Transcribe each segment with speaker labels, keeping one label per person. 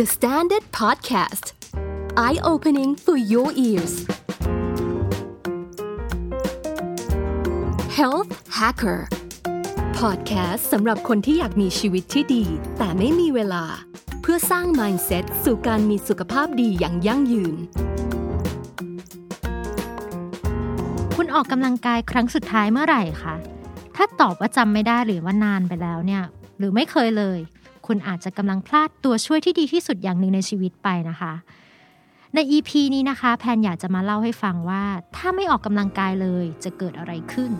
Speaker 1: The Standard Podcast Eye Opening for Your Ears Health Hacker Podcast สำหรับคนที่อยากมีชีวิตที่ดี แต่ไม่มีเวลา เพื่อสร้าง mindset สู่การมีสุขภาพดีอย่างยั่งยืน
Speaker 2: คุณออกกำลังกายครั้งสุดท้ายเมื่อไหร่คะ ถ้าตอบว่าจำไม่ได้หรือว่านานไปแล้วเนี่ย หรือไม่เคยเลย คุณอาจจะกำลังพลาดตัวช่วยที่ดีที่สุดอย่างหนึ่งในชีวิตไปนะคะ ใน EP นี้นะคะ แพนอยากจะมาเล่าให้ฟังว่า ถ้าไม่ออกกำลังกายเลยจะเกิดอะไรขึ้น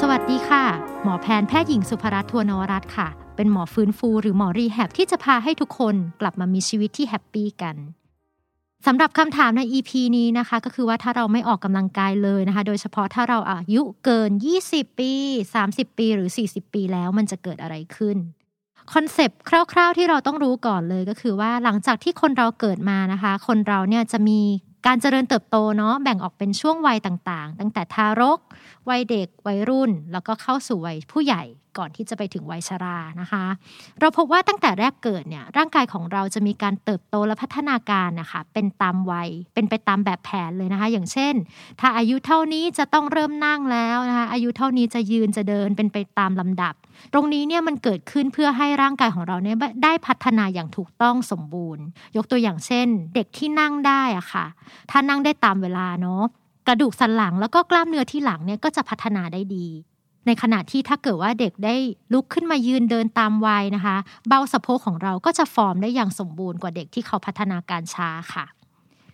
Speaker 2: สวัสดีค่ะ หมอแพนแพทย์หญิงสุภรัตน์ทวนวรัตน์ค่ะ เป็นหมอฟื้นฟูหรือหมอ rehab ที่จะพาให้ทุกคนกลับมามีชีวิตที่ happy กัน สำหรับคำถามใน EP นี้นะคะ ก็คือว่าถ้าเราไม่ออกกำลังกายเลยนะคะ โดยเฉพาะถ้าเราอายุเกิน 20 ปี 30 ปีหรือ 40 ปีแล้วมันจะเกิดอะไรขึ้นคอนเซปต์คร่าว ๆ ที่เราต้องรู้ก่อนเลยก็คือว่าหลังจากที่คนเราเกิดมานะคะ คนเราเนี่ยจะมี การเจริญเติบโตเนาะแบ่งออกเป็นช่วงวัยต่างๆ ตั้งแต่ทารก วัยเด็ก วัยรุ่น แล้วก็เข้าสู่วัยผู้ใหญ่ก่อนที่จะไปถึงวัยชรานะคะ เราพบว่าตั้งแต่แรกเกิดเนี่ยร่างกายของเราจะมีการเติบโตและพัฒนาการนะคะเป็นตามวัยเป็นไปตามแบบแผนเลยนะคะ อย่างเช่น ถ้าอายุเท่านี้จะต้องเริ่มนั่งแล้วนะคะอายุเท่านี้จะยืนจะเดินเป็นไปตามลำดับ ตรงนี้เนี่ยมันเกิดขึ้นเพื่อให้ร่างกายของเราเนี่ยได้พัฒนาอย่างถูกต้องสมบูรณ์ ยกตัวอย่างเช่น เด็กที่นั่งได้อะค่ะ ถ้านั่งได้ตามเวลาเนาะกระดูกสันหลังแล้วก็กล้ามเนื้อที่หลังเนี่ยก็จะพัฒนาได้ดี ในขณะที่ถ้าเกิดว่าเด็กได้ลุกขึ้นมายืนเดินตามวัยนะคะ เบ้าสะโพกของเราก็จะฟอร์มได้อย่างสมบูรณ์กว่าเด็กที่เขาพัฒนาการช้าค่ะ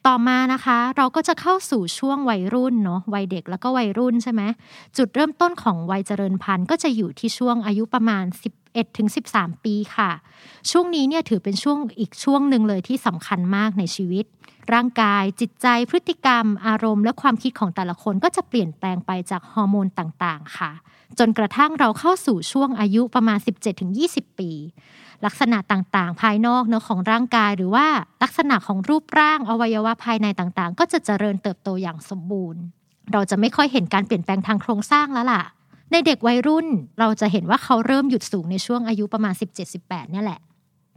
Speaker 2: ต่อมานะคะ เราก็จะเข้าสู่ช่วงวัยรุ่นเนาะวัยเด็กแล้วก็วัยรุ่นใช่ไหมจุดเริ่มต้นของวัยเจริญพันธุ์ก็จะอยู่ที่ช่วงอายุประมาณ 11ถึง13 ปีค่ะ ช่วงนี้เนี่ยถือเป็นช่วงอีกช่วงหนึ่งเลยที่สำคัญมากในชีวิต ร่างกาย จิตใจพฤติกรรม อารมณ์ และความคิดของแต่ละคนก็จะเปลี่ยนแปลงไปจากฮอร์โมนต่างๆ ค่ะ จนกระทั่งเราเข้าสู่ช่วงอายุประมาณ 17-20 ปี ลักษณะต่างๆ ภายนอกเนื้อของร่างกาย หรือว่าลักษณะของรูปร่างอวัยวะภายในต่างๆ ก็จะเจริญเติบโตอย่างสมบูรณ์ เราจะไม่ค่อยเห็นการเปลี่ยนแปลงทางโครงสร้างแล้วล่ะในเด็กวัยรุ่นเราจะเห็นว่าเขาเริ่มหยุดสูงในช่วงอายุประมาณ 17-18เนี่ยแหละ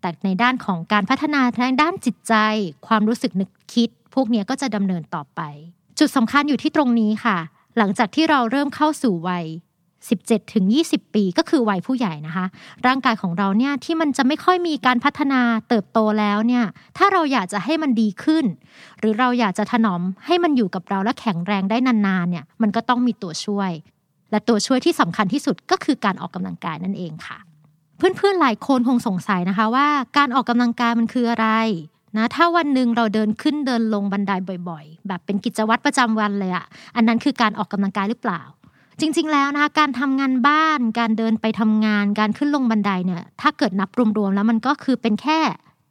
Speaker 2: แต่ในด้านของการพัฒนาทางด้านจิตใจ ความรู้สึกนึกคิด พวกนี้ก็จะดำเนินต่อไป จุดสำคัญอยู่ที่ตรงนี้ค่ะ หลังจากที่เราเริ่มเข้าสู่วัย 17ถึง20 ปีก็คือวัยผู้ใหญ่นะคะ ร่างกายของเราเนี่ยที่มันจะไม่ค่อยมีการพัฒนาเติบโตแล้วเนี่ย ถ้าเราอยากจะให้มันดีขึ้น หรือเราอยากจะถนอมให้มันอยู่กับเราและแข็งแรงได้นานๆเนี่ย มันก็ต้องมีตัวช่วย และตัวช่วยที่สำคัญที่สุดก็คือการออกกำลังกายนั่นเองค่ะ เพื่อนๆหลายคนคงสงสัยนะคะว่าการออกกำลังกายมันคืออะไรนะถ้าวันหนึ่งเราเดินขึ้นเดินลงบันไดบ่อย ๆ แบบเป็นกิจวัตรประจำวันเลยอะอันนั้นคือการออกกำลังกายหรือเปล่า จริง ๆ แล้วนะคะการทำงานบ้าน การเดินไปทำงาน การขึ้นลงบันไดเนี่ยถ้าเกิดนับรวมๆแล้วมันก็คือเป็นแค่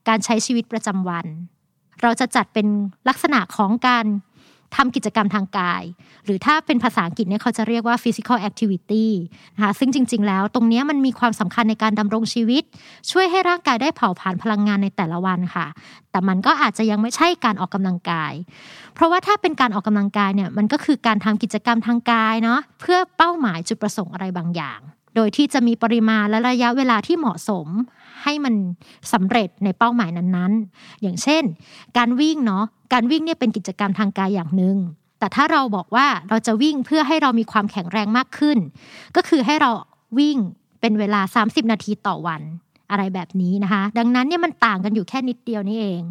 Speaker 2: การใช้ชีวิตประจำวัน เราจะจัดเป็นลักษณะของการ ทำกิจกรรมทางกาย หรือถ้าเป็นภาษาอังกฤษเนี่ยเขาจะเรียกว่า physical activity นะคะซึ่งจริง ๆ แล้วตรงนี้มันมีความสำคัญในการดำรงชีวิต ช่วยให้ร่างกายได้เผาผลาญพลังงานในแต่ละวันค่ะ แต่มันก็อาจจะยังไม่ใช่การออกกำลังกาย เพราะว่าถ้าเป็นการออกกำลังกายเนี่ยมันก็คือการทำกิจกรรมทางกายเนาะเพื่อเป้าหมายจุดประสงค์อะไรบางอย่าง โดยที่จะมีปริมาณและระยะเวลาที่เหมาะสม ให้มันสำเร็จในเป้าหมายนั้นๆ อย่างเช่น การวิ่งเนาะการวิ่งเนี่ยเป็นกิจกรรมทางกายอย่างหนึ่งแต่ถ้าเราบอกว่าเราจะวิ่งเพื่อให้เรามีความแข็งแรงมากขึ้น ก็คือให้เราวิ่งเป็นเวลา 30 นาทีต่อวันอะไรแบบนี้นะคะ ดังนั้นเนี่ยมันต่างกันอยู่แค่นิดเดียวนี่เอง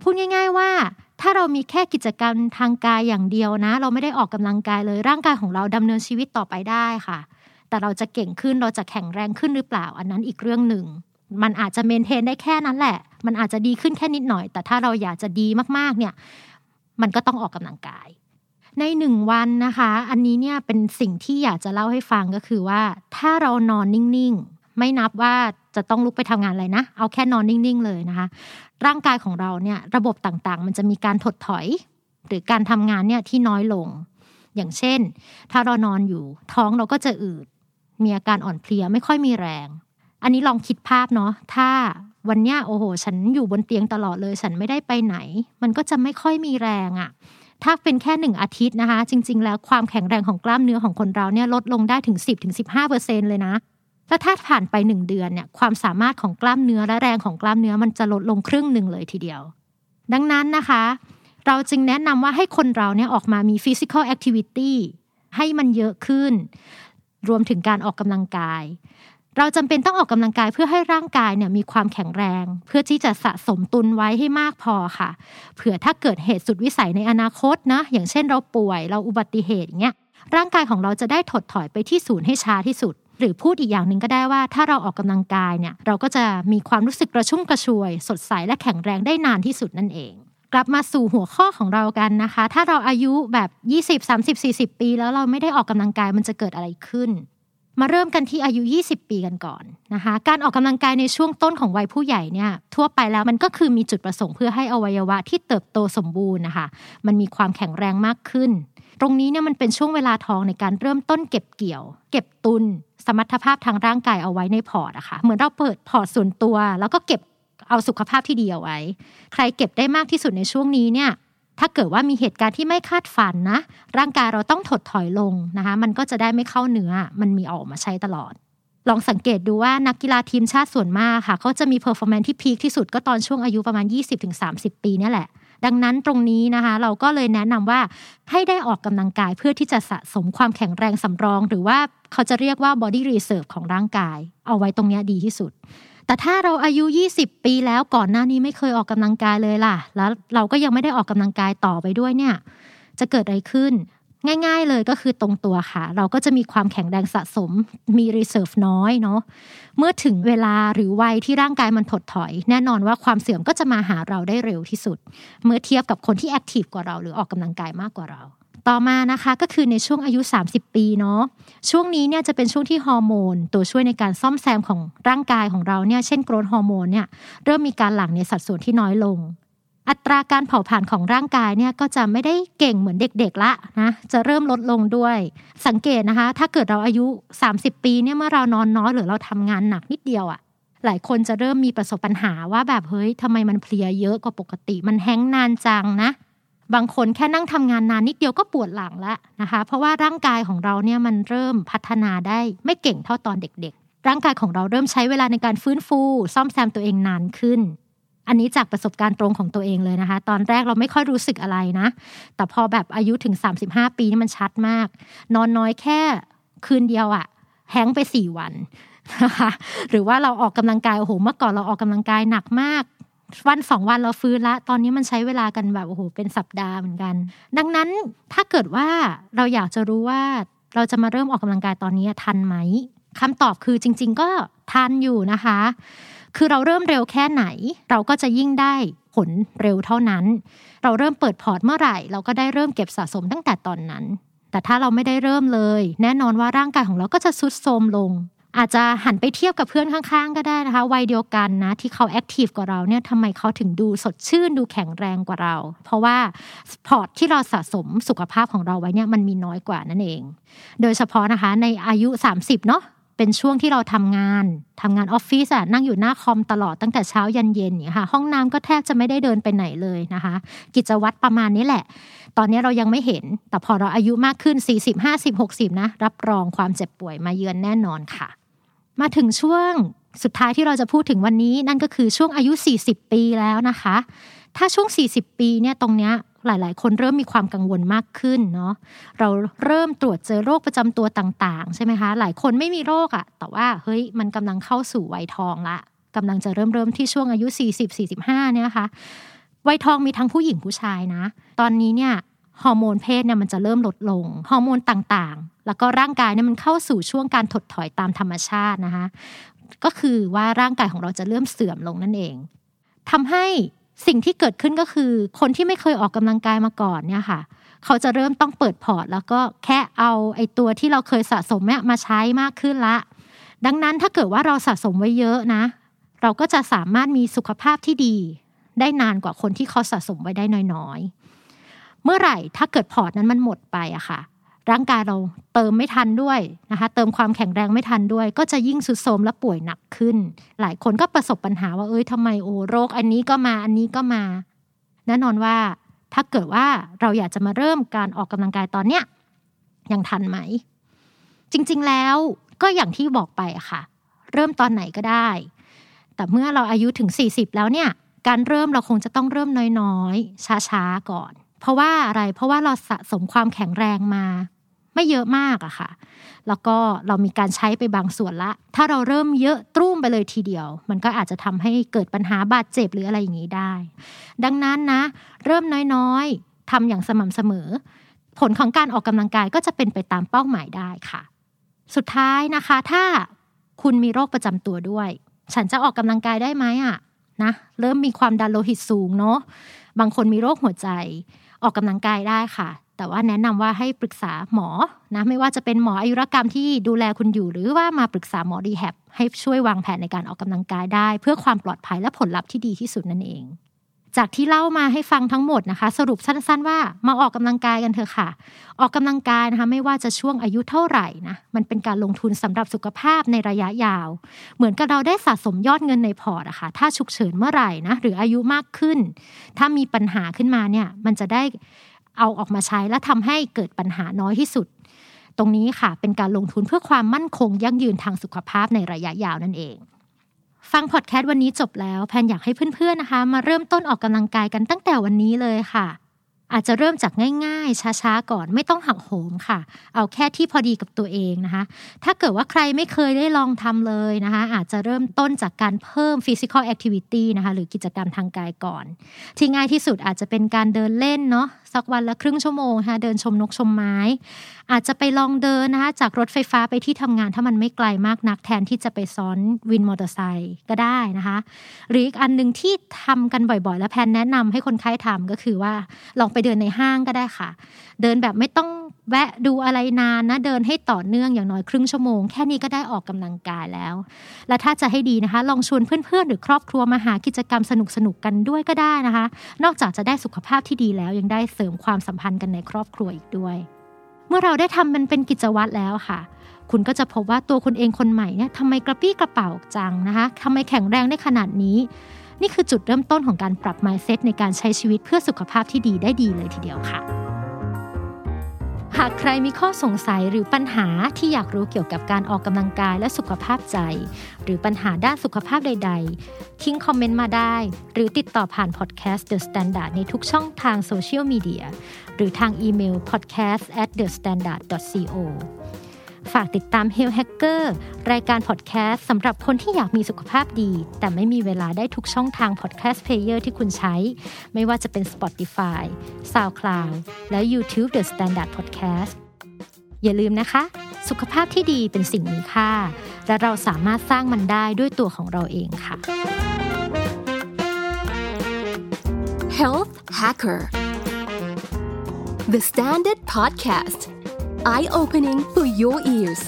Speaker 2: พูดง่าย ๆว่า ถ้าเรามีแค่กิจกรรมทางกายอย่างเดียวนะ เราไม่ได้ออกกำลังกายเลยร่างกายของเราดำเนินชีวิตต่อไปได้ค่ะ แต่เราจะเก่งขึ้นเราจะแข็งแรงขึ้นหรือเปล่า อันนั้นอีกเรื่องหนึ่ง มันอาจจะเมนเทนได้แค่นั้นแหละ มันอาจจะดีขึ้นแค่นิดหน่อย แต่ถ้าเราอยากจะดีมากๆเนี่ย มันก็ต้องออกกำลังกาย ในหนึ่งวันนะคะ อันนี้เนี่ยเป็นสิ่งที่อยากจะเล่าให้ฟังก็คือว่า ถ้าเรานอนนิ่งๆ ไม่นับว่าจะต้องลุกไปทำงานอะไรนะ เอาแค่นอนนิ่งๆ เลยนะคะ ร่างกายของเราเนี่ยระบบต่างๆ มันจะมีการถดถอย หรือการทำงานเนี่ยที่น้อยลง อย่างเช่น ถ้าเรานอนอยู่ท้องเราก็จะอืดมีอาการอ่อนเพลียไม่ค่อยมีแรง อันนี้ลองคิดภาพเนาะถ้าวันเนี้ยโอ้โห ฉันอยู่บนเตียงตลอดเลย ฉันไม่ได้ไปไหน มันก็จะไม่ค่อยมีแรงอะ่ะ ถ้าเป็นแค่หนึ่งอาทิตย์นะคะ จริง ๆ แล้วความแข็งแรงของกล้ามเนื้อของคนเราเนี่ยลดลงได้ถึง 10-15%เลยนะแล้วถ้าผ่านไปหนึ่งเดือนเนี่ยความสามารถของกล้ามเนื้อและแรงของกล้ามเนื้อมันจะลดลงครึ่งหนึ่งเลยทีเดียว ดังนั้นนะคะ เราจึงแนะนำว่าให้คนเราเนี่ยออกมามี physical activity ให้มันเยอะขึ้น รวมถึงการออกกำลังกาย เราจำเป็นต้องออกกำลังกายเพื่อให้ร่างกายเนี่ยมีความแข็งแรง เพื่อที่จะสะสมตุนไว้ให้มากพอค่ะ เผื่อถ้าเกิดเหตุสุดวิสัยในอนาคตนะ อย่างเช่นเราป่วยเราอุบัติเหตุอย่างเงี้ยร่างกายของเราจะได้ถดถอยไปที่ศูนย์ให้ช้าที่สุด หรือพูดอีกอย่างหนึ่งก็ได้ว่า ถ้าเราออกกำลังกายเนี่ยเราก็จะมีความรู้สึกกระชุ่มกระชวย สดใสและแข็งแรงได้นานที่สุดนั่นเองกลับมาสู่หัวข้อของเรากันนะคะ ถ้าเราอายุแบบ 20 30 40 ปี แล้วเราไม่ได้ออกกำลังกายมันจะเกิดอะไรขึ้น มาเริ่มกันที่อายุ 20 ปีกันก่อนนะคะ การออกกำลังกายในช่วงต้นของวัยผู้ใหญ่เนี่ยทั่วไปแล้วมันก็คือมีจุดประสงค์เพื่อให้อวัยวะที่เติบโตสมบูรณ์นะคะ มันมีความแข็งแรงมากขึ้น ตรงนี้เนี่ยมันเป็นช่วงเวลาทองในการเริ่มต้นเก็บเกี่ยว เก็บตุน สมรรถภาพทางร่างกายเอาไว้ใน port อะค่ะเหมือนเราเปิด port ส่วนตัว แล้วก็เก็บเอาสุขภาพที่ดีเอาไว้ ใครเก็บได้มากที่สุดในช่วงนี้เนี่ย ถ้าเกิดว่ามีเหตุการณ์ที่ไม่คาดฝันนะ ร่างกายเราต้องถดถอยลงนะคะมันก็จะได้ไม่เข้าเนื้อ มันมีออกมาใช้ตลอด ลองสังเกตดูว่านักกีฬาทีมชาติส่วนมากค่ะเขาจะมี performance ที่ peak ที่สุดก็ตอนช่วงอายุประมาณ 20-30 ปีนี่แหละ ดังนั้นตรงนี้นะคะเราก็เลยแนะนำว่าให้ได้ออกกำลังกายเพื่อที่จะสะสมความแข็งแรงสำรอง หรือว่าเขาจะเรียกว่า body reserve ของร่างกาย เอาไว้ตรงนี้ดีที่สุด แต่ถ้าเราอายุ 20 ปีแล้วก่อนหน้านี้ไม่เคยออกกำลังกายเลยล่ะ แล้วเราก็ยังไม่ได้ออกกำลังกายต่อไปด้วยเนี่ย จะเกิดอะไรขึ้น ง่าย ๆเลยก็คือตรงตัวค่ะ เราก็จะมีความแข็งแรงสะสม มี reserve น้อยเนาะเมื่อถึงเวลาหรือวัยที่ร่างกายมันถดถอย แน่นอนว่าความเสื่อมก็จะมาหาเราได้เร็วที่สุด เมื่อเทียบกับคนที่แอคทีฟกว่าเราหรือออกกำลังกายมากกว่าเรา ต่อมานะคะก็คือในช่วงอายุ 30 ปีเนาะช่วงนี้เนี่ยจะเป็นช่วงที่ฮอร์โมน ตัวช่วยในการซ่อมแซมของร่างกายของเราเนี่ยเช่นโกรทฮอร์โมนเนี่ยเริ่มมีการหลั่งในสัดส่วนที่น้อยลง อัตราการเผาผลาญของร่างกายเนี่ยก็จะไม่ได้เก่งเหมือนเด็กๆละนะจะเริ่มลดลงด้วย สังเกตนะคะ ถ้าเกิดเราอายุ 30 ปีเนี่ยเมื่อเรานอนน้อยหรือเราทำงานหนักนิดเดียวอะหลายคนจะเริ่มมีประสบปัญหาว่าแบบเฮ้ยทำไมมันเพลียเยอะกว่าปกติ มันแห้งนานจังนะ บางคนแค่นั่งทำงานนานนิดเดียวก็ปวดหลังแล้วนะคะ เพราะว่าร่างกายของเราเนี่ยมันเริ่มพัฒนาได้ไม่เก่งเท่าตอนเด็กๆ ร่างกายของเราเริ่มใช้เวลาในการฟื้นฟู ซ่อมแซมตัวเองนานขึ้น อันนี้จากประสบการณ์ตรงของตัวเองเลยนะคะ ตอนแรกเราไม่ค่อยรู้สึกอะไรนะ แต่พอแบบอายุถึง 35 ปีนี่มันชัดมาก นอนน้อยแค่คืนเดียวอะแห้งไปสี่วันนะคะหรือว่าเราออกกำลังกายโอ้โหเมื่อก่อนเราออกกำลังกายหนักมาก วันสองวันเราฟื้นละ ตอนนี้มันใช้เวลากันแบบโอ้โหเป็นสัปดาห์เหมือนกัน ดังนั้นถ้าเกิดว่าเราอยากจะรู้ว่าเราจะมาเริ่มออกกำลังกายตอนนี้ทันไหมคำตอบคือจริง ๆ ก็ทันอยู่นะคะ คือเราเริ่มเร็วแค่ไหน เราก็จะยิ่งได้ผลเร็วเท่านั้น เราเริ่มเปิด port เมื่อไหร่ เราก็ได้เริ่มเก็บสะสมตั้งแต่ตอนนั้น แต่ถ้าเราไม่ได้เริ่มเลย แน่นอนว่าร่างกายของเราก็จะทรุดโทรมลง อาจจะหันไปเทียบกับเพื่อนข้างๆ ก็ได้นะคะวัยเดียวกันนะที่เขา active กว่าเราเนี่ยทำไมเขาถึงดูสดชื่นดูแข็งแรงกว่าเรา เพราะว่า port ที่เราสะสมสุขภาพของเราไว้เนี่ยมันมีน้อยกว่านั่นเอง โดยเฉพาะนะคะในอายุ 30 เนาะเป็นช่วงที่เราทำงานทำงานออฟฟิศอะนั่งอยู่หน้าคอมตลอดตั้งแต่เช้ายันเย็นเนี่ยค่ะ ห้องน้ำก็แทบจะไม่ได้เดินไปไหนเลยนะคะ กิจวัตรประมาณนี้แหละ ตอนนี้เรายังไม่เห็น แต่พอเราอายุมากขึ้น 40 50 60 นะ รับรองความเจ็บป่วยมาเยือนแน่นอนค่ะ มาถึงช่วงสุดท้ายที่เราจะพูดถึงวันนี้ นั่นก็คือช่วงอายุ 40 ปีแล้วนะคะ ถ้าช่วง 40 ปีเนี่ยตรงเนี้ยหลายๆ คนเริ่มมีความกังวลมากขึ้นเนาะเราเริ่มตรวจเจอโรคประจำตัวต่างๆ ใช่ไหมคะ หลายคนไม่มีโรคอะแต่ว่าเฮ้ยมันกำลังเข้าสู่วัยทองละกำลังจะเริ่มเริ่มที่ช่วงอายุ 40-45 เนี่ยค่ะวัยทองมีทั้งผู้หญิงผู้ชายนะ ตอนนี้เนี่ยฮอร์โมนเพศเนี่ยมันจะเริ่มลดลง ฮอร์โมนต่างๆ แล้วก็ร่างกายเนี่ยมันเข้าสู่ช่วงการถดถอยตามธรรมชาตินะคะก็คือว่าร่างกายของเราจะเริ่มเสื่อมลงนั่นเองทำให้สิ่งที่เกิดขึ้นก็คือ คนที่ไม่เคยออกกำลังกายมาก่อนเนี่ยค่ะ เขาจะเริ่มต้องเปิดพอร์ต แล้วก็แค่เอาไอ้ตัวที่เราเคยสะสมเนี่ยมาใช้มากขึ้นละ ดังนั้นถ้าเกิดว่าเราสะสมไว้เยอะนะ เราก็จะสามารถมีสุขภาพที่ดี ได้นานกว่าคนที่เขาสะสมไว้ได้น้อยๆ เมื่อไหร่ถ้าเกิดพอร์ตนั้นมันหมดไปอะค่ะ ร่างกายเราเติมไม่ทันด้วยนะคะ เติมความแข็งแรงไม่ทันด้วย ก็จะยิ่งสุดโทรมและป่วยหนักขึ้น หลายคนก็ประสบปัญหาว่าเอ้ยทำไมโอ้โรคอันนี้ก็มาอันนี้ก็มาแน่นอนว่า ถ้าเกิดว่าเราอยากจะมาเริ่มการออกกำลังกายตอนเนี้ยยังทันไหม จริงๆแล้วก็อย่างที่บอกไปอะค่ะ เริ่มตอนไหนก็ได้ แต่เมื่อเราอายุถึง 40 แล้วเนี่ย การเริ่มเราคงจะต้องเริ่มน้อยๆช้าๆก่อน เพราะว่าอะไรเพราะว่าเราสะสมความแข็งแรงมา ไม่เยอะมากอะค่ะ แล้วก็เรามีการใช้ไปบางส่วนละ ถ้าเราเริ่มเยอะตรุ่มไปเลยทีเดียว มันก็อาจจะทำให้เกิดปัญหาบาดเจ็บหรืออะไรอย่างนี้ได้ ดังนั้นนะ เริ่มน้อยๆทำอย่างสม่ำเสมอ ผลของการออกกำลังกายก็จะเป็นไปตามเป้าหมายได้ค่ะ สุดท้ายนะคะ ถ้าคุณมีโรคประจำตัวด้วย ฉันจะออกกำลังกายได้ไหมอะนะ เริ่มมีความดันโลหิตสูงเนาะบางคนมีโรคหัวใจ ออกกำลังกายได้ค่ะ แต่ว่าแนะนำว่าให้ปรึกษาหมอนะไม่ว่าจะเป็นหมออายุรกรรมที่ดูแลคุณอยู่ หรือว่ามาปรึกษาหมอดีแฮบให้ช่วยวางแผนในการออกกำลังกายได้ เพื่อความปลอดภัยและผลลัพธ์ที่ดีที่สุดนั่นเอง จากที่เล่ามาให้ฟังทั้งหมดนะคะ สรุปสั้น ๆ ว่ามาออกกำลังกายกันเถอะค่ะ ออกกำลังกายนะคะไม่ว่าจะช่วงอายุเท่าไหร่นะมันเป็นการลงทุนสำหรับสุขภาพในระยะยาว เหมือนกับเราได้สะสมยอดเงินในพอร์ตอะคะ่ะถ้าฉุกเฉินเมื่อไหร่นะหรืออายุมากขึ้น ถ้ามีปัญหาขึ้นมาเนี่ยมันจะได้เอาออกมาใช้และทำให้เกิดปัญหาน้อยที่สุด ตรงนี้ค่ะเป็นการลงทุนเพื่อความมั่นคงยั่งยืนทางสุขภาพในระยะยาวนั่นเอง ฟังพอดแคสต์วันนี้จบแล้วแพนอยากให้เพื่อนๆนะคะ มาเริ่มต้นออกกำลังกายกันตั้งแต่วันนี้เลยค่ะ อาจจะเริ่มจากง่ายๆ ช้าๆ ก่อนไม่ต้องหักโหมค่ะ เอาแค่ที่พอดีกับตัวเองนะคะ ถ้าเกิดว่าใครไม่เคยได้ลองทำเลยนะคะ อาจจะเริ่มต้นจากการเพิ่ม physical activity นะคะหรือกิจกรรมทางกายก่อน ที่ง่ายที่สุดอาจจะเป็นการเดินเล่นเนาะสักวันละครึ่งชั่วโมงคะเดินชมนกชมไม้ อาจจะไปลองเดินนะคะจากรถไฟฟ้าไปที่ทำงานถ้ามันไม่ไกลมากนักแทนที่จะไปซ้อนวินมอเตอร์ไซค์ก็ได้นะคะ หรืออีกอันหนึ่งที่ทำกันบ่อยๆ และแพนแนะนำให้คนไข้ทำก็คือว่าลองไปเดินในห้างก็ได้ค่ะ เดินแบบไม่ต้องแวะดูอะไรนานนะ เดินให้ต่อเนื่องอย่างน้อยครึ่งชั่วโมง แค่นี้ก็ได้ออกกำลังกายแล้ว และถ้าจะให้ดีนะคะ ลองชวนเพื่อนๆ หรือครอบครัวมาหากิจกรรมสนุกๆกันด้วยก็ได้นะคะ นอกจากจะได้สุขภาพที่ดีแล้วยังได้เสริมความสัมพันธ์กันในครอบครัวอีกด้วย เมื่อเราได้ทำมันเป็นกิจวัตรแล้วค่ะคุณก็จะพบว่าตัวคุณเองคนใหม่เนี่ยทำไมกระปี้กระเป๋าจังนะคะทำไมแข็งแรงได้ขนาดนี้ นี่คือจุดเริ่มต้นของการปรับ mindset ในการใช้ชีวิตเพื่อสุขภาพที่ดีได้ดีเลยทีเดียวค่ะ หากใครมีข้อสงสัยหรือปัญหาที่อยากรู้เกี่ยวกับการออกกำลังกายและสุขภาพใจ หรือปัญหาด้านสุขภาพใด ๆ ทิ้งคอมเมนต์มาได้ หรือติดต่อผ่านพอดแคสต์ The Standard ในทุกช่องทางโซเชียลมีเดียหรือทางอีเมล podcast at the standard co ฝากติดตาม Health Hacker รายการพอดแคสต์สำหรับคนที่อยากมีสุขภาพดี แต่ไม่มีเวลาได้ทุกช่องทางพอดแคสต์ player ที่คุณใช้ ไม่ว่าจะเป็น Spotify, SoundCloud และ YouTube The Standard Podcast อย่าลืมนะคะ สุขภาพที่ดีเป็นสิ่งมีค่า และเราสามารถสร้างมันได้ด้วยตัวของเราเองค่ะ
Speaker 1: Health Hacker The Standard Podcast Eye Opening for Your Ears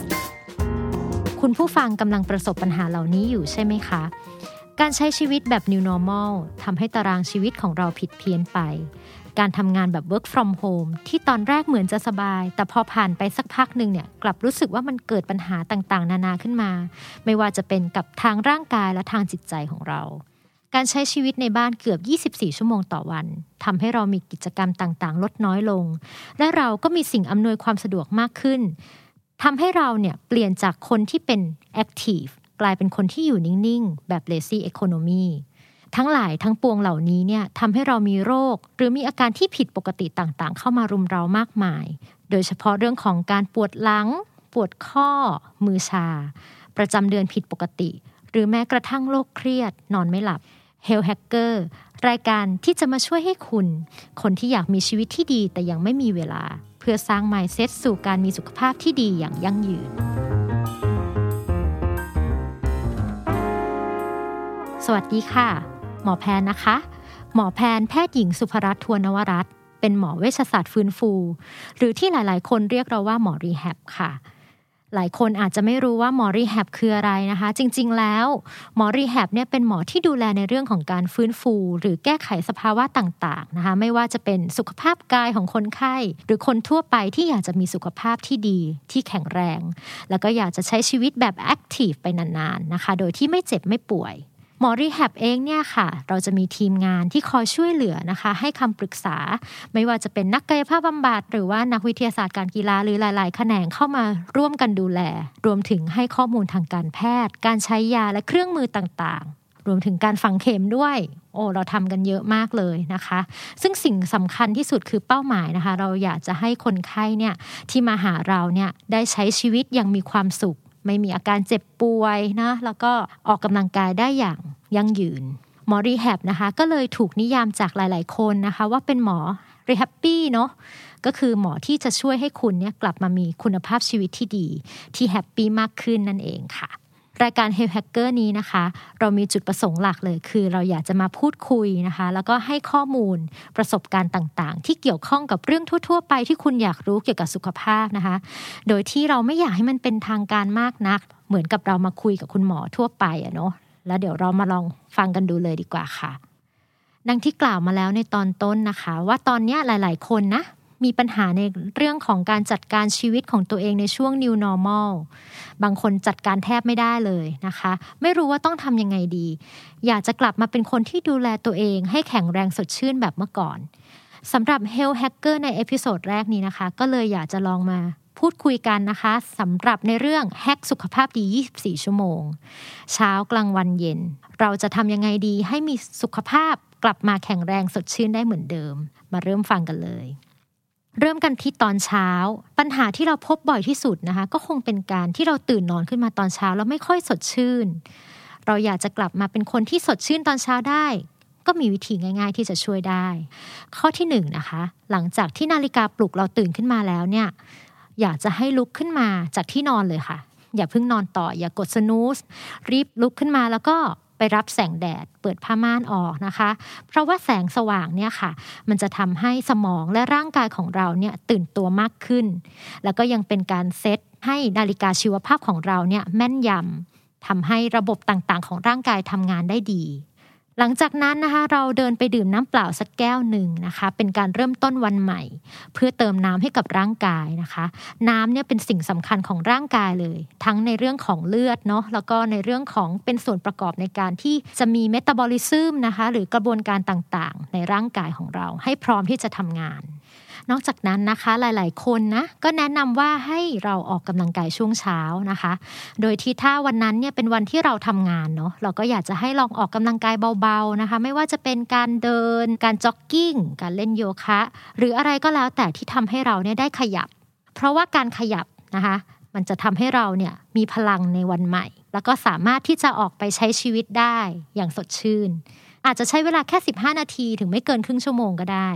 Speaker 2: คุณผู้ฟังกำลังประสบปัญหาเหล่านี้อยู่ใช่ไหมคะ การใช้ชีวิตแบบ New Normal ทำให้ตารางชีวิตของเราผิดเพี้ยนไป การทำงานแบบ Work from Home ที่ตอนแรกเหมือนจะสบาย แต่พอผ่านไปสักพักหนึ่งเนี่ยกลับรู้สึกว่ามันเกิดปัญหาต่างๆ นานาขึ้นมา ไม่ว่าจะเป็นกับทางร่างกายและทางจิตใจของเรา การใช้ชีวิตในบ้านเกือบ 24 ชั่วโมงต่อวันทำให้เรามีกิจกรรมต่างๆ ลดน้อยลง และเราก็มีสิ่งอำนวยความสะดวกมากขึ้นทำให้เราเนี่ยเปลี่ยนจากคนที่เป็น active กลายเป็นคนที่อยู่นิ่ง ๆ แบบ lazy economy ทั้งหลายทั้งปวงเหล่านี้เนี่ยทำให้เรามีโรค หรือมีอาการที่ผิดปกติต่างๆ เข้ามารุมเรามากมาย โดยเฉพาะเรื่องของการปวดหลัง ปวดข้อ มือชา ประจำเดือนผิดปกติ หรือแม้กระทั่งโรคเครียด นอนไม่หลับ Health Hacker รายการที่จะมาช่วยให้คุณ คนที่อยากมีชีวิตที่ดีแต่ยังไม่มีเวลา เพื่อสร้าง mindset สู่การมีสุขภาพที่ดีอย่างยั่งยืน สวัสดีค่ะ หมอแพนนะคะ หมอแพนแพทย์หญิงสุภรัตน์ทวนวรัตน์เป็นหมอเวชศาสตร์ฟื้นฟู หรือที่หลาย ๆ คนเรียกเราว่าหมอ rehab ค่ะ หลายคนอาจจะไม่รู้ว่าหมอ rehab คืออะไรนะคะ จริง ๆ แล้วหมอ rehab เนี่ยเป็นหมอที่ดูแลในเรื่องของการฟื้นฟู หรือแก้ไขสภาวะต่างๆนะคะ ไม่ว่าจะเป็นสุขภาพกายของคนไข้ หรือคนทั่วไปที่อยากจะมีสุขภาพที่ดีที่แข็งแรง แล้วก็อยากจะใช้ชีวิตแบบแอคทีฟไปนานๆนะคะ โดยที่ไม่เจ็บไม่ป่วย มมอรีแฮบเองเนี่ยค่ะ เราจะมีทีมงานที่คอยช่วยเหลือนะคะ ให้คำปรึกษา ไม่ว่าจะเป็นนักกายภาพบำบัดหรือว่านักวิทยาศาสตร์การกีฬาหรือหลาย ๆ แขนงเข้ามาร่วมกันดูแล รวมถึงให้ข้อมูลทางการแพทย์ การใช้ยาและเครื่องมือต่าง ๆรวมถึงการฝังเข็มด้วย โอ้ เราทำกันเยอะมากเลยนะคะ ซึ่งสิ่งสำคัญที่สุดคือเป้าหมายนะคะ เราอยากจะให้คนไข้เนี่ยที่มาหาเราเนี่ยได้ใช้ชีวิตอย่างมีความสุข ไม่มีอาการเจ็บป่วยนะแล้วก็ออกกำลังกายได้อย่างยั่งยืน หมอ rehab นะคะก็เลยถูกนิยามจากหลาย ๆ คนนะคะ ว่าเป็นหมอ rehappy เนาะก็คือหมอที่จะช่วยให้คุณเนี่ยกลับมามีคุณภาพชีวิตที่ดี ที่ happy มากขึ้นนั่นเองค่ะ รายการ Health Hacker นี้นะคะ เรามีจุดประสงค์หลักเลย คือเราอยากจะมาพูดคุยนะคะ แล้วก็ให้ข้อมูลประสบการณ์ต่างๆ ที่เกี่ยวข้องกับเรื่องทั่ว ๆ ไปที่คุณอยากรู้เกี่ยวกับสุขภาพนะคะ โดยที่เราไม่อยากให้มันเป็นทางการมากนัก เหมือนกับเรามาคุยกับคุณหมอทั่วไปอะเนาะแล้วเดี๋ยวเรามาลองฟังกันดูเลยดีกว่าค่ะ ดังที่กล่าวมาแล้วในตอนต้นนะคะ ว่าตอนนี้หลาย ๆ คนนะ มีปัญหาในเรื่องของการจัดการชีวิตของตัวเองในช่วง new normal บางคนจัดการแทบไม่ได้เลยนะคะ ไม่รู้ว่าต้องทำยังไงดี อยากจะกลับมาเป็นคนที่ดูแลตัวเอง ให้แข็งแรงสดชื่นแบบเมื่อก่อนสำหรับ Health Hacker ใน episode แรกนี้นะคะ ก็เลยอยากจะลองมาพูดคุยกันนะคะสำหรับในเรื่อง hack สุขภาพดี 24 ชั่วโมง เช้ากลางวันเย็น เราจะทำยังไงดีให้มีสุขภาพกลับมาแข็งแรงสดชื่นได้เหมือนเดิม มาเริ่มฟังกันเลย เริ่มกันที่ตอนเช้า ปัญหาที่เราพบบ่อยที่สุดนะคะ ก็คงเป็นการที่เราตื่นนอนขึ้นมาตอนเช้าแล้วไม่ค่อยสดชื่น เราอยากจะกลับมาเป็นคนที่สดชื่นตอนเช้าได้ ก็มีวิธีง่าย ๆ ที่จะช่วยได้ ข้อที่หนึ่งนะคะ หลังจากที่นาฬิกาปลุกเราตื่นขึ้นมาแล้วเนี่ย อยากจะให้ลุกขึ้นมาจากที่นอนเลยค่ะ อย่าเพิ่งนอนต่อ อย่ากดสนูสรีบลุกขึ้นมาแล้วก็ ไปรับแสงแดดเปิดผ้าม่านออกนะคะ เพราะว่าแสงสว่างเนี่ยค่ะ มันจะทำให้สมองและร่างกายของเราเนี่ยตื่นตัวมากขึ้น แล้วก็ยังเป็นการเซตให้นาฬิกาชีวภาพของเราเนี่ยแม่นยำทำให้ระบบต่างๆ ของร่างกายทำงานได้ดี หลังจากนั้นนะคะเราเดินไปดื่มน้ำเปล่าสักแก้วหนึ่งนะคะ เป็นการเริ่มต้นวันใหม่ เพื่อเติมน้ำให้กับร่างกายนะคะ น้ำเนี่ยเป็นสิ่งสำคัญของร่างกายเลย ทั้งในเรื่องของเลือดเนาะแล้วก็ในเรื่องของเป็นส่วนประกอบในการที่จะมีเมตาบอลิซึมนะคะ หรือกระบวนการต่างๆ ในร่างกายของเราให้พร้อมที่จะทำงาน นอกจากนั้นนะคะหลาย ๆ คนนะก็แนะนำว่าให้เราออกกำลังกายช่วงเช้านะคะ โดยที่ถ้าวันนั้นเนี่ยเป็นวันที่เราทำงานเนาะเราก็อยากจะให้ลองออกกำลังกายเบา ๆ นะคะ ไม่ว่าจะเป็นการเดิน การจ็อกกิ้ง การเล่นโยคะ หรืออะไรก็แล้วแต่ที่ทำให้เราเนี่ยได้ขยับ เพราะว่าการขยับนะคะมันจะทำให้เราเนี่ยมีพลังในวันใหม่ แล้วก็สามารถที่จะออกไปใช้ชีวิตได้อย่างสดชื่น อาจจะใช้เวลาแค่ 15 นาทีถึงไม่เกินครึ่งชั่วโมงก็ได้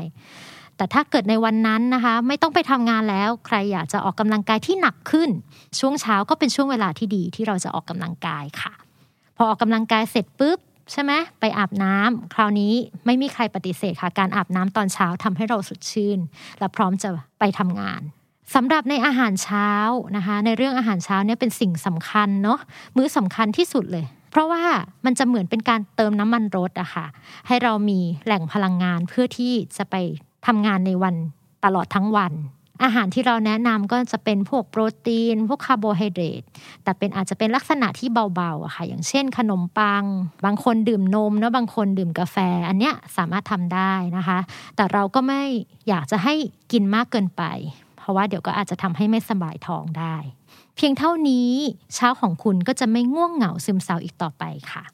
Speaker 2: แต่ถ้าเกิดในวันนั้นนะคะ ไม่ต้องไปทำงานแล้ว ใครอยากจะออกกำลังกายที่หนักขึ้น ช่วงเช้าก็เป็นช่วงเวลาที่ดีที่เราจะออกกำลังกายค่ะ พอออกกำลังกายเสร็จปุ๊บใช่ไหมไปอาบน้ำคราวนี้ไม่มีใครปฏิเสธค่ะ การอาบน้ำตอนเช้าทำให้เราสดชื่น และพร้อมจะไปทำงานสำหรับในอาหารเช้านะคะ ในเรื่องอาหารเช้าเนี่ยเป็นสิ่งสำคัญเนาะมื้อสำคัญที่สุดเลย เพราะว่ามันจะเหมือนเป็นการเติมน้ำมันรถอะค่ะให้เรามีแหล่งพลังงานเพื่อที่จะไป ทำงานในวันตลอดทั้งวัน อาหารที่เราแนะนำก็จะเป็นพวกโปรตีน พวกคาร์โบไฮเดรตแต่เป็นอาจจะเป็นลักษณะที่เบาๆอะค่ะ อย่างเช่นขนมปัง บางคนดื่มนมนะบางคนดื่มกาแฟ อันเนี้ยสามารถทำได้นะคะ แต่เราก็ไม่อยากจะให้กินมากเกินไป เพราะว่าเดี๋ยวก็อาจจะทำให้ไม่สบายท้องได้ เพียงเท่านี้เช้าของคุณก็จะไม่ง่วงเหงาซึมเศร้าอีกต่อไปค่ะ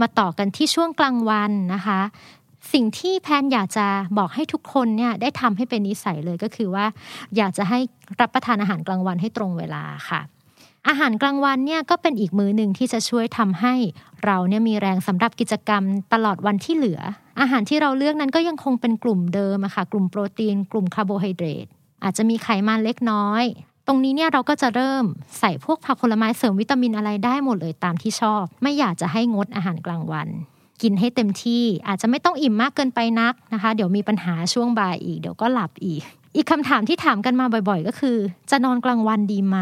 Speaker 2: มาต่อกันที่ช่วงกลางวันนะคะ สิ่งที่แพนอยากจะบอกให้ทุกคนเนี่ยได้ทำให้เป็นนิสัยเลยก็คือว่า อยากจะให้รับประทานอาหารกลางวันให้ตรงเวลาค่ะอาหารกลางวันเนี่ยก็เป็นอีกมือหนึ่งที่จะช่วยทำให้เราเนี่ยมีแรงสำหรับกิจกรรมตลอดวันที่เหลือ อาหารที่เราเลือกนั้นก็ยังคงเป็นกลุ่มเดิมอะค่ะกลุ่มโปรตีน กลุ่มคาร์โบไฮเดรตอาจจะมีไขมันเล็กน้อย ตรงนี้เนี่ยเราก็จะเริ่มใส่พวกผักผลไม้เสริมวิตามินอะไรได้หมดเลยตามที่ชอบ ไม่อยากจะให้งดอาหารกลางวัน กินให้เต็มที่ อาจจะไม่ต้องอิ่มมากเกินไปนักนะคะ เดี๋ยวมีปัญหาช่วงบ่ายอีก เดี๋ยวก็หลับอีก อีกคำถามที่ถามกันมาบ่อยๆ ก็คือ จะนอนกลางวันดีไหม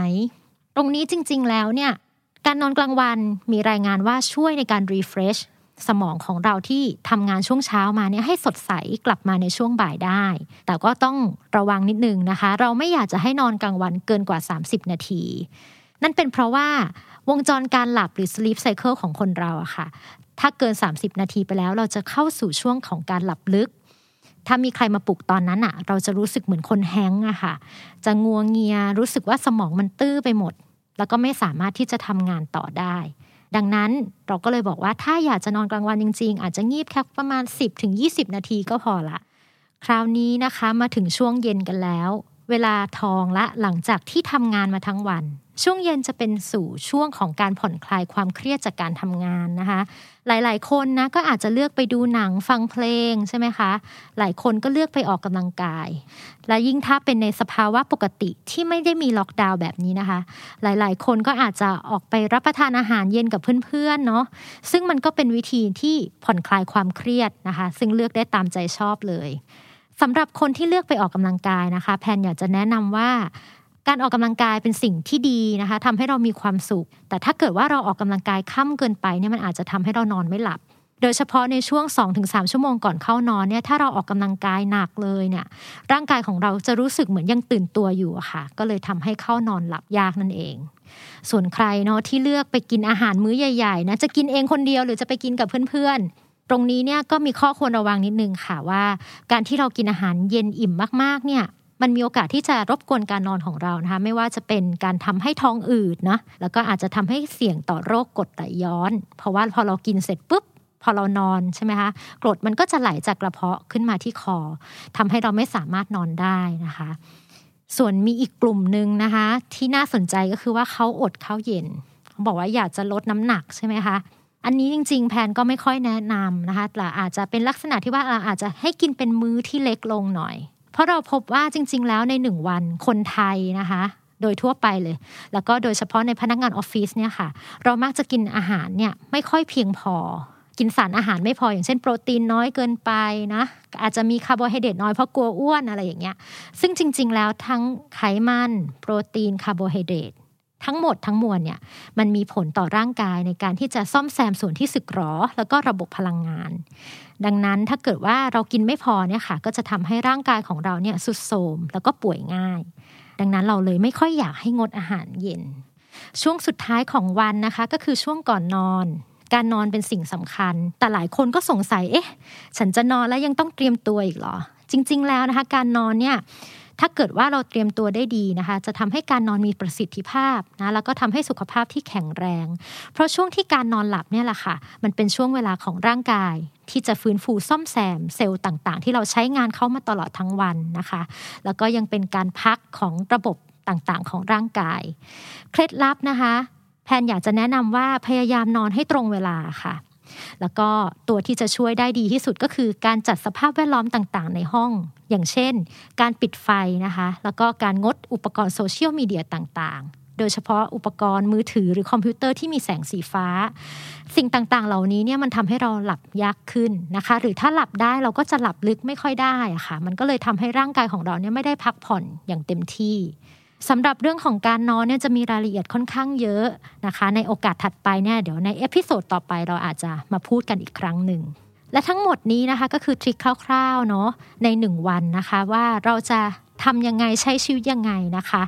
Speaker 2: ตรงนี้จริง ๆ แล้วเนี่ยการนอนกลางวันมีรายงานว่าช่วยในการ refresh สมองของเราที่ทำงานช่วงเช้ามาเนี่ยให้สดใสกลับมาในช่วงบ่ายได้ แต่ก็ต้องระวังนิดนึงนะคะ เราไม่อยากจะให้นอนกลางวันเกินกว่า 30 นาที นั่นเป็นเพราะว่าวงจรการหลับหรือ sleep cycle ของคนเราอะค่ะ ถ้าเกิน 30 นาทีไปแล้วเราจะเข้าสู่ช่วงของการหลับลึก ถ้ามีใครมาปลุกตอนนั้นอะเราจะรู้สึกเหมือนคนแห้งอะค่ะ จะงัวงเงียรู้สึกว่าสมองมันตื้อไปหมด แล้วก็ไม่สามารถที่จะทำงานต่อได้ ดังนั้นเราก็เลยบอกว่าถ้าอยากจะนอนกลางวันจริง ๆ อาจจะงีบแค่ประมาณ 10-20 นาทีก็พอละ คราวนี้นะคะมาถึงช่วงเย็นกันแล้ว เวลาทองละหลังจากที่ทำงานมาทั้งวัน ช่วงเย็นจะเป็นสู่ช่วงของการผ่อนคลายความเครียดจากการทำงานนะคะ หลายๆ คนนะก็อาจจะเลือกไปดูหนังฟังเพลงใช่ไหมคะ หลายคนก็เลือกไปออกกำลังกาย และยิ่งถ้าเป็นในสภาวะปกติที่ไม่ได้มีล็อกดาวน์แบบนี้นะคะ หลายๆ คนก็อาจจะออกไปรับประทานอาหารเย็นกับเพื่อนๆเนาะซึ่งมันก็เป็นวิธีที่ผ่อนคลายความเครียดนะคะ ซึ่งเลือกได้ตามใจชอบเลย สำหรับคนที่เลือกไปออกกำลังกายนะคะ แพนอยากจะแนะนำว่าการออกกำลังกายเป็นสิ่งที่ดีนะคะทำให้เรามีความสุข แต่ถ้าเกิดว่าเราออกกำลังกายค่ำเกินไปเนี่ยมันอาจจะทำให้เรานอนไม่หลับ โดยเฉพาะในช่วง 2-3 ชั่วโมงก่อนเข้านอนเนี่ยถ้าเราออกกำลังกายหนักเลยเนี่ยร่างกายของเราจะรู้สึกเหมือนยังตื่นตัวอยู่ค่ะ ก็เลยทำให้เข้านอนหลับยากนั่นเอง ส่วนใครเนาะที่เลือกไปกินอาหารมื้อใหญ่ๆนะจะกินเองคนเดียวหรือจะไปกินกับเพื่อนๆ ตรงนี้เนี่ยก็มีข้อควรระวังนิดนึงค่ะว่า การที่เรากินอาหารเย็นอิ่มมากๆเนี่ยมันมีโอกาสที่จะรบกวนการนอนของเรานะคะไม่ว่าจะเป็นการทำให้ท้องอืดนะแล้วก็อาจจะทำให้เสี่ยงต่อโรคกรดไหลย้อน เพราะว่าพอเรากินเสร็จปุ๊บพอเรานอนใช่ไหมคะกรดมันก็จะไหลจากกระเพาะขึ้นมาที่คอทำให้เราไม่สามารถนอนได้นะคะ ส่วนมีอีกกลุ่มหนึ่งนะคะ ที่น่าสนใจก็คือว่าเขาอดข้าวเย็นบอกว่าอยากจะลดน้ำหนักใช่ไหมคะ อันนี้จริง ๆ แพนก็ไม่ค่อยแนะนำนะคะแต่อาจจะเป็นลักษณะที่ว่าเราอาจจะให้กินเป็นมื้อที่เล็กลงหน่อย เพราะเราพบว่าจริง ๆ แล้วในหนึ่งวันคนไทยนะคะ โดยทั่วไปเลย แล้วก็โดยเฉพาะในพนักงานออฟฟิศเนี่ยค่ะ เรามักจะกินอาหารเนี่ยไม่ค่อยเพียงพอกินสารอาหารไม่พออย่างเช่นโปรตีนน้อยเกินไปนะอาจจะมีคาร์โบไฮเดรตน้อยเพราะกลัวอ้วนอะไรอย่างเงี้ยซึ่งจริง ๆ แล้วทั้งไขมัน โปรตีนคาร์โบไฮเดรต ทั้งหมดทั้งมวลเนี่ยมันมีผลต่อร่างกายในการที่จะซ่อมแซมส่วนที่สึกหรอ แล้วก็ระบบพลังงาน ดังนั้นถ้าเกิดว่าเรากินไม่พอเนี่ยค่ะ ก็จะทำให้ร่างกายของเราเนี่ยทรุดโทรมแล้วก็ป่วยง่าย ดังนั้นเราเลยไม่ค่อยอยากให้งดอาหารเย็น ช่วงสุดท้ายของวันนะคะ ก็คือช่วงก่อนนอน การนอนเป็นสิ่งสำคัญ แต่หลายคนก็สงสัยเอ๊ะ ฉันจะนอนแล้วยังต้องเตรียมตัวอีกเหรอ จริง ๆ แล้วนะคะ การนอนเนี่ย ถ้าเกิดว่าเราเตรียมตัวได้ดีนะคะ จะทำให้การนอนมีประสิทธิภาพนะแล้วก็ทำให้สุขภาพที่แข็งแรง เพราะช่วงที่การนอนหลับเนี่ยแหละค่ะ มันเป็นช่วงเวลาของร่างกายที่จะฟื้นฟูซ่อมแซมเซลล์ต่างๆ ที่เราใช้งานเข้ามาตลอดทั้งวันนะคะ แล้วก็ยังเป็นการพักของระบบต่างๆ ของร่างกาย เคล็ดลับนะคะแพนอยากจะแนะนำว่าพยายามนอนให้ตรงเวลาค่ะ แล้วก็ตัวที่จะช่วยได้ดีที่สุดก็คือการจัดสภาพแวดล้อมต่างๆ ในห้อง อย่างเช่น การปิดไฟนะคะ แล้วก็การงดอุปกรณ์โซเชียลมีเดียต่างๆ โดยเฉพาะอุปกรณ์มือถือหรือคอมพิวเตอร์ที่มีแสงสีฟ้า สิ่งต่างๆ เหล่านี้เนี่ยมันทำให้เราหลับยากขึ้นนะคะ หรือถ้าหลับได้เราก็จะหลับลึกไม่ค่อยได้อะค่ะ มันก็เลยทำให้ร่างกายของเราเนี่ยไม่ได้พักผ่อนอย่างเต็มที่ สำหรับเรื่องของการนอนเนี่ยจะมีรายละเอียดค่อนข้างเยอะนะคะ ในโอกาสถัดไปเนี่ยเดี๋ยวใน episode ต่อไปเราอาจจะมาพูดกันอีกครั้งหนึ่งและทั้งหมดนี้นะคะก็คือ trick คร่าวๆเนาะในหนึ่งวันนะคะว่าเราจะทำยังไงใช้ชีวิตยังไงนะคะ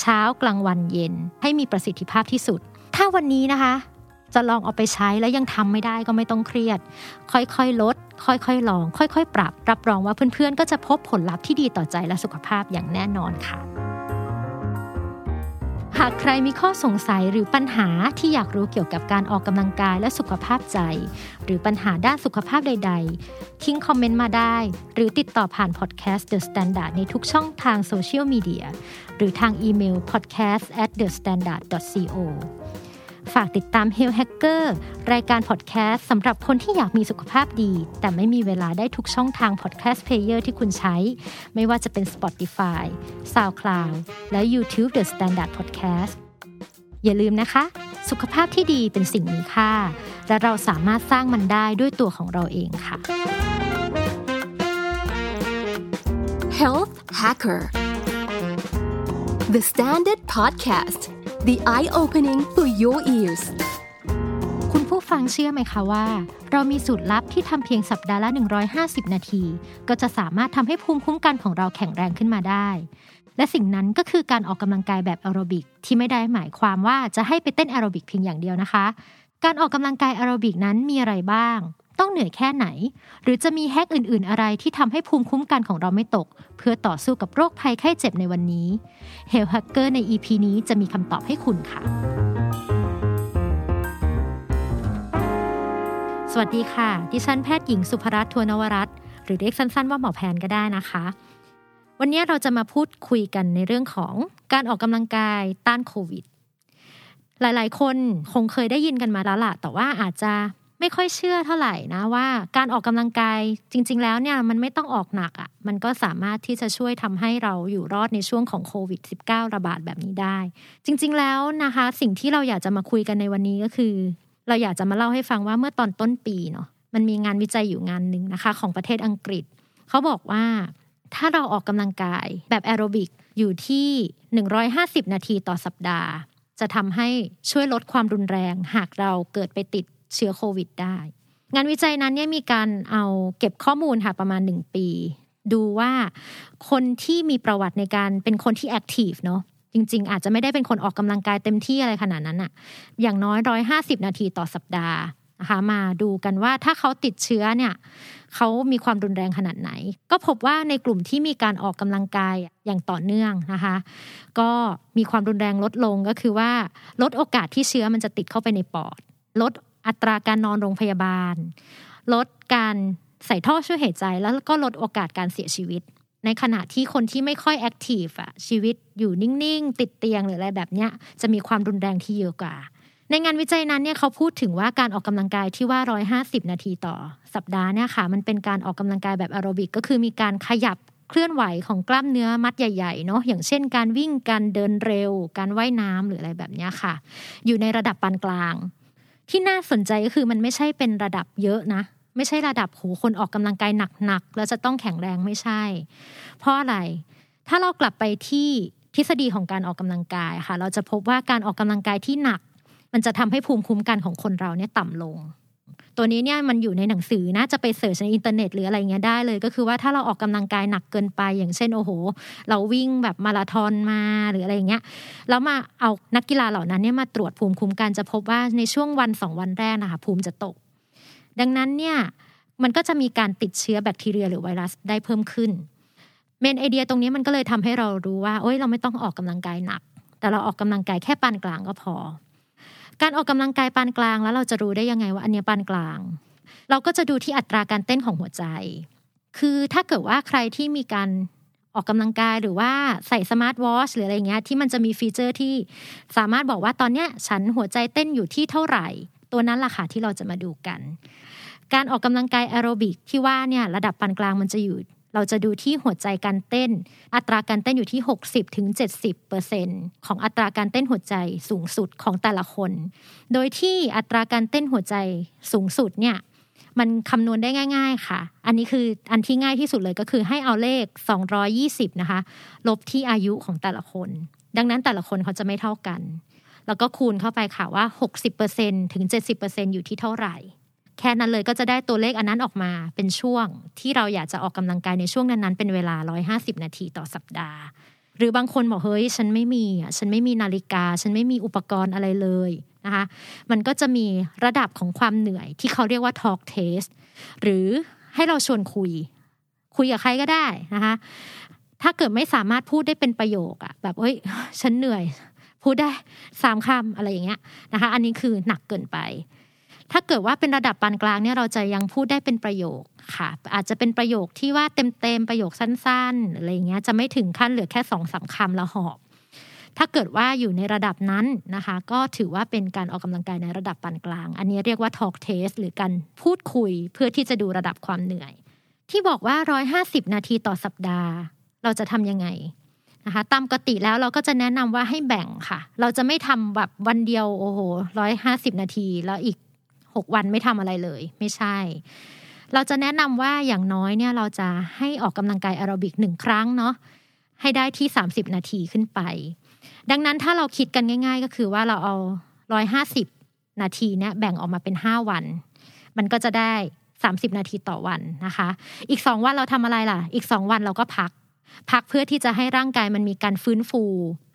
Speaker 2: เช้ากลางวันเย็นให้มีประสิทธิภาพที่สุด ถ้าวันนี้นะคะ จะลองเอาไปใช้แล้วยังทำไม่ได้ก็ไม่ต้องเครียด ค่อยๆลด ค่อยๆลอง ค่อยๆ ปรับ รับรองว่าเพื่อนๆ ก็จะพบผลลัพธ์ที่ดีต่อใจและสุขภาพอย่างแน่นอนค่ะ หากใครมีข้อสงสัยหรือปัญหาที่อยากรู้เกี่ยวกับการออกกำลังกายและสุขภาพใจ หรือปัญหาด้านสุขภาพใด ๆ ทิ้งคอมเมนต์มาได้ หรือติดต่อผ่านพอดแคสต์ The Standard ในทุกช่องทางโซเชียลมีเดียหรือทางอีเมล podcast at the standard co ฝากติดตาม Health Hacker รายการพอดแคสต์สำหรับคนที่อยากมีสุขภาพดี แต่ไม่มีเวลาได้ทุกช่องทางพอดแคสต์ player ที่คุณใช้ ไม่ว่าจะเป็น Spotify, SoundCloud และ YouTube The Standard Podcast อย่าลืมนะคะ สุขภาพที่ดีเป็นสิ่งมีค่า และเราสามารถสร้างมันได้ด้วยตัวของเราเองค่ะ
Speaker 1: Health Hacker The Standard Podcast The Eye Opening for Your Ears
Speaker 2: คุณผู้ฟังเชื่อไหมคะว่า เรามีสูตรลับที่ทำเพียงสัปดาห์ละ 150 นาที ก็จะสามารถทำให้ภูมิคุ้มกันของเราแข็งแรงขึ้นมาได้ และสิ่งนั้นก็คือการออกกำลังกายแบบแอโรบิกที่ไม่ได้หมายความว่าจะให้ไปเต้นแอโรบิกเพียงอย่างเดียวนะคะ การออกกำลังกายแอโรบิกนั้นมีอะไรบ้าง ต้องเหนื่อยแค่ไหน หรือจะมี hack อื่นๆ อะไรที่ทำให้ภูมิคุ้มกันของเราไม่ตก เพื่อต่อสู้กับโรคภัยไข้เจ็บในวันนี้ Health Hacker ใน EP นี้จะมีคำตอบให้คุณค่ะ สวัสดีค่ะ ดิฉันแพทย์หญิงสุภรัตน์ทวนวรัตน์หรือเรียกสั้นๆ ว่าหมอแพนก็ได้นะคะ วันนี้เราจะมาพูดคุยกันในเรื่องของการออกกำลังกายต้านโควิด หลายๆ คนคงเคยได้ยินกันมาแล้วล่ะแต่ว่าอาจจะ ไม่ค่อยเชื่อเท่าไหร่นะว่าการออกกำลังกายจริง ๆ แล้วเนี่ยมันไม่ต้องออกหนักอะ่ะมันก็สามารถที่จะช่วยทำให้เราอยู่รอดในช่วงของโควิด -19 ระบาดแบบนี้ได้ จริง ๆ แล้วนะคะ สิ่งที่เราอยากจะมาคุยกันในวันนี้ก็คือ เราอยากจะมาเล่าให้ฟังว่าเมื่อตอนต้นปีเนาะมันมีงานวิจัยอยู่งานหนึ่งนะคะ ของประเทศอังกฤษเขาบอกว่าถ้าเราออกกำลังกายแบบแอโรบิกอยู่ที่ 150 นาทีต่อสัปดาห์ จะทำให้ช่วยลดความรุนแรง หากเราเกิดไปติด เชื้อโควิดได้ งานวิจัยนั้นเนี่ยมีการเอาเก็บข้อมูลค่ะประมาณ 1 ปี ดูว่าคนที่มีประวัติในการเป็นคนที่แอคทีฟเนาะจริง ๆ อาจจะไม่ได้เป็นคนออกกำลังกายเต็มที่อะไรขนาดนั้นอะอย่างน้อยร้อยห้าสิบนาทีต่อสัปดาห์นะคะมาดูกันว่าถ้าเขาติดเชื้อเนี่ยเขามีความรุนแรงขนาดไหน ก็พบว่าในกลุ่มที่มีการออกกำลังกายอย่างต่อเนื่องนะคะ ก็มีความรุนแรงลดลงก็คือว่าลดโอกาสที่เชื้อมันจะติดเข้าไปในปอด ลด อัตราการนอนโรงพยาบาล ลดการใส่ท่อช่วยหายใจ แล้วก็ลดโอกาสการเสียชีวิต ในขณะที่คนที่ไม่ค่อยแอคทีฟอะชีวิตอยู่นิ่งๆ ติดเตียงหรืออะไรแบบเนี้ยจะมีความรุนแรงที่เยอะกว่า ในงานวิจัยนั้นเนี่ยเขาพูดถึงว่าการออกกำลังกายที่ว่า 150 นาทีต่อ สัปดาห์เนี่ยค่ะมันเป็นการออกกำลังกายแบบแอโรบิกก็คือมีการขยับเคลื่อนไหวของกล้ามเนื้อมัดใหญ่ๆเนาะอย่างเช่นการวิ่งการเดินเร็ว การว่ายน้ำหรืออะไรแบบนี้ค่ะ อยู่ในระดับปานกลาง ที่น่าสนใจก็คือมันไม่ใช่เป็นระดับเยอะนะ ไม่ใช่ระดับโหคนออกกำลังกายหนักๆแล้วจะต้องแข็งแรงไม่ใช่ เพราะอะไร ถ้าเรากลับไปที่ทฤษฎีของการออกกำลังกายค่ะ เราจะพบว่าการออกกำลังกายที่หนัก มันจะทำให้ภูมิคุ้มกันของคนเราเนี่ยต่ำลง ตัวนี้เนี่ยมันอยู่ในหนังสือนะจะไป search ในอินเทอร์เน็ตหรืออะไรเงี้ยได้เลย ก็คือว่าถ้าเราออกกำลังกายหนักเกินไป อย่างเช่นโอ้โห เราวิ่งแบบมาราธอนมาหรืออะไรเงี้ยแล้วมาเอานักกีฬาเหล่านั้นเนี่ยมาตรวจภูมิคุ้มกันจะพบว่าในช่วงวันสองวันแรกนะคะภูมิจะตก ดังนั้นเนี่ยมันก็จะมีการติดเชื้อแบคทีเรียหรือไวรัสได้เพิ่มขึ้น main idea ตรงนี้มันก็เลยทำให้เรารู้ว่าโอ้ยเราไม่ต้องออกกำลังกายหนัก แต่เราออกกำลังกายแค่ปานกลางก็พอ การออกกำลังกายปานกลางแล้วเราจะรู้ได้ยังไงว่าอันนี้ปานกลาง เราก็จะดูที่อัตราการเต้นของหัวใจ คือถ้าเกิดว่าใครที่มีการออกกำลังกายหรือว่าใส่ smart watch หรืออะไรเงี้ยที่มันจะมี feature ที่สามารถบอกว่าตอนเนี้ยฉันหัวใจเต้นอยู่ที่เท่าไหร่ ตัวนั้นล่ะค่ะที่เราจะมาดูกัน การออกกำลังกายแอโรบิกที่ว่าเนี่ยระดับปานกลางมันจะอยู่ เราจะดูที่หัวใจการเต้น อัตราการเต้นอยู่ที่ 60ถึง70เปอร์เซ็นของอัตราการเต้นหัวใจสูงสุดของแต่ละคน โดยที่อัตราการเต้นหัวใจสูงสุดเนี่ยมันคำนวณได้ง่าย ๆ ค่ะ อันนี้คืออันที่ง่ายที่สุดเลยก็คือให้เอาเลข 220 นะคะ ลบที่อายุของแต่ละคน ดังนั้นแต่ละคนเขาจะไม่เท่ากัน แล้วก็คูณเข้าไปค่ะว่า 60%ถึง 70%อยู่ที่เท่าไหร่ แค่นั้นเลยก็จะได้ตัวเลขอันนั้นออกมาเป็นช่วงที่เราอยากจะออกกำลังกายในช่วงนั้นๆเป็นเวลา 150 นาทีต่อสัปดาห์ หรือบางคนบอกเฮ้ย ฉันไม่มีอะฉันไม่มีนาฬิกา ฉันไม่มีอุปกรณ์อะไรเลยนะคะมันก็จะมีระดับของความเหนื่อยที่เขาเรียกว่า talk test หรือให้เราชวนคุย คุยกับใครก็ได้นะคะถ้าเกิดไม่สามารถพูดได้เป็นประโยคอะแบบเอ้ยฉันเหนื่อย พูดได้สามคำอะไรอย่างเงี้ยนะคะ อันนี้คือหนักเกินไป ถ้าเกิดว่าเป็นระดับปานกลางเนี่ยเราจะยังพูดได้เป็นประโยคค่ะ อาจจะเป็นประโยคที่ว่าเต็มๆประโยคสั้นๆอะไรเงี้ยจะไม่ถึงขั้นเหลือแค่สองสามคำแล้วหอบถ้าเกิดว่าอยู่ในระดับนั้นนะคะ ก็ถือว่าเป็นการออกกำลังกายในระดับปานกลาง อันนี้เรียกว่า talk test หรือการพูดคุยเพื่อที่จะดูระดับความเหนื่อย ที่บอกว่า 150 นาทีต่อสัปดาห์ เราจะทำยังไงนะคะตามปกติแล้วเราก็จะแนะนำว่าให้แบ่งค่ะ เราจะไม่ทำแบบวันเดียวโอ้โหร้อยห้าสิบนาที แล้วอีก หกวันไม่ทำอะไรเลย ไม่ใช่ เราจะแนะนำว่าอย่างน้อยเนี่ยเราจะให้ออกกำลังกายแอโรบิกหนึ่งครั้งเนาะให้ได้ที่ 30 นาทีขึ้นไป ดังนั้นถ้าเราคิดกันง่าย ๆ ก็คือว่าเราเอา 150 นาทีเนี่ยแบ่งออกมาเป็น 5 วัน มันก็จะได้ 30 นาทีต่อวันนะคะ อีก 2 วันเราทำอะไรล่ะ อีก 2 วันเราก็พัก พักเพื่อที่จะให้ร่างกายมันมีการฟื้นฟู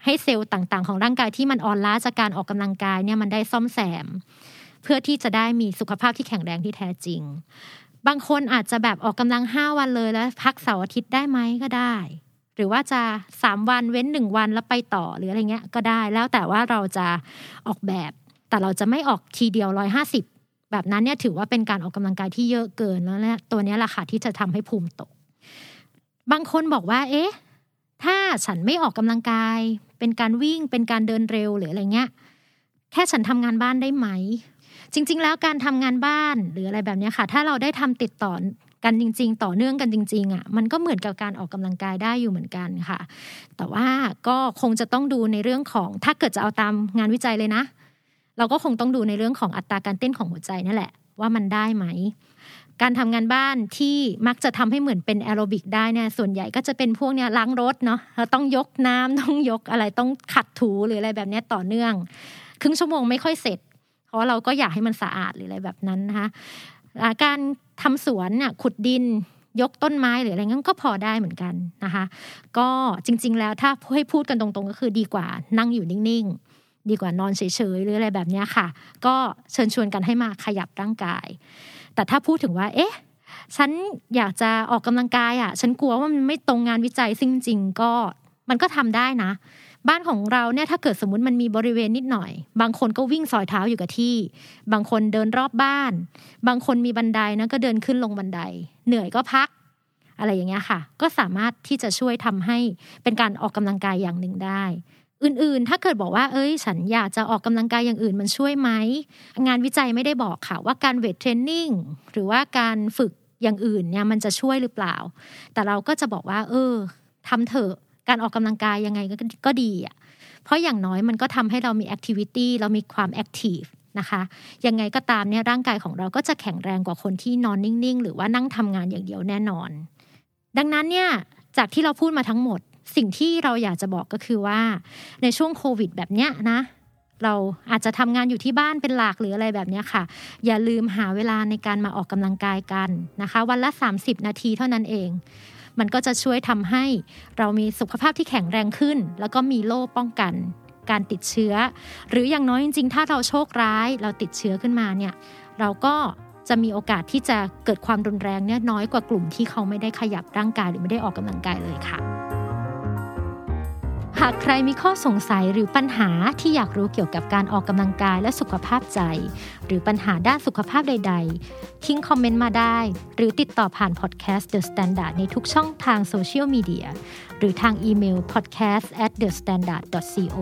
Speaker 2: ให้เซลล์ต่างๆ ของร่างกายที่มันอ่อนล้าจากการออกกำลังกายเนี่ยมันได้ซ่อมแซม เพื่อที่จะได้มีสุขภาพที่แข็งแรงที่แท้จริง บางคนอาจจะแบบออกกำลังห้าวันเลยแล้ว พักเสาร์อาทิตย์ได้ไหมก็ได้ หรือว่าจะสามวันเว้นหนึ่งวันแล้วไปต่อหรืออะไรเงี้ยก็ได้ แล้วแต่ว่าเราจะออกแบบ แต่เราจะไม่ออกทีเดียวร้อยห้าสิบแบบนั้นเนี่ยถือว่าเป็นการออกกำลังกายที่เยอะเกินแล้วเนี่ยตัวนี้แหละค่ะที่จะทำให้ภูมิตก บางคนบอกว่า เอ๊ะถ้าฉันไม่ออกกำลังกาย เป็นการวิ่งเป็นการเดินเร็วหรืออะไรเงี้ย แค่ฉันทำงานบ้านได้ไหม จริง ๆ แล้วการทำงานบ้านหรืออะไรแบบนี้ค่ะ ถ้าเราได้ทำติดต่อกันจริง ๆ ต่อเนื่องกันจริงๆอะมันก็เหมือนกับการออกกำลังกายได้อยู่เหมือนกันค่ะ แต่ว่าก็คงจะต้องดูในเรื่องของถ้าเกิดจะเอาตามงานวิจัยเลยนะ เราก็คงต้องดูในเรื่องของอัตราการเต้นของหัวใจนั่นแหละว่ามันได้ไหม การทำงานบ้านที่มักจะทำให้เหมือนเป็นแอโรบิกได้เนี่ยส่วนใหญ่ก็จะเป็นพวกเนี้ยล้างรถเนาะต้องยกน้ำต้องยกอะไรต้องขัดถูหรืออะไรแบบนี้ต่อเนื่อง ครึ่งชั่วโมงไม่ค่อยเสร็จ เพราะเราก็อยากให้มันสะอาดหรืออะไรแบบนั้นนะคะการทำสวนเนี่ยขุดดินยกต้นไม้หรืออะไรงั้นก็พอได้เหมือนกันนะคะ ก็จริง ๆ แล้วถ้าให้พูดกันตรงๆ ก็คือดีกว่านั่งอยู่นิ่งๆ ดีกว่านอนเฉยๆหรืออะไรแบบนี้ค่ะ ก็เชิญชวนกันให้มาขยับร่างกาย แต่ถ้าพูดถึงว่า เอ๊ะ ฉันอยากจะออกกำลังกายอะ ฉันกลัวว่ามันไม่ตรงงานวิจัยซึ่งจริงก็มันก็ทำได้นะ บ้านของเราเนี่ยถ้าเกิดสมมติมันมีบริเวณนิดหน่อย บางคนก็วิ่งสอยเท้าอยู่กับที่ บางคนเดินรอบบ้าน บางคนมีบันไดนะก็เดินขึ้นลงบันได เหนื่อยก็พัก อะไรอย่างเงี้ยค่ะ ก็สามารถที่จะช่วยทำให้เป็นการออกกำลังกายอย่างหนึ่งได้ อื่นๆ ถ้าเกิดบอกว่า เอ้ย ฉันอยากจะออกกำลังกายอย่างอื่นมันช่วยไหมงานวิจัยไม่ได้บอกค่ะว่าการเวทเทรนนิ่งหรือว่าการฝึกอย่างอื่นเนี่ยมันจะช่วยหรือเปล่า แต่เราก็จะบอกว่า เออทำเถอะ การออกกำลังกายยังไงก็ดีอะเพราะอย่างน้อยมันก็ทำให้เรามี activity เรามีความ active นะคะยังไงก็ตามเนี่ยร่างกายของเราก็จะแข็งแรงกว่าคนที่นอนนิ่งๆ หรือว่านั่งทำงานอย่างเดียวแน่นอน ดังนั้นเนี่ยจากที่เราพูดมาทั้งหมด สิ่งที่เราอยากจะบอกก็คือว่า ในช่วงโควิดแบบเนี้ยนะเราอาจจะทำงานอยู่ที่บ้านเป็นหลักหรืออะไรแบบนี้ค่ะ อย่าลืมหาเวลาในการมาออกกำลังกายกันนะคะ วันละ 30 นาทีเท่านั้นเอง มันก็จะช่วยทำให้เรามีสุขภาพที่แข็งแรงขึ้น แล้วก็มีโล่ป้องกันการติดเชื้อ หรืออย่างน้อยจริงๆ ถ้าเราโชคร้ายเราติดเชื้อขึ้นมาเนี่ยเราก็จะมีโอกาสที่จะเกิดความรุนแรงเนี่ยน้อยกว่ากลุ่มที่เขาไม่ได้ขยับร่างกายหรือไม่ได้ออกกำลังกายเลยค่ะ หากใครมีข้อสงสัยหรือปัญหาที่อยากรู้เกี่ยวกับการออกกำลังกายและสุขภาพใจ หรือปัญหาด้านสุขภาพใด ๆ ทิ้ง comment มาได้ หรือติดต่อผ่านพอดแคสต์ The Standard ในทุกช่องทางโซเชียลมีเดียหรือทางอีเมล podcast at the standard co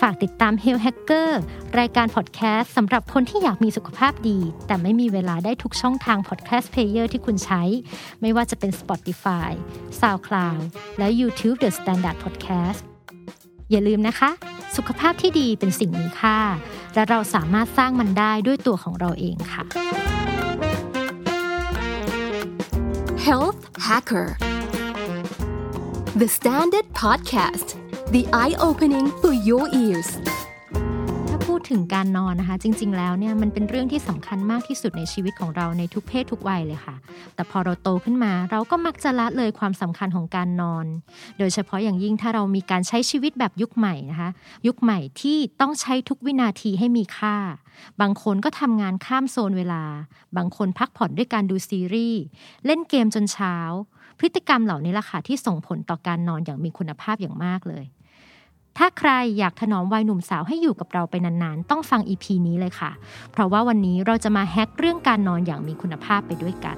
Speaker 2: ฝากติดตาม Health Hacker รายการพอดแคสต์สำหรับคนที่อยากมีสุขภาพดี แต่ไม่มีเวลาได้ทุกช่องทาง podcast player ที่คุณใช้ ไม่ว่าจะเป็น Spotify, SoundCloud และ YouTube The Standard Podcast อย่าลืมนะคะ สุขภาพที่ดีเป็นสิ่งมีค่า และเราสามารถสร้างมันได้ด้วยตัวของเราเองค่ะ
Speaker 1: Health Hacker The Standard Podcast the eye-opening for your ears
Speaker 2: ถ้าพูดถึงการนอนนะคะ จริง ๆ แล้วเนี่ยมันเป็นเรื่องที่สำคัญมากที่สุดในชีวิตของเราในทุกเพศทุกวัยเลยค่ะ แต่พอเราโตขึ้นมาเราก็มักจะละเลยความสำคัญของการนอน โดยเฉพาะอย่างยิ่งถ้าเรามีการใช้ชีวิตแบบยุคใหม่นะคะ ยุคใหม่ที่ต้องใช้ทุกวินาทีให้มีค่าบางคนก็ทำงานข้ามโซนเวลา บางคนพักผ่อนด้วยการดูซีรีส์ เล่นเกมจนเช้า พฤติกรรมเหล่านี้แหละค่ะที่ส่งผลต่อการนอนอย่างมีคุณภาพอย่างมากเลย ถ้าใครอยากถนอมวัยหนุ่มสาวให้อยู่กับเราไปนานๆ ต้องฟังอีพีนี้เลยค่ะ เพราะว่าวันนี้เราจะมาแฮกเรื่องการนอนอย่างมีคุณภาพไปด้วยกัน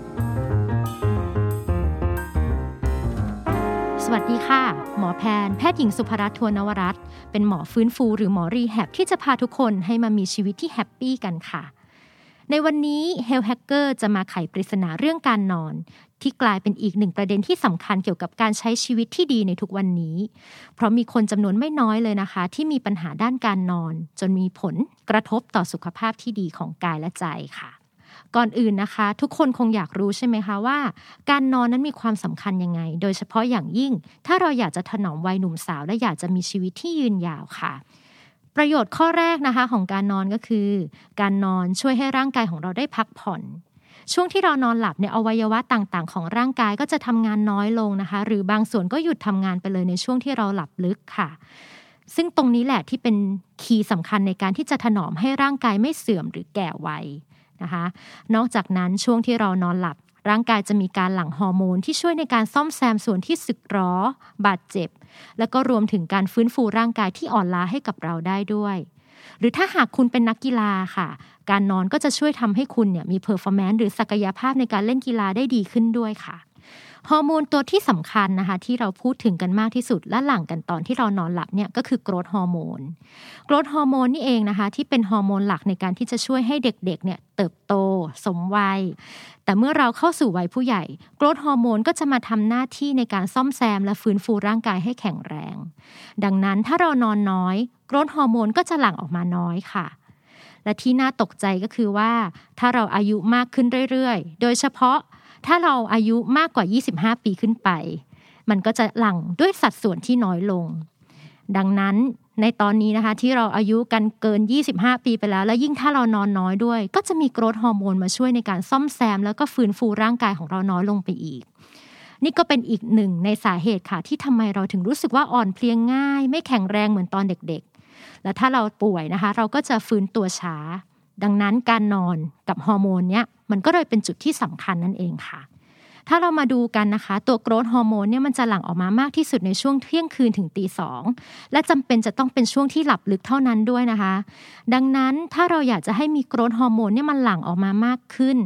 Speaker 2: สวัสดีค่ะ หมอแพนแพทย์หญิงสุภรัตน์ทวนวรัตน์เป็นหมอฟื้นฟูหรือหมอ rehab ที่จะพาทุกคนให้มามีชีวิตที่ happy กันค่ะ ในวันนี้ Health Hacker จะมาไขปริศนาเรื่องการนอน ที่กลายเป็นอีกหนึ่งประเด็นที่สำคัญเกี่ยวกับการใช้ชีวิตที่ดีในทุกวันนี้ เพราะมีคนจำนวนไม่น้อยเลยนะคะ ที่มีปัญหาด้านการนอน จนมีผลกระทบต่อสุขภาพที่ดีของกายและใจค่ะ ก่อนอื่นนะคะ ทุกคนคงอยากรู้ใช่ไหมคะว่า การนอนนั้นมีความสำคัญยังไง โดยเฉพาะอย่างยิ่ง ถ้าเราอยากจะถนอมวัยหนุ่มสาวและอยากจะมีชีวิตที่ยืนยาวค่ะ ประโยชน์ข้อแรกนะคะของการนอนก็คือ การนอนช่วยให้ร่างกายของเราได้พักผ่อน ช่วงที่เรานอนหลับเนี่ยอวัยวะต่างๆ ของร่างกายก็จะทำงานน้อยลงนะคะ หรือบางส่วนก็หยุดทำงานไปเลยในช่วงที่เราหลับลึกค่ะ ซึ่งตรงนี้แหละที่เป็นคีย์สำคัญในการที่จะถนอมให้ร่างกายไม่เสื่อมหรือแก่วัยนะคะ นอกจากนั้นช่วงที่เรานอนหลับ ร่างกายจะมีการหลั่งฮอร์โมนที่ช่วยในการซ่อมแซมส่วนที่สึกหรอ บาดเจ็บ แล้วก็รวมถึงการฟื้นฟูร่างกายที่อ่อนล้าให้กับเราได้ด้วย หรือถ้าหากคุณเป็นนักกีฬาค่ะ การนอนก็จะช่วยทำให้คุณเนี่ยมี performance หรือศักยภาพในการเล่นกีฬาได้ดีขึ้นด้วยค่ะ ฮอร์โมนตัวที่สำคัญนะคะที่เราพูดถึงกันมากที่สุดและหลั่งกันตอนที่เรานอนหลับเนี่ยก็คือ growth hormoneโกรทฮอร์โมนนี่เองนะคะที่เป็นฮอร์โมนหลักในการที่จะช่วยให้เด็กๆเนี่ยเติบโต สมวัย แต่เมื่อเราเข้าสู่วัยผู้ใหญ่โกรทฮอร์โมนก็จะมาทำหน้าที่ในการซ่อมแซมและฟื้นฟูร่างกายให้แข็งแรง ดังนั้นถ้าเรานอนน้อยโกรทฮอร์โมนก็จะหลั่งออกมาน้อยค่ะและที่น่าตกใจก็คือว่า ถ้าเราอายุมากขึ้นเรื่อยๆ โดยเฉพาะ ถ้าเราอายุมากกว่า 25 ปีขึ้นไป มันก็จะหลั่งด้วยสัดส่วนที่น้อยลง ดังนั้นในตอนนี้นะคะ ที่เราอายุกันเกิน 25 ปีไปแล้ว และยิ่งถ้าเรานอนน้อยด้วย ก็จะมีโกรทฮอร์โมนมาช่วยในการซ่อมแซม แล้วก็ฟื้นฟูร่างกายของเราน้อยลงไปอีก นี่ก็เป็นอีกหนึ่งในสาเหตุค่ะ ที่ทำไมเราถึงรู้สึกว่าอ่อนเพลียงง่าย ไม่แข็งแรงเหมือนตอนเด็กๆ และถ้าเราป่วยนะคะ เราก็จะฟื้นตัวช้า ดังนั้นการนอนกับฮอร์โมนเนี้ยมันก็เลยเป็นจุดที่สำคัญนั่นเองค่ะ ถ้าเรามาดูกันนะคะ ตัว growth hormone เนี่ยมันจะหลั่งออกมามากที่สุดในช่วงเที่ยงคืนถึงตีสองและจำเป็นจะต้องเป็นช่วงที่หลับลึกเท่านั้นด้วยนะคะ ดังนั้นถ้าเราอยากจะให้มี growth hormone เนี่ยมันหลั่งออกมามากขึ้น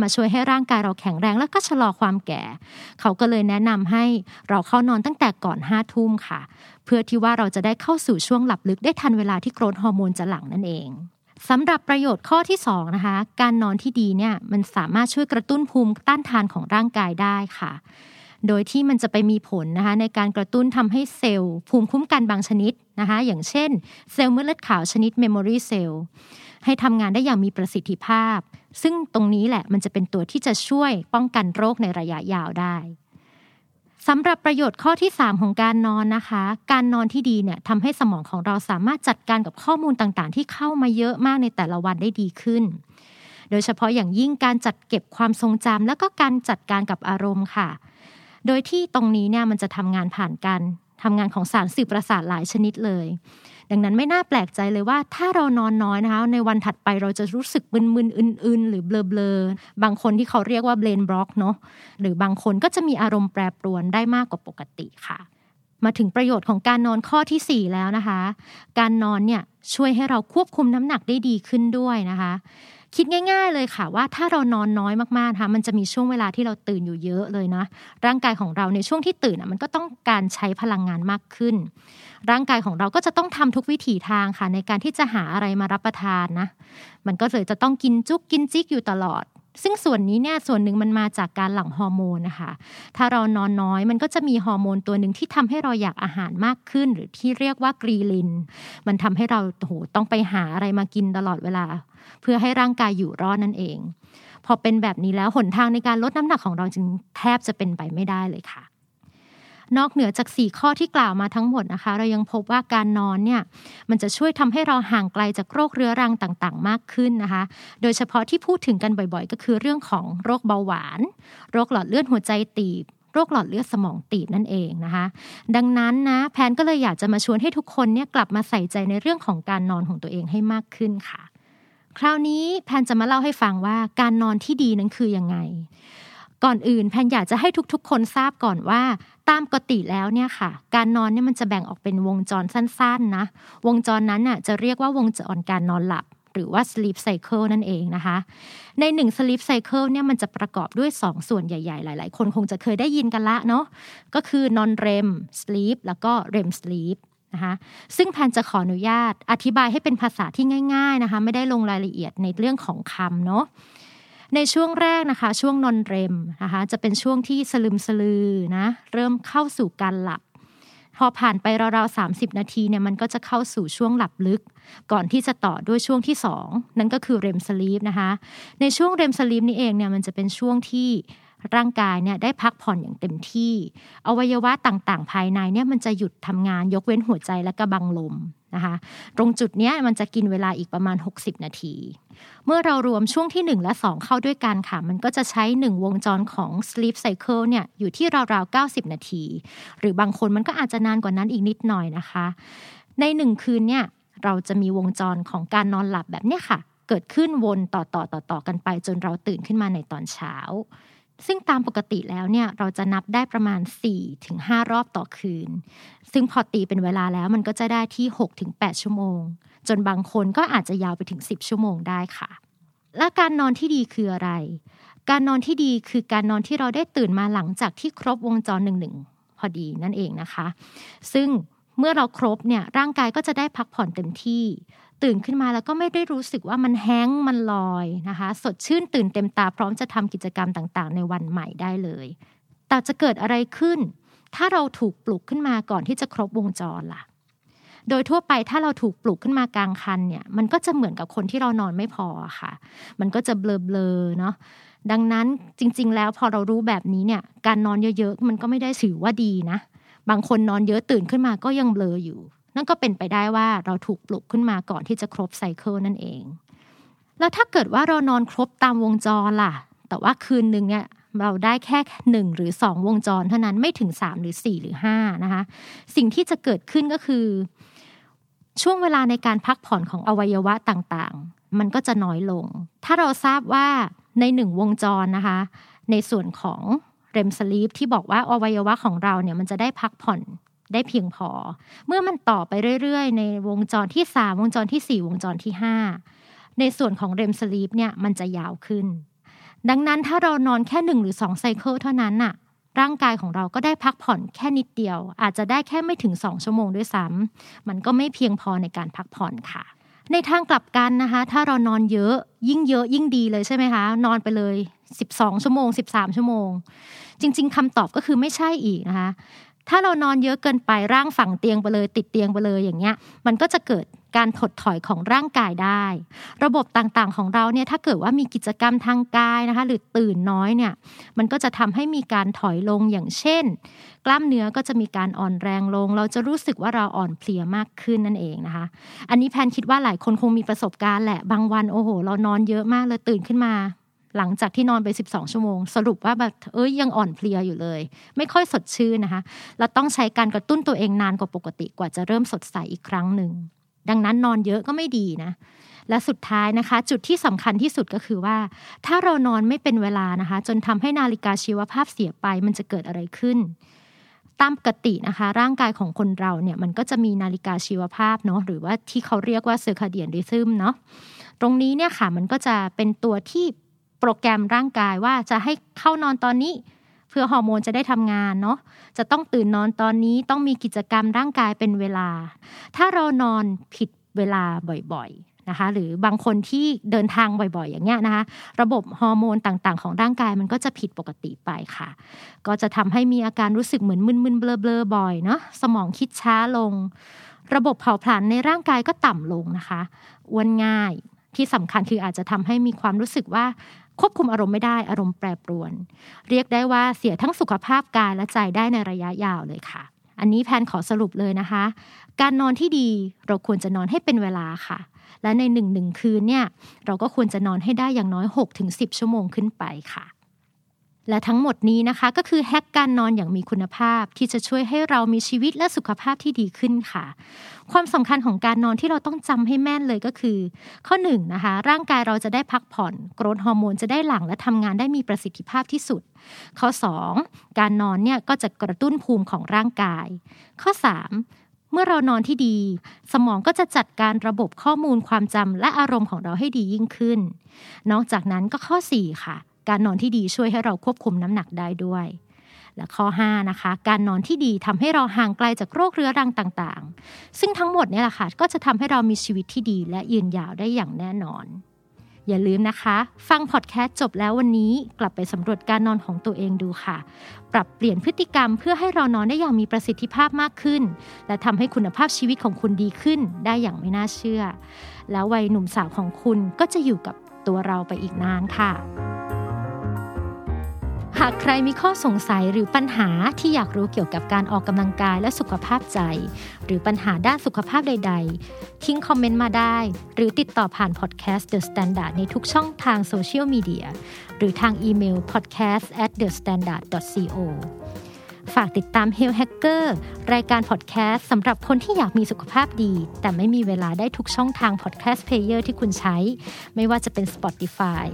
Speaker 2: มาช่วยให้ร่างกายเราแข็งแรงแล้วก็ชะลอความแก่ เขาก็เลยแนะนำให้เราเข้านอนตั้งแต่ก่อนห้าทุ่มค่ะ เพื่อที่ว่าเราจะได้เข้าสู่ช่วงหลับลึกได้ทันเวลาที่ growth hormone จะหลั่งนั่นเอง สำหรับประโยชน์ข้อที่2นะคะการนอนที่ดีเนี่ยมันสามารถช่วยกระตุ้นภูมิต้านทานของร่างกายได้ค่ะ โดยที่มันจะไปมีผลนะคะในการกระตุ้นทำให้เซลล์ ภูมิคุ้มกันบางชนิดนะคะอย่างเช่น เซลล์เม็ดเลือดขาวชนิด memory cell ให้ทำงานได้อย่างมีประสิทธิภาพ ซึ่งตรงนี้แหละมันจะเป็นตัวที่จะช่วยป้องกันโรคในระยะยาวได้ สำหรับประโยชน์ข้อที่ 3 ของการนอนนะคะ การนอนที่ดีเนี่ยทำให้สมองของเราสามารถจัดการกับข้อมูลต่างๆ ที่เข้ามาเยอะมากในแต่ละวันได้ดีขึ้น โดยเฉพาะอย่างยิ่งการจัดเก็บความทรงจำแล้วก็การจัดการกับอารมณ์ค่ะ โดยที่ตรงนี้เนี่ยมันจะทำงานผ่านการทำงานของสารสื่อประสาทหลายชนิดเลย ดังนั้นไม่น่าแปลกใจเลยว่าถ้าเรานอนน้อยนะคะ ในวันถัดไปเราจะรู้สึกมึนๆอื่นๆ หรือเบลอๆบางคนที่เขาเรียกว่าเบรนบล็อกเนาะหรือบางคนก็จะมีอารมณ์แปรปรวนได้มากกว่าปกติค่ะ มาถึงประโยชน์ของการนอนข้อที่ 4 แล้วนะคะ การนอนเนี่ยช่วยให้เราควบคุมน้ำหนักได้ดีขึ้นด้วยนะคะคิดง่าย ๆ เลยค่ะว่าถ้าเรานอนน้อยมากๆนะคะมันจะมีช่วงเวลาที่เราตื่นอยู่เยอะเลยนะ ร่างกายของเราในช่วงที่ตื่นอะมันก็ต้องการใช้พลังงานมากขึ้น ร่างกายของเราก็จะต้องทำทุกวิถีทางค่ะ ในการที่จะหาอะไรมารับประทานนะ มันก็เลยจะต้องกินจุกกินจิกอยู่ตลอด ซึ่งส่วนนี้เนี่ยส่วนหนึ่งมันมาจากการหลั่งฮอร์โมนนะคะ ถ้าเรานอนน้อยมันก็จะมีฮอร์โมนตัวหนึ่งที่ทำให้เราอยากอาหารมากขึ้น หรือที่เรียกว่ากรีลิน มันทำให้เราโหต้องไปหาอะไรมากินตลอดเวลา เพื่อให้ร่างกายอยู่รอดนั่นเองพอเป็นแบบนี้แล้วหนทางในการลดน้ำหนักของเราจึงแทบจะเป็นไปไม่ได้เลยค่ะ นอกเหนือจาก 4 ข้อที่กล่าวมาทั้งหมดนะคะ เรายังพบว่าการนอนเนี่ยมันจะช่วยทำให้เราห่างไกลจากโรคเรื้อรังต่างๆ มากขึ้นนะคะ โดยเฉพาะที่พูดถึงกันบ่อยๆ ก็คือเรื่องของโรคเบาหวาน โรคหลอดเลือดหัวใจตีบโรคหลอดเลือดสมองตีบนั่นเองนะคะ ดังนั้นนะแพนก็เลยอยากจะมาชวนให้ทุกคนเนี่ยกลับมาใส่ใจในเรื่องของการนอนของตัวเองให้มากขึ้นค่ะ คราวนี้แพนจะมาเล่าให้ฟังว่าการนอนที่ดีนั้นคือยังไง ก่อนอื่นแพนอยากจะให้ทุกๆ คนทราบก่อนว่า ตามปกติแล้วเนี่ยค่ะ การนอนเนี่ยมันจะแบ่งออกเป็นวงจรสั้นๆนะวงจรนั้นน่ะจะเรียกว่าวงจรการนอนหลับ หรือว่า sleep cycle นั่นเองนะคะ ในหนึ่ง sleep cycle เนี่ยมันจะประกอบด้วย 2 ส่วนใหญ่ ๆ หลาย ๆ คนคงจะเคยได้ยินกันละเนาะก็คือ non REM sleep แล้วก็ REM sleep นะคะซึ่งแพนจะขออนุญาตอธิบายให้เป็นภาษาที่ง่าย ๆนะคะ ไม่ได้ลงรายละเอียดในเรื่องของคำเนาะ ในช่วงแรกนะคะ ช่วงนอนเรมนะคะจะเป็นช่วงที่สลึมสลือนะเริ่มเข้าสู่การหลับ พอผ่านไปราวๆ30 นาทีเนี่ยมันก็จะเข้าสู่ช่วงหลับลึก ก่อนที่จะต่อด้วยช่วงที่ 2 นั่นก็คือเรมสลีปนะคะ ในช่วงเรมสลีปนี้เองเนี่ยมันจะเป็นช่วงที่ร่างกายเนี่ยได้พักผ่อนอย่างเต็มที่ อวัยวะต่างๆ ภายในเนี่ยมันจะหยุดทำงานยกเว้นหัวใจและกระบังลม นะคะตรงจุดนี้มันจะกินเวลาอีกประมาณ 60 นาที เมื่อเรารวมช่วงที่ 1 และ 2 เข้าด้วยกันค่ะ มันก็จะใช้ 1 วงจรของ sleep cycle เนี่ยอยู่ที่ราวๆ 90 นาที หรือบางคนมันก็อาจจะนานกว่านั้นอีกนิดหน่อยนะคะ ในหนึ่งคืนเนี่ยเราจะมีวงจรของการนอนหลับแบบเนี้ยค่ะ เกิดขึ้นวนต่อต่อต่อต่อกันไปจนเราตื่นขึ้นมาในตอนเช้า ซึ่งตามปกติแล้วเนี่ยเราจะนับได้ประมาณ 4-5 รอบต่อคืน ซึ่งพอตีเป็นเวลาแล้วมันก็จะได้ที่ 6-8 ชั่วโมง จนบางคนก็อาจจะยาวไปถึง 10 ชั่วโมงได้ค่ะ และการนอนที่ดีคืออะไร การนอนที่ดีคือการนอนที่เราได้ตื่นมาหลังจากที่ครบวงจรหนึ่งหนึ่งพอดีนั่นเองนะคะ ซึ่งเมื่อเราครบเนี่ยร่างกายก็จะได้พักผ่อนเต็มที่ ตื่นขึ้นมาแล้วก็ไม่ได้รู้สึกว่ามันแห้งมันลอยนะคะ สดชื่นตื่นเต็มตาพร้อมจะทำกิจกรรมต่างๆ ในวันใหม่ได้เลย แต่จะเกิดอะไรขึ้น ถ้าเราถูกปลุกขึ้นมาก่อนที่จะครบวงจรล่ะ โดยทั่วไปถ้าเราถูกปลุกขึ้นมากลางคันเนี่ย มันก็จะเหมือนกับคนที่เรานอนไม่พอค่ะ มันก็จะเบลอๆเนาะดังนั้นจริง ๆ แล้วพอเรารู้แบบนี้เนี่ย การนอนเยอะๆมันก็ไม่ได้ถือว่าดีนะ บางคนนอนเยอะตื่นขึ้นมาก็ยังเบลออยู่ นั่นก็เป็นไปได้ว่าเราถูกปลุกขึ้นมาก่อนที่จะครบไซเคิลนั่นเอง แล้วถ้าเกิดว่าเรานอนครบตามวงจรล่ะ แต่ว่าคืนหนึ่งเนี่ยเราได้แค่หนึ่งหรือสองวงจรเท่านั้นไม่ถึงสามหรือสี่หรือห้านะคะ สิ่งที่จะเกิดขึ้นก็คือ ช่วงเวลาในการพักผ่อนของอวัยวะต่างๆ มันก็จะน้อยลง ถ้าเราทราบว่าในหนึ่งวงจรนะคะ ในส่วนของเรมสลีปที่บอกว่าอวัยวะของเราเนี่ยมันจะได้พักผ่อน ได้เพียงพอ เมื่อมันต่อไปเรื่อยๆ ในวงจรที่ 3 วงจรที่ 4 วงจรที่ 5 ในส่วนของเรมสลีปเนี่ยมันจะยาวขึ้น ดังนั้นถ้าเรานอนแค่ 1 หรือ 2 ไซเคิลเท่านั้นน่ะร่างกายของเราก็ได้พักผ่อนแค่นิดเดียว อาจจะได้แค่ไม่ถึง 2 ชั่วโมงด้วยซ้ำมันก็ไม่เพียงพอในการพักผ่อนค่ะ ในทางกลับกันนะคะ ถ้าเรานอนเยอะยิ่งเยอะยิ่งดีเลยใช่ไหมคะ นอนไปเลย 12 ชั่วโมง 13 ชั่วโมง จริง ๆคำตอบก็คือไม่ใช่อีกนะคะ ถ้าเรานอนเยอะเกินไปร่างฝังเตียงไปเลย ติดเตียงไปเลยอย่างเงี้ย มันก็จะเกิดการถดถอยของร่างกายได้ ระบบต่างๆของเราเนี่ยถ้าเกิดว่ามีกิจกรรมทางกายนะคะ หรือตื่นน้อยเนี่ยมันก็จะทำให้มีการถอยลงอย่างเช่น กล้ามเนื้อก็จะมีการอ่อนแรงลง เราจะรู้สึกว่าเราอ่อนเพลียมากขึ้นนั่นเองนะคะ อันนี้แพนคิดว่าหลายคนคงมีประสบการณ์แหละบางวันโอ้โห เรานอนเยอะมากเลยตื่นขึ้นมา หลังจากที่นอนไป 12 ชั่วโมง สรุปว่าแบบเอ้ยยังอ่อนเพลียอยู่เลย ไม่ค่อยสดชื่นนะคะเราต้องใช้การกระตุ้นตัวเองนานกว่าปกติกว่าจะเริ่มสดใสอีกครั้งหนึ่งดังนั้นนอนเยอะก็ไม่ดีนะ และสุดท้ายนะคะ จุดที่สำคัญที่สุดก็คือว่า ถ้าเรานอนไม่เป็นเวลานะคะ จนทำให้นาฬิกาชีวภาพเสียไปมันจะเกิดอะไรขึ้นตามปกตินะคะ ร่างกายของคนเราเนี่ยมันก็จะมีนาฬิกาชีวภาพเนาะหรือว่าที่เขาเรียกว่า circadian rhythm เนาะตรงนี้เนี่ยค่ะมันก็จะเป็นตัวที่ โปรแกรมร่างกายว่าจะให้เข้านอนตอนนี้ เพื่อฮอร์โมนจะได้ทำงานเนาะจะต้องตื่นนอนตอนนี้ต้องมีกิจกรรมร่างกายเป็นเวลา ถ้าเรานอนผิดเวลาบ่อยๆนะคะ หรือบางคนที่เดินทางบ่อยๆ อย่างเงี้ยนะคะ ระบบฮอร์โมนต่างๆ ของร่างกายมันก็จะผิดปกติไปค่ะ ก็จะทำให้มีอาการรู้สึกเหมือนมึนๆเบลอๆบ่อยเนาะสมองคิดช้าลง ระบบเผาผลาญในร่างกายก็ต่ำลงนะคะอ้วนง่ายที่สำคัญคืออาจจะทำให้มีความรู้สึกว่า ควบคุมอารมณ์ไม่ได้อารมณ์แปรปรวน เรียกได้ว่าเสียทั้งสุขภาพกายและใจได้ในระยะยาวเลยค่ะ อันนี้แพนขอสรุปเลยนะคะ การนอนที่ดีเราควรจะนอนให้เป็นเวลาค่ะ และในหนึ่งหนึ่งคืนเนี่ยเราก็ควรจะนอนให้ได้อย่างน้อย 6-10 ชั่วโมงขึ้นไปค่ะ และทั้งหมดนี้นะคะก็คือแฮกการนอนอย่างมีคุณภาพที่จะช่วยให้เรามีชีวิตและสุขภาพที่ดีขึ้นค่ะ ความสำคัญของการนอนที่เราต้องจำให้แม่นเลยก็คือ ข้อ1นนะคะร่างกายเราจะได้พักผ่อนโกรทฮอร์โมนจะได้หลั่งและทำงานได้มีประสิทธิภาพที่สุด ข้อ 2 การนอนเนี่ยก็จะกระตุ้นภูมิของร่างกาย ข้อ 3เมื่อเรานอนที่ดี สมองก็จะจัดการระบบข้อมูลความจำและอารมณ์ของเราให้ดียิ่งขึ้น นอกจากนั้นก็ข้อ 4 ค่ะ การนอนที่ดีช่วยให้เราควบคุมน้ำหนักได้ด้วย และข้อ5นะคะการนอนที่ดีทำให้เราห่างไกลจากโรคเรื้อรังต่างๆ ซึ่งทั้งหมดนี่แหละค่ะก็จะทำให้เรามีชีวิตที่ดีและยืนยาวได้อย่างแน่นอน อย่าลืมนะคะ ฟังพอดแคสต์จบแล้ววันนี้กลับไปสำรวจการนอนของตัวเองดูค่ะ ปรับเปลี่ยนพฤติกรรมเพื่อให้เรานอนได้อย่างมีประสิทธิภาพมากขึ้น และทำให้คุณภาพชีวิตของคุณดีขึ้นได้อย่างไม่น่าเชื่อ แล้ววัยหนุ่มสาวของคุณก็จะอยู่กับตัวเราไปอีกนานค่ะ หากใครมีข้อสงสัยหรือปัญหาที่อยากรู้เกี่ยวกับการออกกำลังกายและสุขภาพใจ หรือปัญหาด้านสุขภาพใด ๆ ทิ้งคอมเมนต์มาได้ หรือติดต่อผ่านพอดแคสต์ The Standard ในทุกช่องทางโซเชียลมีเดียหรือทางอีเมล podcast at the standard co ฝากติดตาม Health Hacker รายการพอดแคสต์สำหรับคนที่อยากมีสุขภาพดี แต่ไม่มีเวลาได้ทุกช่องทาง podcast player ที่คุณใช้ ไม่ว่าจะเป็น Spotify,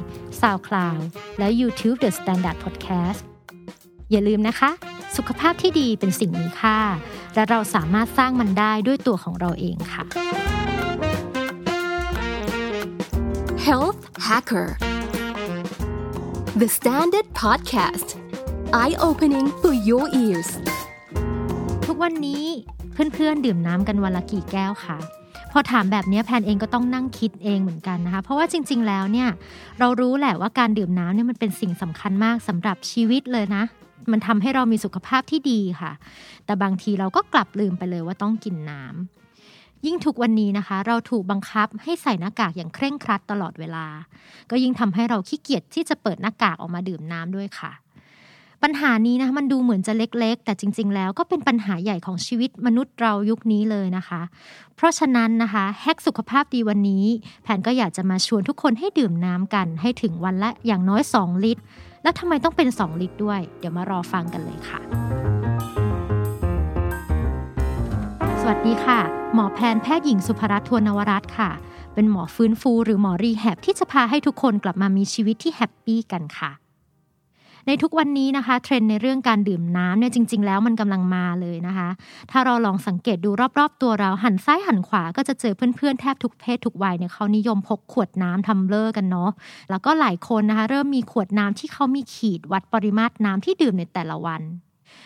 Speaker 2: SoundCloud และ YouTube The Standard Podcast อย่าลืมนะคะ สุขภาพที่ดีเป็นสิ่งมีค่า และเราสามารถสร้างมันได้ด้วยตัวของเราเองค่ะ
Speaker 1: Health Hacker The Standard Podcast Eye Opening for Your Ears
Speaker 2: ทุกวันนี้เพื่อนๆ ดื่มน้ำกันวันละกี่แก้วคะพอถามแบบนี้แพนเองก็ต้องนั่งคิดเองเหมือนกันนะคะ เพราะว่าจริง ๆ แล้วเนี่ยเรารู้แหละว่าการดื่มน้ำเนี่ยมันเป็นสิ่งสำคัญมากสำหรับชีวิตเลยนะ มันทำให้เรามีสุขภาพที่ดีค่ะ แต่บางทีเราก็กลับลืมไปเลยว่าต้องกินน้ำยิ่งทุกวันนี้นะคะ เราถูกบังคับให้ใส่หน้ากากอย่างเคร่งครัดตลอดเวลา ก็ยิ่งทำให้เราขี้เกียจที่จะเปิดหน้ากากออกมาดื่มน้ำด้วยค่ะ ปัญหานี้นะมันดูเหมือนจะเล็กๆ แต่จริง ๆ แล้วก็เป็นปัญหาใหญ่ของชีวิตมนุษย์เรายุคนี้เลยนะคะ เพราะฉะนั้นนะคะแฮกสุขภาพดีวันนี้ แผนก็อยากจะมาชวนทุกคนให้ดื่มน้ำกัน ให้ถึงวันละอย่างน้อย 2 ลิตร แล้วทำไมต้องเป็น 2 ลิตรด้วย เดี๋ยวมารอฟังกันเลยค่ะ สวัสดีค่ะ หมอแพนแพทย์หญิงสุภรัตน์ทวนนวรัตน์ค่ะ เป็นหมอฟื้นฟู หรือหมอ rehab ที่จะพาให้ทุกคนกลับมามีชีวิตที่ happy กันค่ะ ในทุกวันนี้นะคะเทรนด์ในเรื่องการดื่มน้ำเนี่ยจริง ๆ แล้วมันกำลังมาเลยนะคะ ถ้าเราลองสังเกตดูรอบ ๆ ตัวเราหันซ้ายหันขวาก็จะเจอเพื่อนๆแทบทุกเพศทุกวัยเนี่ยเขานิยมพกขวดน้ำ tumbler กันเนาะแล้วก็หลายคนนะคะ เริ่มมีขวดน้ำที่เขามีขีดวัดปริมาตรน้ำที่ดื่มในแต่ละวัน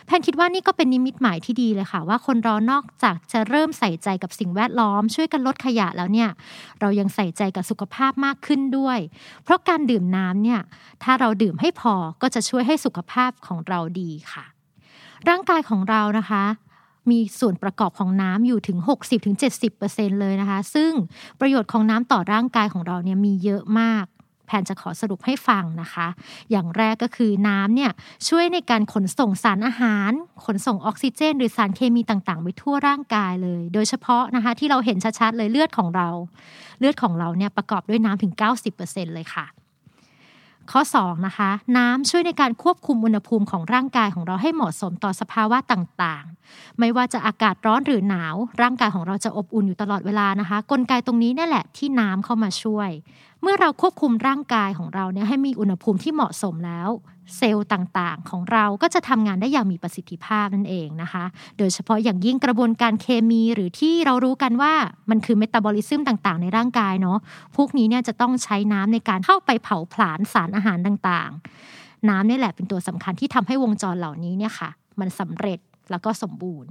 Speaker 2: แพนคิดว่านี่ก็เป็นนิมิตหมายที่ดีเลยค่ะ ว่าคนเรานอกจากจะเริ่มใส่ใจกับสิ่งแวดล้อม ช่วยกันลดขยะแล้วเนี่ย เรายังใส่ใจกับสุขภาพมากขึ้นด้วย เพราะการดื่มน้ำเนี่ยถ้าเราดื่มให้พอก็จะช่วยให้สุขภาพของเราดีค่ะ ร่างกายของเรานะคะมีส่วนประกอบของน้ำอยู่ถึง 60-70%เลยนะคะ ซึ่งประโยชน์ของน้ำต่อร่างกายของเราเนี่ยมีเยอะมาก แผนจะขอสรุปให้ฟังนะคะ อย่างแรกก็คือน้ำเนี่ยช่วยในการขนส่งสารอาหาร ขนส่งออกซิเจน หรือสารเคมีต่างๆ ไปทั่วร่างกายเลย โดยเฉพาะนะคะที่เราเห็นชัดๆเลยเลือดของเรา เลือดของเราเนี่ยประกอบด้วยน้ำถึง 90%เลยค่ะข้อ2นะคะน้ำช่วยในการควบคุมอุณหภูมิของร่างกายของเราให้เหมาะสมต่อสภาวะต่างๆ ไม่ว่าจะอากาศร้อนหรือหนาว ร่างกายของเราจะอบอุ่นอยู่ตลอดเวลานะคะ กลไกตรงนี้นี่แหละที่น้ำเข้ามาช่วย เมื่อเราควบคุมร่างกายของเราเนี่ยให้มีอุณหภูมิที่เหมาะสมแล้ว เซลล์ต่างๆ ของเราก็จะทำงานได้อย่างมีประสิทธิภาพนั่นเองนะคะ โดยเฉพาะอย่างยิ่งกระบวนการเคมีหรือที่เรารู้กันว่ามันคือเมตาบอลิซึมต่างๆ ในร่างกายเนาะพวกนี้เนี่ยจะต้องใช้น้ำในการเข้าไปเผาผลาญสารอาหารต่างๆ น้ำนี่แหละเป็นตัวสำคัญที่ทำให้วงจรเหล่านี้เนี่ยค่ะ มันสำเร็จแล้วก็สมบูรณ์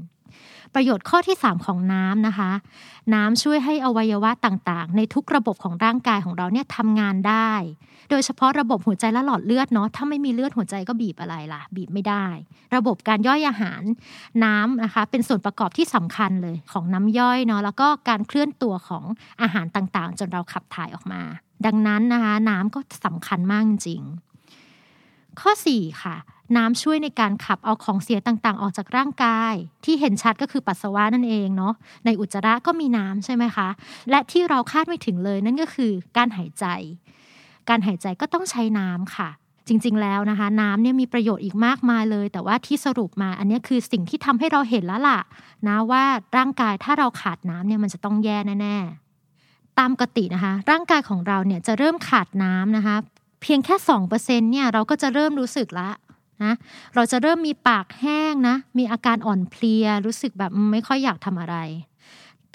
Speaker 2: ประโยชน์ข้อที่ 3 ของน้ำนะคะ น้ำช่วยให้อวัยวะต่างๆ ในทุกระบบของร่างกายของเราเนี่ยทำงานได้ โดยเฉพาะระบบหัวใจและหลอดเลือดเนาะถ้าไม่มีเลือดหัวใจก็บีบอะไรล่ะ บีบไม่ได้ ระบบการย่อยอาหารน้ำนะคะ เป็นส่วนประกอบที่สำคัญเลยของน้ำย่อยเนาะแล้วก็การเคลื่อนตัวของอาหารต่างๆ จนเราขับถ่ายออกมา ดังนั้นนะคะน้ำก็สำคัญมากจริงข้อ 4 ค่ะ น้ำช่วยในการขับเอาของเสียต่างๆ ออกจากร่างกาย ที่เห็นชัดก็คือปัสสาวะนั่นเองเนาะในอุจจาระก็มีน้ำใช่ไหมคะ และที่เราคาดไม่ถึงเลยนั่นก็คือการหายใจ การหายใจก็ต้องใช้น้ำค่ะ จริงๆแล้วนะคะ น้ำเนี่ยมีประโยชน์อีกมากมายเลย แต่ว่าที่สรุปมาอันนี้คือสิ่งที่ทำให้เราเห็นแล้วล่ะ นะว่าร่างกายถ้าเราขาดน้ำเนี่ยมันจะต้องแย่แน่ๆตามปกตินะคะ ร่างกายของเราเนี่ยจะเริ่มขาดน้ำนะคะเพียงแค่สองเปอร์เซ็นเนี่ยเราก็จะเริ่มรู้สึกละ นะเราจะเริ่มมีปากแห้งนะ มีอาการอ่อนเพลีย รู้สึกแบบไม่ค่อยอยากทำอะไร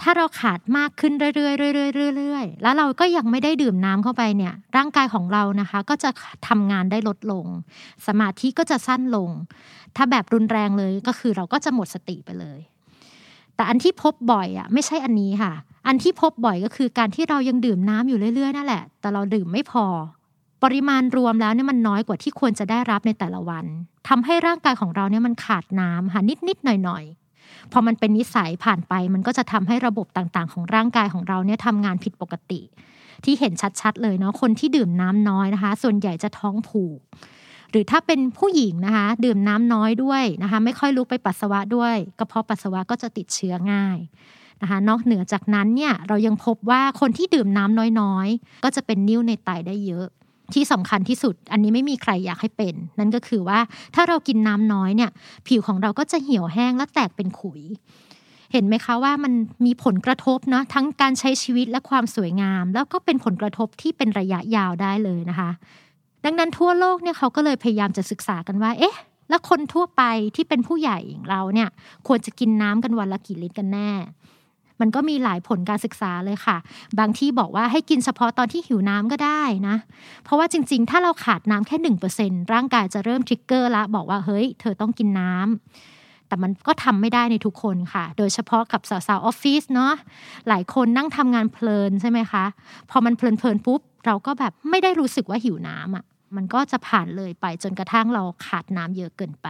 Speaker 2: ถ้าเราขาดมากขึ้นเรื่อยๆเรื่อยๆเรื่อยๆแล้วเราก็ยังไม่ได้ดื่มน้ำเข้าไปเนี่ย ร่างกายของเรานะคะ ก็จะทำงานได้ลดลง สมาธิก็จะสั้นลง ถ้าแบบรุนแรงเลยก็คือเราก็จะหมดสติไปเลย แต่อันที่พบบ่อยอะไม่ใช่อันนี้ค่ะ อันที่พบบ่อยก็คือการที่เรายังดื่มน้ำอยู่เรื่อยๆนั่นแหละ แต่เราดื่มไม่พอ ปริมาณรวมแล้วเนี่ยมันน้อยกว่าที่ควรจะได้รับในแต่ละวันทำให้ร่างกายของเราเนี่ยมันขาดน้ำค่ะนิดๆหน่อยๆพอมันเป็นนิสัยผ่านไป มันก็จะทำให้ระบบต่างๆ ของร่างกายของเราเนี่ยทำงานผิดปกติ ที่เห็นชัดๆ เลยเนาะคนที่ดื่มน้ำน้อยนะคะ ส่วนใหญ่จะท้องผูก หรือถ้าเป็นผู้หญิงนะคะ ดื่มน้ำน้อยด้วยนะคะ ไม่ค่อยลุกไปปัสสาวะด้วยกระเพาะปัสสาวะก็จะติดเชื้อง่ายนะคะนอกเหนือจากนั้นเนี่ยเรายังพบว่าคนที่ดื่มน้ำน้อยๆ ก็จะเป็นนิ่วในไตได้เยอะ ที่สำคัญที่สุด อันนี้ไม่มีใครอยากให้เป็น นั่นก็คือว่าถ้าเรากินน้ำน้อยเนี่ย ผิวของเราก็จะเหี่ยวแห้งและแตกเป็นขุย เห็นไหมคะว่ามันมีผลกระทบเนาะทั้งการใช้ชีวิตและความสวยงาม แล้วก็เป็นผลกระทบที่เป็นระยะยาวได้เลยนะคะ ดังนั้นทั่วโลกเนี่ยเขาก็เลยพยายามจะศึกษากันว่า เอ๊ะ แล้วคนทั่วไปที่เป็นผู้ใหญ่อย่างเราเนี่ย ควรจะกินน้ำกันวันละกี่ลิตรกันแน่ มันก็มีหลายผลการศึกษาเลยค่ะ บางที่บอกว่าให้กินเฉพาะตอนที่หิวน้ำก็ได้นะ เพราะว่าจริง ๆ ถ้าเราขาดน้ำแค่หนึ่งเปอร์เซ็นร่างกายจะเริ่มทริกเกอร์ละบอกว่าเฮ้ย เธอต้องกินน้ำแต่มันก็ทำไม่ได้ในทุกคนค่ะ โดยเฉพาะกับสาวๆออฟฟิศเนาะหลายคนนั่งทำงานเพลินใช่ไหมคะ พอมันเพลินๆปุ๊บ เราก็แบบไม่ได้รู้สึกว่าหิวน้ำอะมันก็จะผ่านเลยไปจนกระทั่งเราขาดน้ำเยอะเกินไป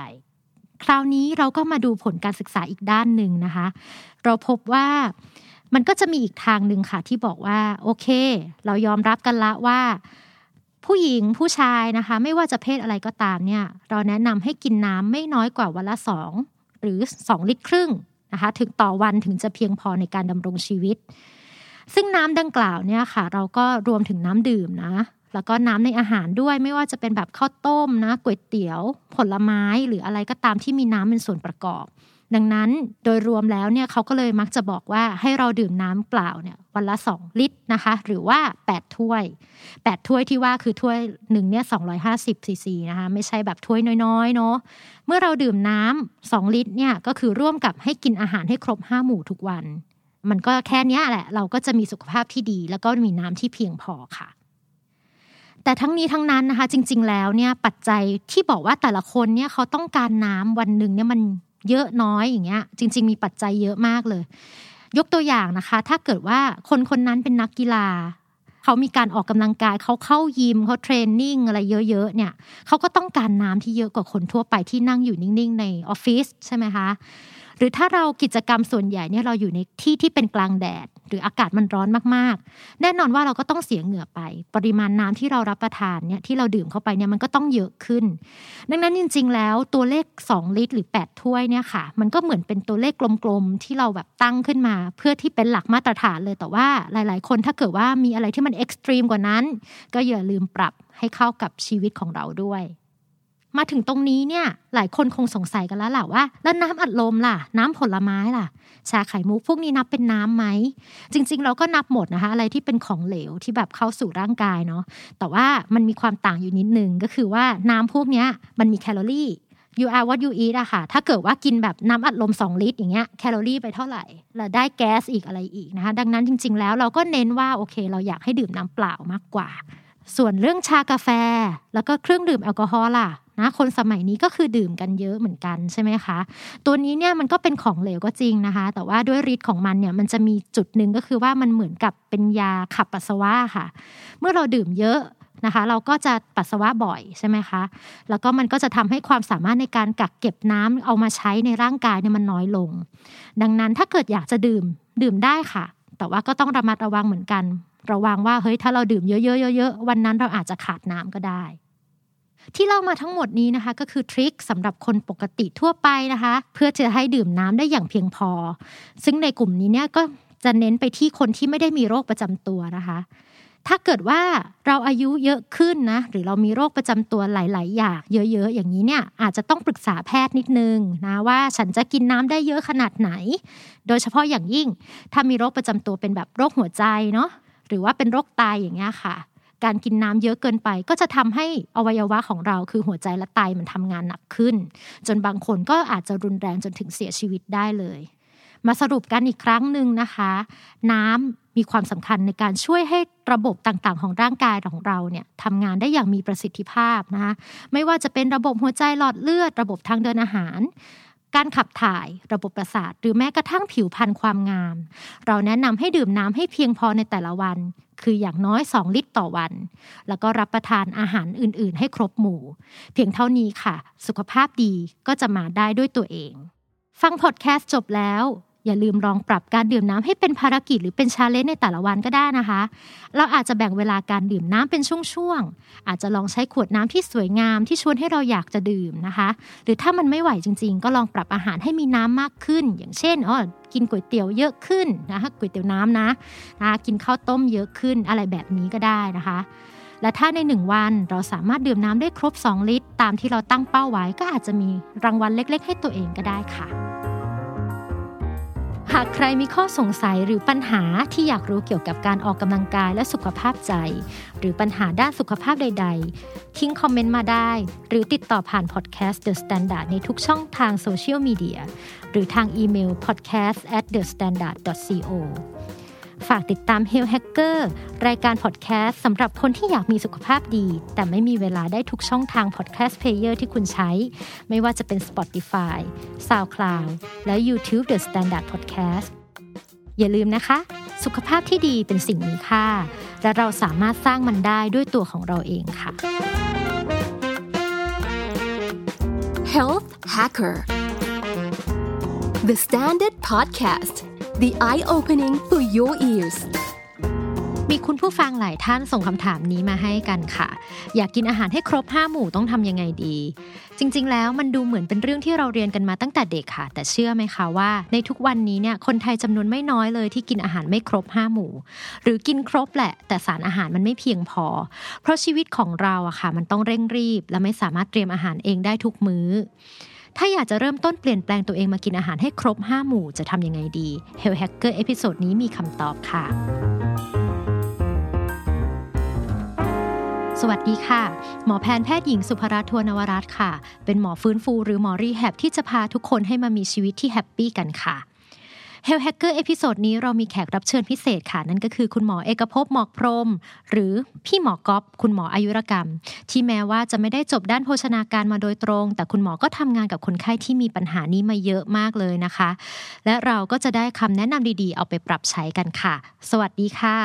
Speaker 2: คราวนี้เราก็มาดูผลการศึกษาอีกด้านหนึ่งนะคะ เราพบว่ามันก็จะมีอีกทางหนึ่งค่ะที่บอกว่าโอเค เรายอมรับกันละว่า ผู้หญิงผู้ชายนะคะ ไม่ว่าจะเพศอะไรก็ตามเนี่ย เราแนะนำให้กินน้ำไม่น้อยกว่าวันละสองหรือสองลิตรครึ่งนะคะถึงต่อวันถึงจะเพียงพอในการดำรงชีวิต ซึ่งน้ำดังกล่าวเนี่ยค่ะ เราก็รวมถึงน้ำดื่มนะ แล้วก็น้ำในอาหารด้วยไม่ว่าจะเป็นแบบข้าวต้มนะก๋วยเตี๋ยว ผลไม้หรืออะไรก็ตามที่มีน้ำเป็นส่วนประกอบ ดังนั้นโดยรวมแล้วเนี่ยเขาก็เลยมักจะบอกว่าให้เราดื่มน้ำเปล่าเนี่ยวันละ 2 ลิตรนะคะ หรือว่า 8 ถ้วย 8 ถ้วยที่ว่าคือถ้วยหนึ่งเนี่ย250ซีซีนะคะไม่ใช่แบบถ้วยน้อยๆเนาะเมื่อเราดื่มน้ำ2ลิตรเนี่ยก็คือร่วมกับให้กินอาหารให้ครบ 5 หมู่ทุกวัน มันก็แค่นี้แหละ เราก็จะมีสุขภาพที่ดี แล้วก็มีน้ำที่เพียงพอค่ะ แต่ทั้งนี้ทั้งนั้นนะคะ จริง ๆ แล้วเนี่ยปัจจัยที่บอกว่าแต่ละคนเนี่ยเขาต้องการน้ำวันหนึ่งเนี่ยมันเยอะน้อยอย่างเงี้ย จริง ๆ มีปัจจัยเยอะมากเลย ยกตัวอย่างนะคะ ถ้าเกิดว่าคนคนนั้นเป็นนักกีฬาเขามีการออกกำลังกายเขาเข้ายิมเขาเทรนนิ่งอะไรเยอะๆเนี่ยเขาก็ต้องการน้ำที่เยอะกว่าคนทั่วไปที่นั่งอยู่นิ่งๆ ในออฟฟิศใช่ไหมคะหรือถ้าเรากิจกรรมส่วนใหญ่เนี่ยเราอยู่ในที่ที่เป็นกลางแดด หรืออากาศมันร้อนมากๆ แน่นอนว่าเราก็ต้องเสียเหงื่อไป ปริมาณน้ำที่เรารับประทานเนี่ยที่เราดื่มเข้าไปเนี่ยมันก็ต้องเยอะขึ้น ดังนั้นจริง ๆ แล้วตัวเลข 2 ลิตร หรือ 8 ถ้วยเนี่ยค่ะ มันก็เหมือนเป็นตัวเลขกลมๆที่เราแบบตั้งขึ้นมา เพื่อที่เป็นหลักมาตรฐานเลยแต่ว่าหลาย ๆ คนถ้าเกิดว่ามีอะไรที่มัน extreme กว่านั้น ก็อย่าลืมปรับให้เข้ากับชีวิตของเราด้วย มาถึงตรงนี้เนี่ยหลายคนคงสงสัยกันแล้วแหละว่า แล้วน้ำอัดลมล่ะ น้ำผลไม้ล่ะ ชาไข่มุกพวกนี้นับเป็นน้ำไหม จริง ๆ เราก็นับหมดนะคะ อะไรที่เป็นของเหลวที่แบบเข้าสู่ร่างกายเนาะแต่ว่ามันมีความต่างอยู่นิดนึงก็คือว่าน้ำพวกนี้มันมีแคลอรี่ you are what you eat อะค่ะ ถ้าเกิดว่ากินแบบน้ำอัดลม 2 ลิตรอย่างเงี้ย แคลอรี่ไปเท่าไหร่ แล้วได้แก๊สอีกอะไรอีกนะคะ ดังนั้นจริง ๆ แล้วเราก็เน้นว่าโอเค เราอยากให้ดื่มน้ำเปล่ามากกว่า ส่วนเรื่องชากาแฟ แล้วก็เครื่องดื่มแอลกอฮอล์ล่ะ นะคนสมัยนี้ก็คือดื่มกันเยอะเหมือนกันใช่ไหมคะ ตัวนี้เนี่ยมันก็เป็นของเหลวก็จริงนะคะ แต่ว่าด้วยฤทธิ์ของมันเนี่ยมันจะมีจุดหนึ่งก็คือว่ามันเหมือนกับเป็นยาขับปัสสาวะค่ะ เมื่อเราดื่มเยอะนะคะ เราก็จะปัสสาวะบ่อยใช่ไหมคะ แล้วก็มันก็จะทำให้ความสามารถในการกักเก็บน้ำเอามาใช้ในร่างกายเนี่ยมันน้อยลง ดังนั้นถ้าเกิดอยากจะดื่มดื่มได้ค่ะ แต่ว่าก็ต้องระมัดระวังเหมือนกัน ระวังว่าเฮ้ยถ้าเราดื่มเยอะๆๆวันนั้นเราอาจจะขาดน้ำก็ได้ ที่เล่ามาทั้งหมดนี้นะคะ ก็คือทริคสำหรับคนปกติทั่วไปนะคะ เพื่อจะให้ดื่มน้ำได้อย่างเพียงพอ ซึ่งในกลุ่มนี้เนี่ยก็จะเน้นไปที่คนที่ไม่ได้มีโรคประจำตัวนะคะ ถ้าเกิดว่าเราอายุเยอะขึ้นนะ หรือเรามีโรคประจำตัวหลาย ๆ อย่าง เยอะ ๆ อย่างนี้เนี่ยอาจจะต้องปรึกษาแพทย์นิดนึงนะว่าฉันจะกินน้ำได้เยอะขนาดไหน โดยเฉพาะอย่างยิ่ง ถ้ามีโรคประจำตัวเป็นแบบโรคหัวใจเนาะหรือว่าเป็นโรคไตยอย่างเงี้ยค่ะ การกินน้ำเยอะเกินไป ก็จะทำให้อวัยวะของเราคือหัวใจและไตมันทำงานหนักขึ้น จนบางคนก็อาจจะรุนแรงจนถึงเสียชีวิตได้เลย มาสรุปกันอีกครั้งหนึ่งนะคะ น้ำมีความสำคัญในการช่วยให้ระบบต่างๆ ของร่างกายของเราเนี่ยทำงานได้อย่างมีประสิทธิภาพนะคะไม่ว่าจะเป็นระบบหัวใจหลอดเลือด ระบบทางเดินอาหาร การขับถ่ายระบบประสาท หรือแม้กระทั่งผิวพรรณความงาม เราแนะนำให้ดื่มน้ำให้เพียงพอในแต่ละวัน คืออย่างน้อย 2 ลิตรต่อวัน แล้วก็รับประทานอาหารอื่น ๆ ให้ครบหมู่ เพียงเท่านี้ค่ะ สุขภาพดีก็จะมาได้ด้วยตัวเอง ฟังพอดแคสต์จบแล้ว อย่าลืมลองปรับการดื่มน้ำให้เป็นภารกิจหรือเป็นชาเลนจ์ในแต่ละวันก็ได้นะคะ เราอาจจะแบ่งเวลาการดื่มน้ำเป็นช่วงๆ อาจจะลองใช้ขวดน้ำที่สวยงามที่ชวนให้เราอยากจะดื่มนะคะ หรือถ้ามันไม่ไหวจริง ๆ ก็ลองปรับอาหารให้มีน้ำมากขึ้น อย่างเช่นอ๋อกินก๋วยเตี๋ยวเยอะขึ้นนะคะก๋วยเตี๋ยวน้ำนะนะกินข้าวต้มเยอะขึ้นอะไรแบบนี้ก็ได้นะคะและถ้าใน 1 วันเราสามารถดื่มน้ำได้ครบ 2 ลิตร ตามที่เราตั้งเป้าไว้ก็อาจจะมีรางวัลเล็ก ๆ ให้ตัวเองก็ได้ค่ะ หากใครมีข้อสงสัยหรือปัญหาที่อยากรู้เกี่ยวกับการออกกำลังกายและสุขภาพใจ หรือปัญหาด้านสุขภาพใด ๆ ทิ้งคอมเมนต์มาได้ หรือติดต่อผ่านพอดแคสต์ The Standard ในทุกช่องทางโซเชียลมีเดียหรือทางอีเมล podcast at the standard.co ฝากติดตาม Health Hacker รายการพอดแคสต์สำหรับคนที่อยากมีสุขภาพดี แต่ไม่มีเวลาได้ทุกช่องทาง podcast player ที่คุณใช้ ไม่ว่าจะเป็น Spotify, SoundCloud และ YouTube The Standard Podcast อย่าลืมนะคะ สุขภาพที่ดีเป็นสิ่งมีค่า และเราสามารถสร้างมันได้ด้วยตัวของเราเองค่ะ
Speaker 1: Health Hacker The Standard Podcast The eye-opening for your ears
Speaker 2: มีคุณผู้ฟังหลายท่านส่งคำถามนี้มาให้กันค่ะ อยากกินอาหารให้ครบ 5 หมู่ต้องทำยังไงดี จริง ๆ แล้วมันดูเหมือนเป็นเรื่องที่เราเรียนกันมาตั้งแต่เด็กค่ะ แต่เชื่อไหมคะว่า ในทุกวันนี้เนี่ยคนไทยจำนวนไม่น้อยเลยที่กินอาหารไม่ครบ 5 หมู่ หรือกินครบแหละ แต่สารอาหารมันไม่เพียงพอ เพราะชีวิตของเราอะค่ะ มันต้องเร่งรีบ และไม่สามารถเตรียมอาหารเองได้ทุกมื้อ ถ้าอยากจะเริ่มต้นเปลี่ยนแปลงตัวเองมากินอาหารให้ครบ 5 หมู่จะทำยังไงดี Health Hacker episode นี้มีคำตอบค่ะ สวัสดีค่ะ หมอแพนแพทย์หญิงสุภรัตน์ทวนวรัตน์ค่ะ เป็นหมอฟื้นฟูหรือหมอ rehab ที่จะพาทุกคนให้มามีชีวิตที่ happy กันค่ะ Health Hacker episode นี้เรามีแขกรับเชิญพิเศษค่ะ นั่นก็คือคุณหมอเอกภพหมอกพรม หรือพี่หมอกอฟคุณหมออายุรกรรม ที่แม้ว่าจะไม่ได้จบด้านโภชนาการมาโดยตรง แต่คุณหมอก็ทำงานกับคนไข้ที่มีปัญหานี้มาเยอะมากเลยนะคะ และเราก็จะได้คำแนะนำดีๆ เอาไปปรับใช้กันค่ะ สวัสดีค่ะ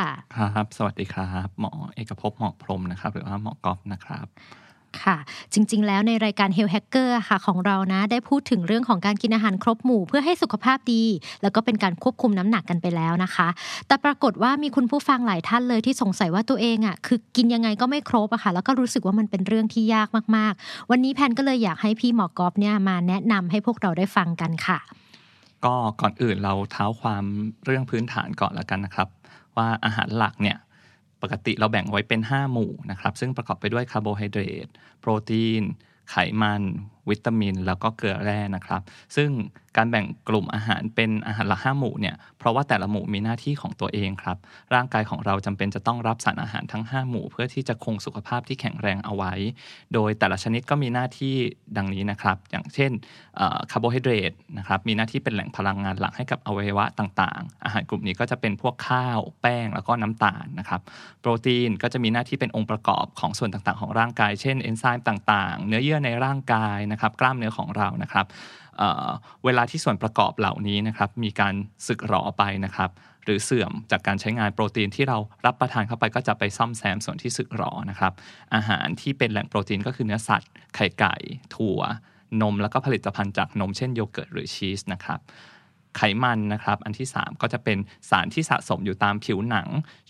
Speaker 3: ครับ สวัสดีครับ หมอเอกภพหมอกพรมนะครับ หรือว่าหมอกอฟนะครับ
Speaker 2: ค่ะ จริง ๆ แล้วในรายการ Health Hacker ค่ะของเรานะได้พูดถึงเรื่องของการกินอาหารครบหมู่เพื่อให้สุขภาพดี แล้วก็เป็นการควบคุมน้ำหนักกันไปแล้วนะคะ แต่ปรากฏว่ามีคุณผู้ฟังหลายท่านเลยที่สงสัยว่าตัวเองอะคือกินยังไงก็ไม่ครบอะค่ะแล้วก็รู้สึกว่ามันเป็นเรื่องที่ยากมากๆ วันนี้แพนก็เลยอยากให้พี่หมอกอฟเนี่ยมาแนะนำให้พวกเราได้ฟังกันค่ะ
Speaker 3: ก็ก่อนอื่นเราเท้าความเรื่องพื้นฐานก่อนละกันนะครับ ว่าอาหารหลักเนี่ย ปกติเราแบ่งไว้เป็น 5 หมู่นะครับ ซึ่งประกอบไปด้วยคาร์โบไฮเดรตโปรตีน ไขมัน วิตามิน แล้วก็เกลือแร่นะครับ ซึ่งการแบ่งกลุ่มอาหารเป็นอาหารละห้าหมู่เนี่ยเพราะว่าแต่ละหมู่มีหน้าที่ของตัวเองครับ ร่างกายของเราจำเป็นจะต้องรับสารอาหารทั้ง 5 หมู่ เพื่อที่จะคงสุขภาพที่แข็งแรงเอาไว้ โดยแต่ละชนิดก็มีหน้าที่ดังนี้นะครับ อย่างเช่นคาร์โบไฮเดรตนะครับมีหน้าที่เป็นแหล่งพลังงานหลักให้กับอวัยวะต่างๆ อาหารกลุ่มนี้ก็จะเป็นพวกข้าวแป้งแล้วก็น้ำตาลนะครับโปรตีนก็จะมีหน้าที่เป็นองค์ประกอบของส่วนต่างๆ ของร่างกาย เช่นเอนไซม์ต่างๆ เนื้อเยื่อในร่างกายนะครับกล้ามเนื้อของเรานะครับเวลาที่ส่วนประกอบเหล่านี้นะครับมีการสึกหรอไปนะครับหรือเสื่อมจากการใช้งานโปรตีนที่เรารับประทานเข้าไปก็จะไปซ่อมแซมส่วนที่สึกหรอนะครับอาหารที่เป็นแหล่งโปรตีนก็คือเนื้อสัตว์ไข่ไก่ ถั่ว นมแล้วก็ผลิตภัณฑ์จากนมเช่นโยเกิร์ตหรือชีสนะครับ ไขมันนะครับ อันที่ 3 ก็จะเป็นสารที่สะสมอยู่ตามผิวหนัง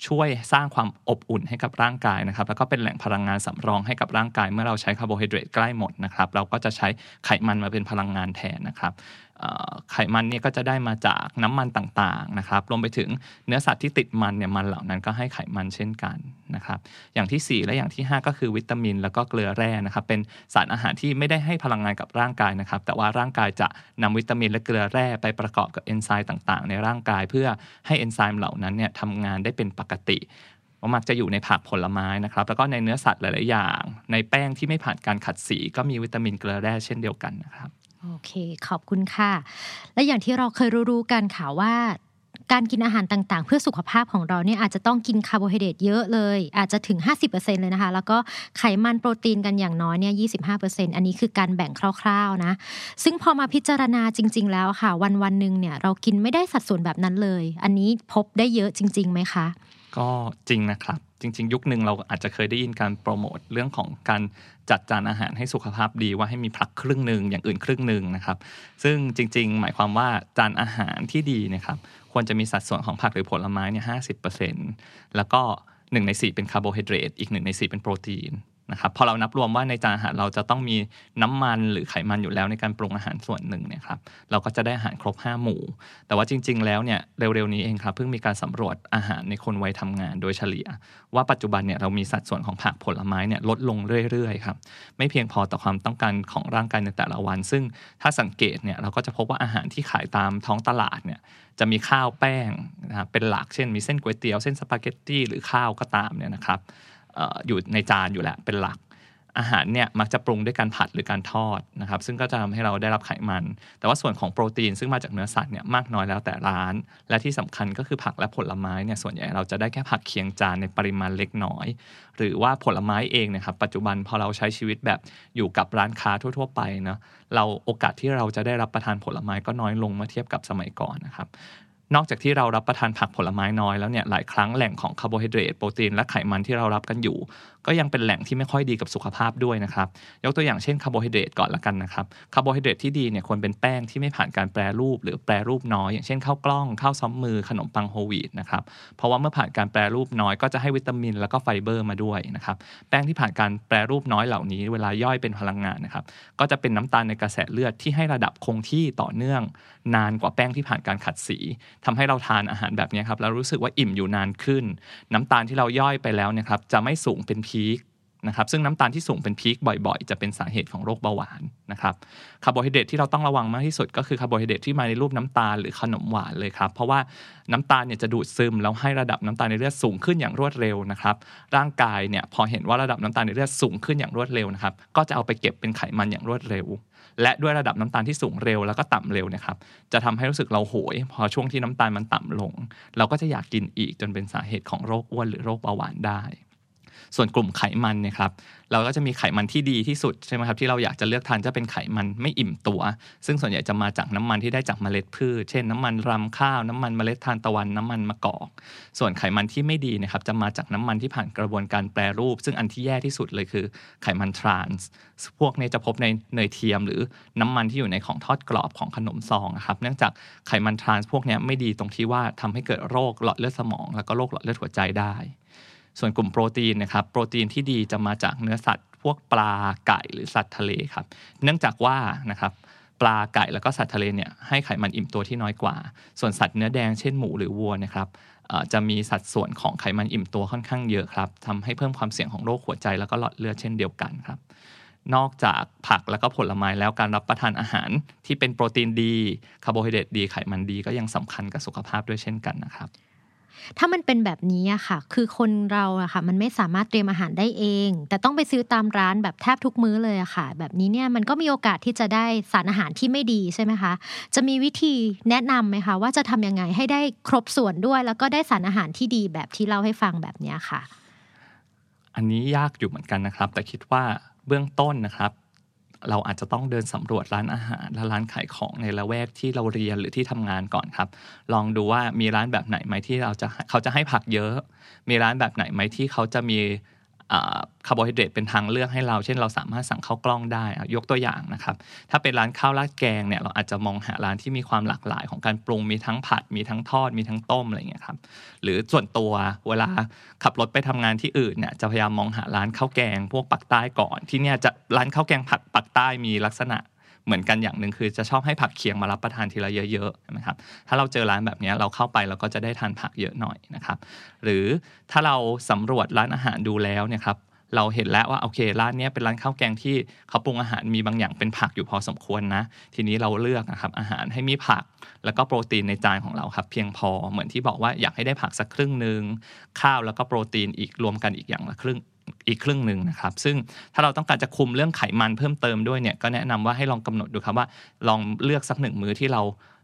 Speaker 3: ช่วยสร้างความอบอุ่นให้กับร่างกายนะครับ แล้วก็เป็นแหล่งพลังงานสำรองให้กับร่างกาย เมื่อเราใช้คาร์โบไฮเดรตใกล้หมดนะครับ เราก็จะใช้ไขมันมาเป็นพลังงานแทนนะครับ ไขมันเนี่ยก็จะได้มาจากน้ำมันต่างๆนะครับรวมไปถึงเนื้อสัตว์ที่ติดมันเนี่ยมันเหล่านั้นก็ให้ไขมันเช่นกันนะครับอย่างที่ 4 และอย่างที่ 5 ก็คือวิตามิน แล้วก็เกลือแร่นะครับเป็นสารอาหารที่ไม่ได้ให้พลังงานกับร่างกายนะครับ แต่ว่าร่างกายจะนำวิตามินและเกลือแร่ไปประกอบกับเอนไซม์ต่างๆ ในร่างกาย เพื่อให้เอนไซม์เหล่านั้นเนี่ยทำงานได้เป็นปกติมักจะอยู่ในผักผลไม้นะครับ แล้วก็ในเนื้อสัตว์หลาย ๆ อย่าง ในแป้งที่ไม่ผ่านการขัดสีก็มีวิตามินเกลือแร่เช่นเดียวกันนะครับ
Speaker 2: โอเค ขอบคุณค่ะ และอย่างที่เราเคยรู้ๆกันค่ะว่าการกินอาหารต่างๆ เพื่อสุขภาพของเราเนี่ยอาจจะต้องกินคาร์โบไฮเดรตเยอะเลย อาจจะถึง 50%เลยนะคะ แล้วก็ไขมันโปรตีนกันอย่างน้อยเนี่ย25%อันนี้คือการแบ่งคร่าวๆนะ ซึ่งพอมาพิจารณาจริง ๆ แล้วค่ะ วันวันหนึ่งเนี่ยเรากินไม่ได้สัดส่วนแบบนั้นเลย อันนี้พบได้เยอะจริงๆไหมคะ
Speaker 3: ก็จริงนะครับ จริง ๆ ยุคหนึ่งเราอาจจะเคยได้ยินการโปรโมทเรื่องของการจัดจานอาหารให้สุขภาพดีว่าให้มีผักครึ่งหนึ่งอย่างอื่นครึ่งหนึ่งนะครับ ซึ่งจริง ๆ หมายความว่าจานอาหารที่ดีนะครับควรจะมีสัดส่วนของผักหรือผลไม้เนี่ยห้าสิบเปอร์เซ็นต์แล้วก็หนึ่งในสี่เป็นคาร์โบไฮเดรตอีกหนึ่งในสี่เป็นโปรตีน นะครับพอเรานับรวมว่าในจานอาหารเราจะต้องมีน้ำมันหรือไขมันอยู่แล้วในการปรุงอาหารส่วนหนึ่งเนี่ยครับเราก็จะได้อาหารครบ 5 หมู่ แต่ว่าจริง ๆ แล้วเนี่ยเร็วๆนี้เองครับเพิ่งมีการสำรวจอาหารในคนวัยทำงานโดยเฉลี่ย ว่าปัจจุบันเนี่ยเรามีสัดส่วนของผักผลไม้เนี่ยลดลงเรื่อยๆครับไม่เพียงพอต่อความต้องการของร่างกายในแต่ละวัน ซึ่งถ้าสังเกตเนี่ยเราก็จะพบว่าอาหารที่ขายตามท้องตลาดเนี่ยจะมีข้าวแป้งนะครับเป็นหลักเช่น มีเส้นก๋วยเตี๋ยวเส้นสปาเกตตี้หรือข้าวก็ตามเนี่ยนะครับ อยู่ในจานอยู่แหล้วเป็นหลัก อาหารเนี่ยมักจะปรุงด้วยการผัดหรือการทอดนะครับซึ่งก็จะทำให้เราได้รับไขมัน แต่ว่าส่วนของโปรตีนซึ่งมาจากเนื้อสัตว์เนี่ยมากน้อยแล้วแต่ร้าน และที่สำคัญก็คือผักและผลไม้เนี่ยส่วนใหญ่เราจะได้แค่ผักเคียงจานในปริมาณเล็กน้อย หรือว่าผลไม้เองนะครับปัจจุบันพอเราใช้ชีวิตแบบอยู่กับร้านค้าทั่ว ๆ ไปเนาะเราโอกาสที่เราจะได้รับประทานผลไม้ก็น้อยลงเมื่อเทียบกับสมัยก่อนนะครับ นอกจากที่เรารับประทานผักผลไม้น้อยแล้วเนี่ยหลายครั้งแหล่งของคาร์โบไฮเดรตโปรตีนและไขมันที่เรารับกันอยู่ก็ยังเป็นแหล่งที่ไม่ค่อยดีกับสุขภาพด้วยนะครับ ยกตัวอย่างเช่นคาร์โบไฮเดรตก่อนละกันนะครับ คาร์โบไฮเดรตที่ดีเนี่ยควรเป็นแป้งที่ไม่ผ่านการแปรรูป หรือแปรรูปน้อย อย่างเช่นข้าวกล้อง ข้าวซ้อมมือ ขนมปังโฮลวีตนะครับ เพราะว่าเมื่อผ่านการแปรรูปน้อยก็จะให้วิตามินแล้วก็ไฟเบอร์มาด้วยนะครับ แป้งที่ผ่านการแปรรูปน้อยเหล่านี้ เวลาย่อยเป็นพลังงานนะครับ ก็จะเป็นน้ำตาลในกระแสเลือดที่ให้ระดับคงที่ต่อเนื่อง นานกว่าแป้งที่ผ่านการขัดสีทำให้เราทานอาหารแบบนี้ครับแล้วรู้สึกว่าอิ่มอยู่นานขึ้น น้ำตาลที่เราย่อยไปแล้วเนี่ยครับจะไม่สูงเป็น peakนะครับซึ่งน้ำตาลที่สูงเป็น peak บ่อยๆ จะเป็นสาเหตุของโรคเบาหวานนะครับคาร์โบไฮเดรตที่เราต้องระวังมากที่สุดก็คือคาร์โบไฮเดรตที่มาในรูปน้ำตาลหรือขนมหวานเลยครับเพราะว่าน้ำตาลเนี่ยจะดูดซึมแล้วให้ระดับน้ำตาลในเลือดสูงขึ้นอย่างรวดเร็วนะครับร่างกายเนี่ยพอเห็นว่าระดับน้ำตาลในเลือดสูงขึ้นอย่างรวดเร็วนะครับก็จะเอาไปเก็บเป็นไขมันอย่างรวดเร็ว และด้วยระดับน้ำตาลที่สูงเร็วแล้วก็ต่ำเร็วนะครับจะทำให้รู้สึกเราโหย พอช่วงที่น้ำตาลมันต่ำลง เราก็จะอยากกินอีกจนเป็นสาเหตุของโรคอ้วนหรือโรคเบาหวานได้ ส่วนกลุ่มไขมันเนี่ยครับเราก็จะมีไขมันที่ดีที่สุดใช่ไหมครับที่เราอยากจะเลือกทานจะเป็นไขมันไม่อิ่มตัว ซึ่งส่วนใหญ่จะมาจากน้ำมันที่ได้จากเมล็ดพืช เช่นน้ำมันรำข้าว น้ำมันเมล็ดทานตะวันน้ำมันมะกอก ส่วนไขมันที่ไม่ดีนะครับจะมาจากน้ำมันที่ผ่านกระบวนการแปรรูป ซึ่งอันที่แย่ที่สุดเลยคือไขมันทรานส์พวกนี้จะพบในเนยเทียม หรือน้ำมันที่อยู่ในของทอดกรอบของขนมซองครับเนื่องจากไขมันทรานส์พวกนี้ไม่ดีตรงที่ว่าทำให้เกิดโรคหลอดเลือดสมอง แล้วก็โรคหลอดเลือดหัวใจได้ ส่วนกลุ่มโปรตีนนะครับโปรตีนที่ดีจะมาจากเนื้อสัตว์ พวกปลาไก่หรือสัตว์ทะเลครับ เนื่องจากว่านะครับปลาไก่แล้วก็สัตว์ทะเลเนี่ยให้ไขมันอิ่มตัวที่น้อยกว่า ส่วนสัตว์เนื้อแดงเช่นหมูหรือวัวนะครับจะมีสัดส่วนของไขมันอิ่มตัวค่อนข้างเยอะครับทำให้เพิ่มความเสี่ยงของโรคหัวใจแล้วก็หลอดเลือดเช่นเดียวกันครับนอกจากผักแล้วก็ผลไม้แล้วการรับประทานอาหารที่เป็นโปรตีนดีคาร์โบไฮเดรตดีไขมันดีก็ยังสำคัญกับสุขภาพด้วยเช่นกันนะครับ
Speaker 2: ถ้ามันเป็นแบบนี้อะค่ะ คือคนเราอะค่ะ มันไม่สามารถเตรียมอาหารได้เอง แต่ต้องไปซื้อตามร้านแบบแทบทุกมื้อเลยอะค่ะ แบบนี้เนี่ยมันก็มีโอกาสที่จะได้สารอาหารที่ไม่ดีใช่ไหมคะ จะมีวิธีแนะนำไหมคะ ว่าจะทำยังไงให้ได้ครบส่วนด้วย แล้วก็ได้สารอาหารที่ดีแบบที่เล่าให้ฟังแบบนี้ค่ะ
Speaker 3: อันนี้ยากอยู่เหมือนกันนะครับ แต่คิดว่าเบื้องต้นนะครับ เราอาจจะต้องเดินสำรวจร้านอาหารและร้านขายของในละแวกที่เราเรียนหรือที่ทำงานก่อนครับ ลองดูว่ามีร้านแบบไหนไหมที่เราจะเขาจะให้ผักเยอะ มีร้านแบบไหนไหมที่เขาจะมี คาร์โบไฮเดรตเป็นทางเลือกให้เรา เช่นเราสามารถสั่งข้าวกล้องได้ ยกตัวอย่างนะครับ ถ้าเป็นร้านข้าวราดแกงเนี่ยเราอาจจะมองหาร้านที่มีความหลากหลายของการปรุงมีทั้งผัด มีทั้งทอด มีทั้งต้มอะไรเงี้ยครับ หรือส่วนตัวเวลาขับรถไปทำงานที่อื่นเนี่ยจะพยายามมองหาร้านข้าวแกง พวกปักใต้ก่อน ที่เนี่ยจะร้านข้าวแกงผักปักใต้มีลักษณะ เหมือนกันอย่างหนึ่งคือจะชอบให้ผักเคียงมารับประทานทีละเยอะๆนะครับถ้าเราเจอร้านแบบนี้เราเข้าไปเราก็จะได้ทานผักเยอะหน่อยนะครับ หรือถ้าเราสำรวจร้านอาหารดูแล้วเนี่ยครับเราเห็นแล้วว่าโอเคร้านนี้เป็นร้านข้าวแกงที่เขาปรุงอาหารมีบางอย่างเป็นผักอยู่พอสมควรนะ ทีนี้เราเลือกนะครับอาหารให้มีผัก แล้วก็โปรตีนในจานของเราครับเพียงพอเหมือนที่บอกว่าอยากให้ได้ผักสักครึ่งหนึ่งข้าวแล้วก็โปรตีนอีกรวมกันอีกอย่างละครึ่ง อีกครึ่งหนึ่งนะครับ ซึ่งถ้าเราต้องการจะคุมเรื่องไขมันเพิ่มเติมด้วยเนี่ยก็แนะนำว่าให้ลองกำหนดดูครับว่า ลองเลือกสักหนึ่งมื้อที่เรา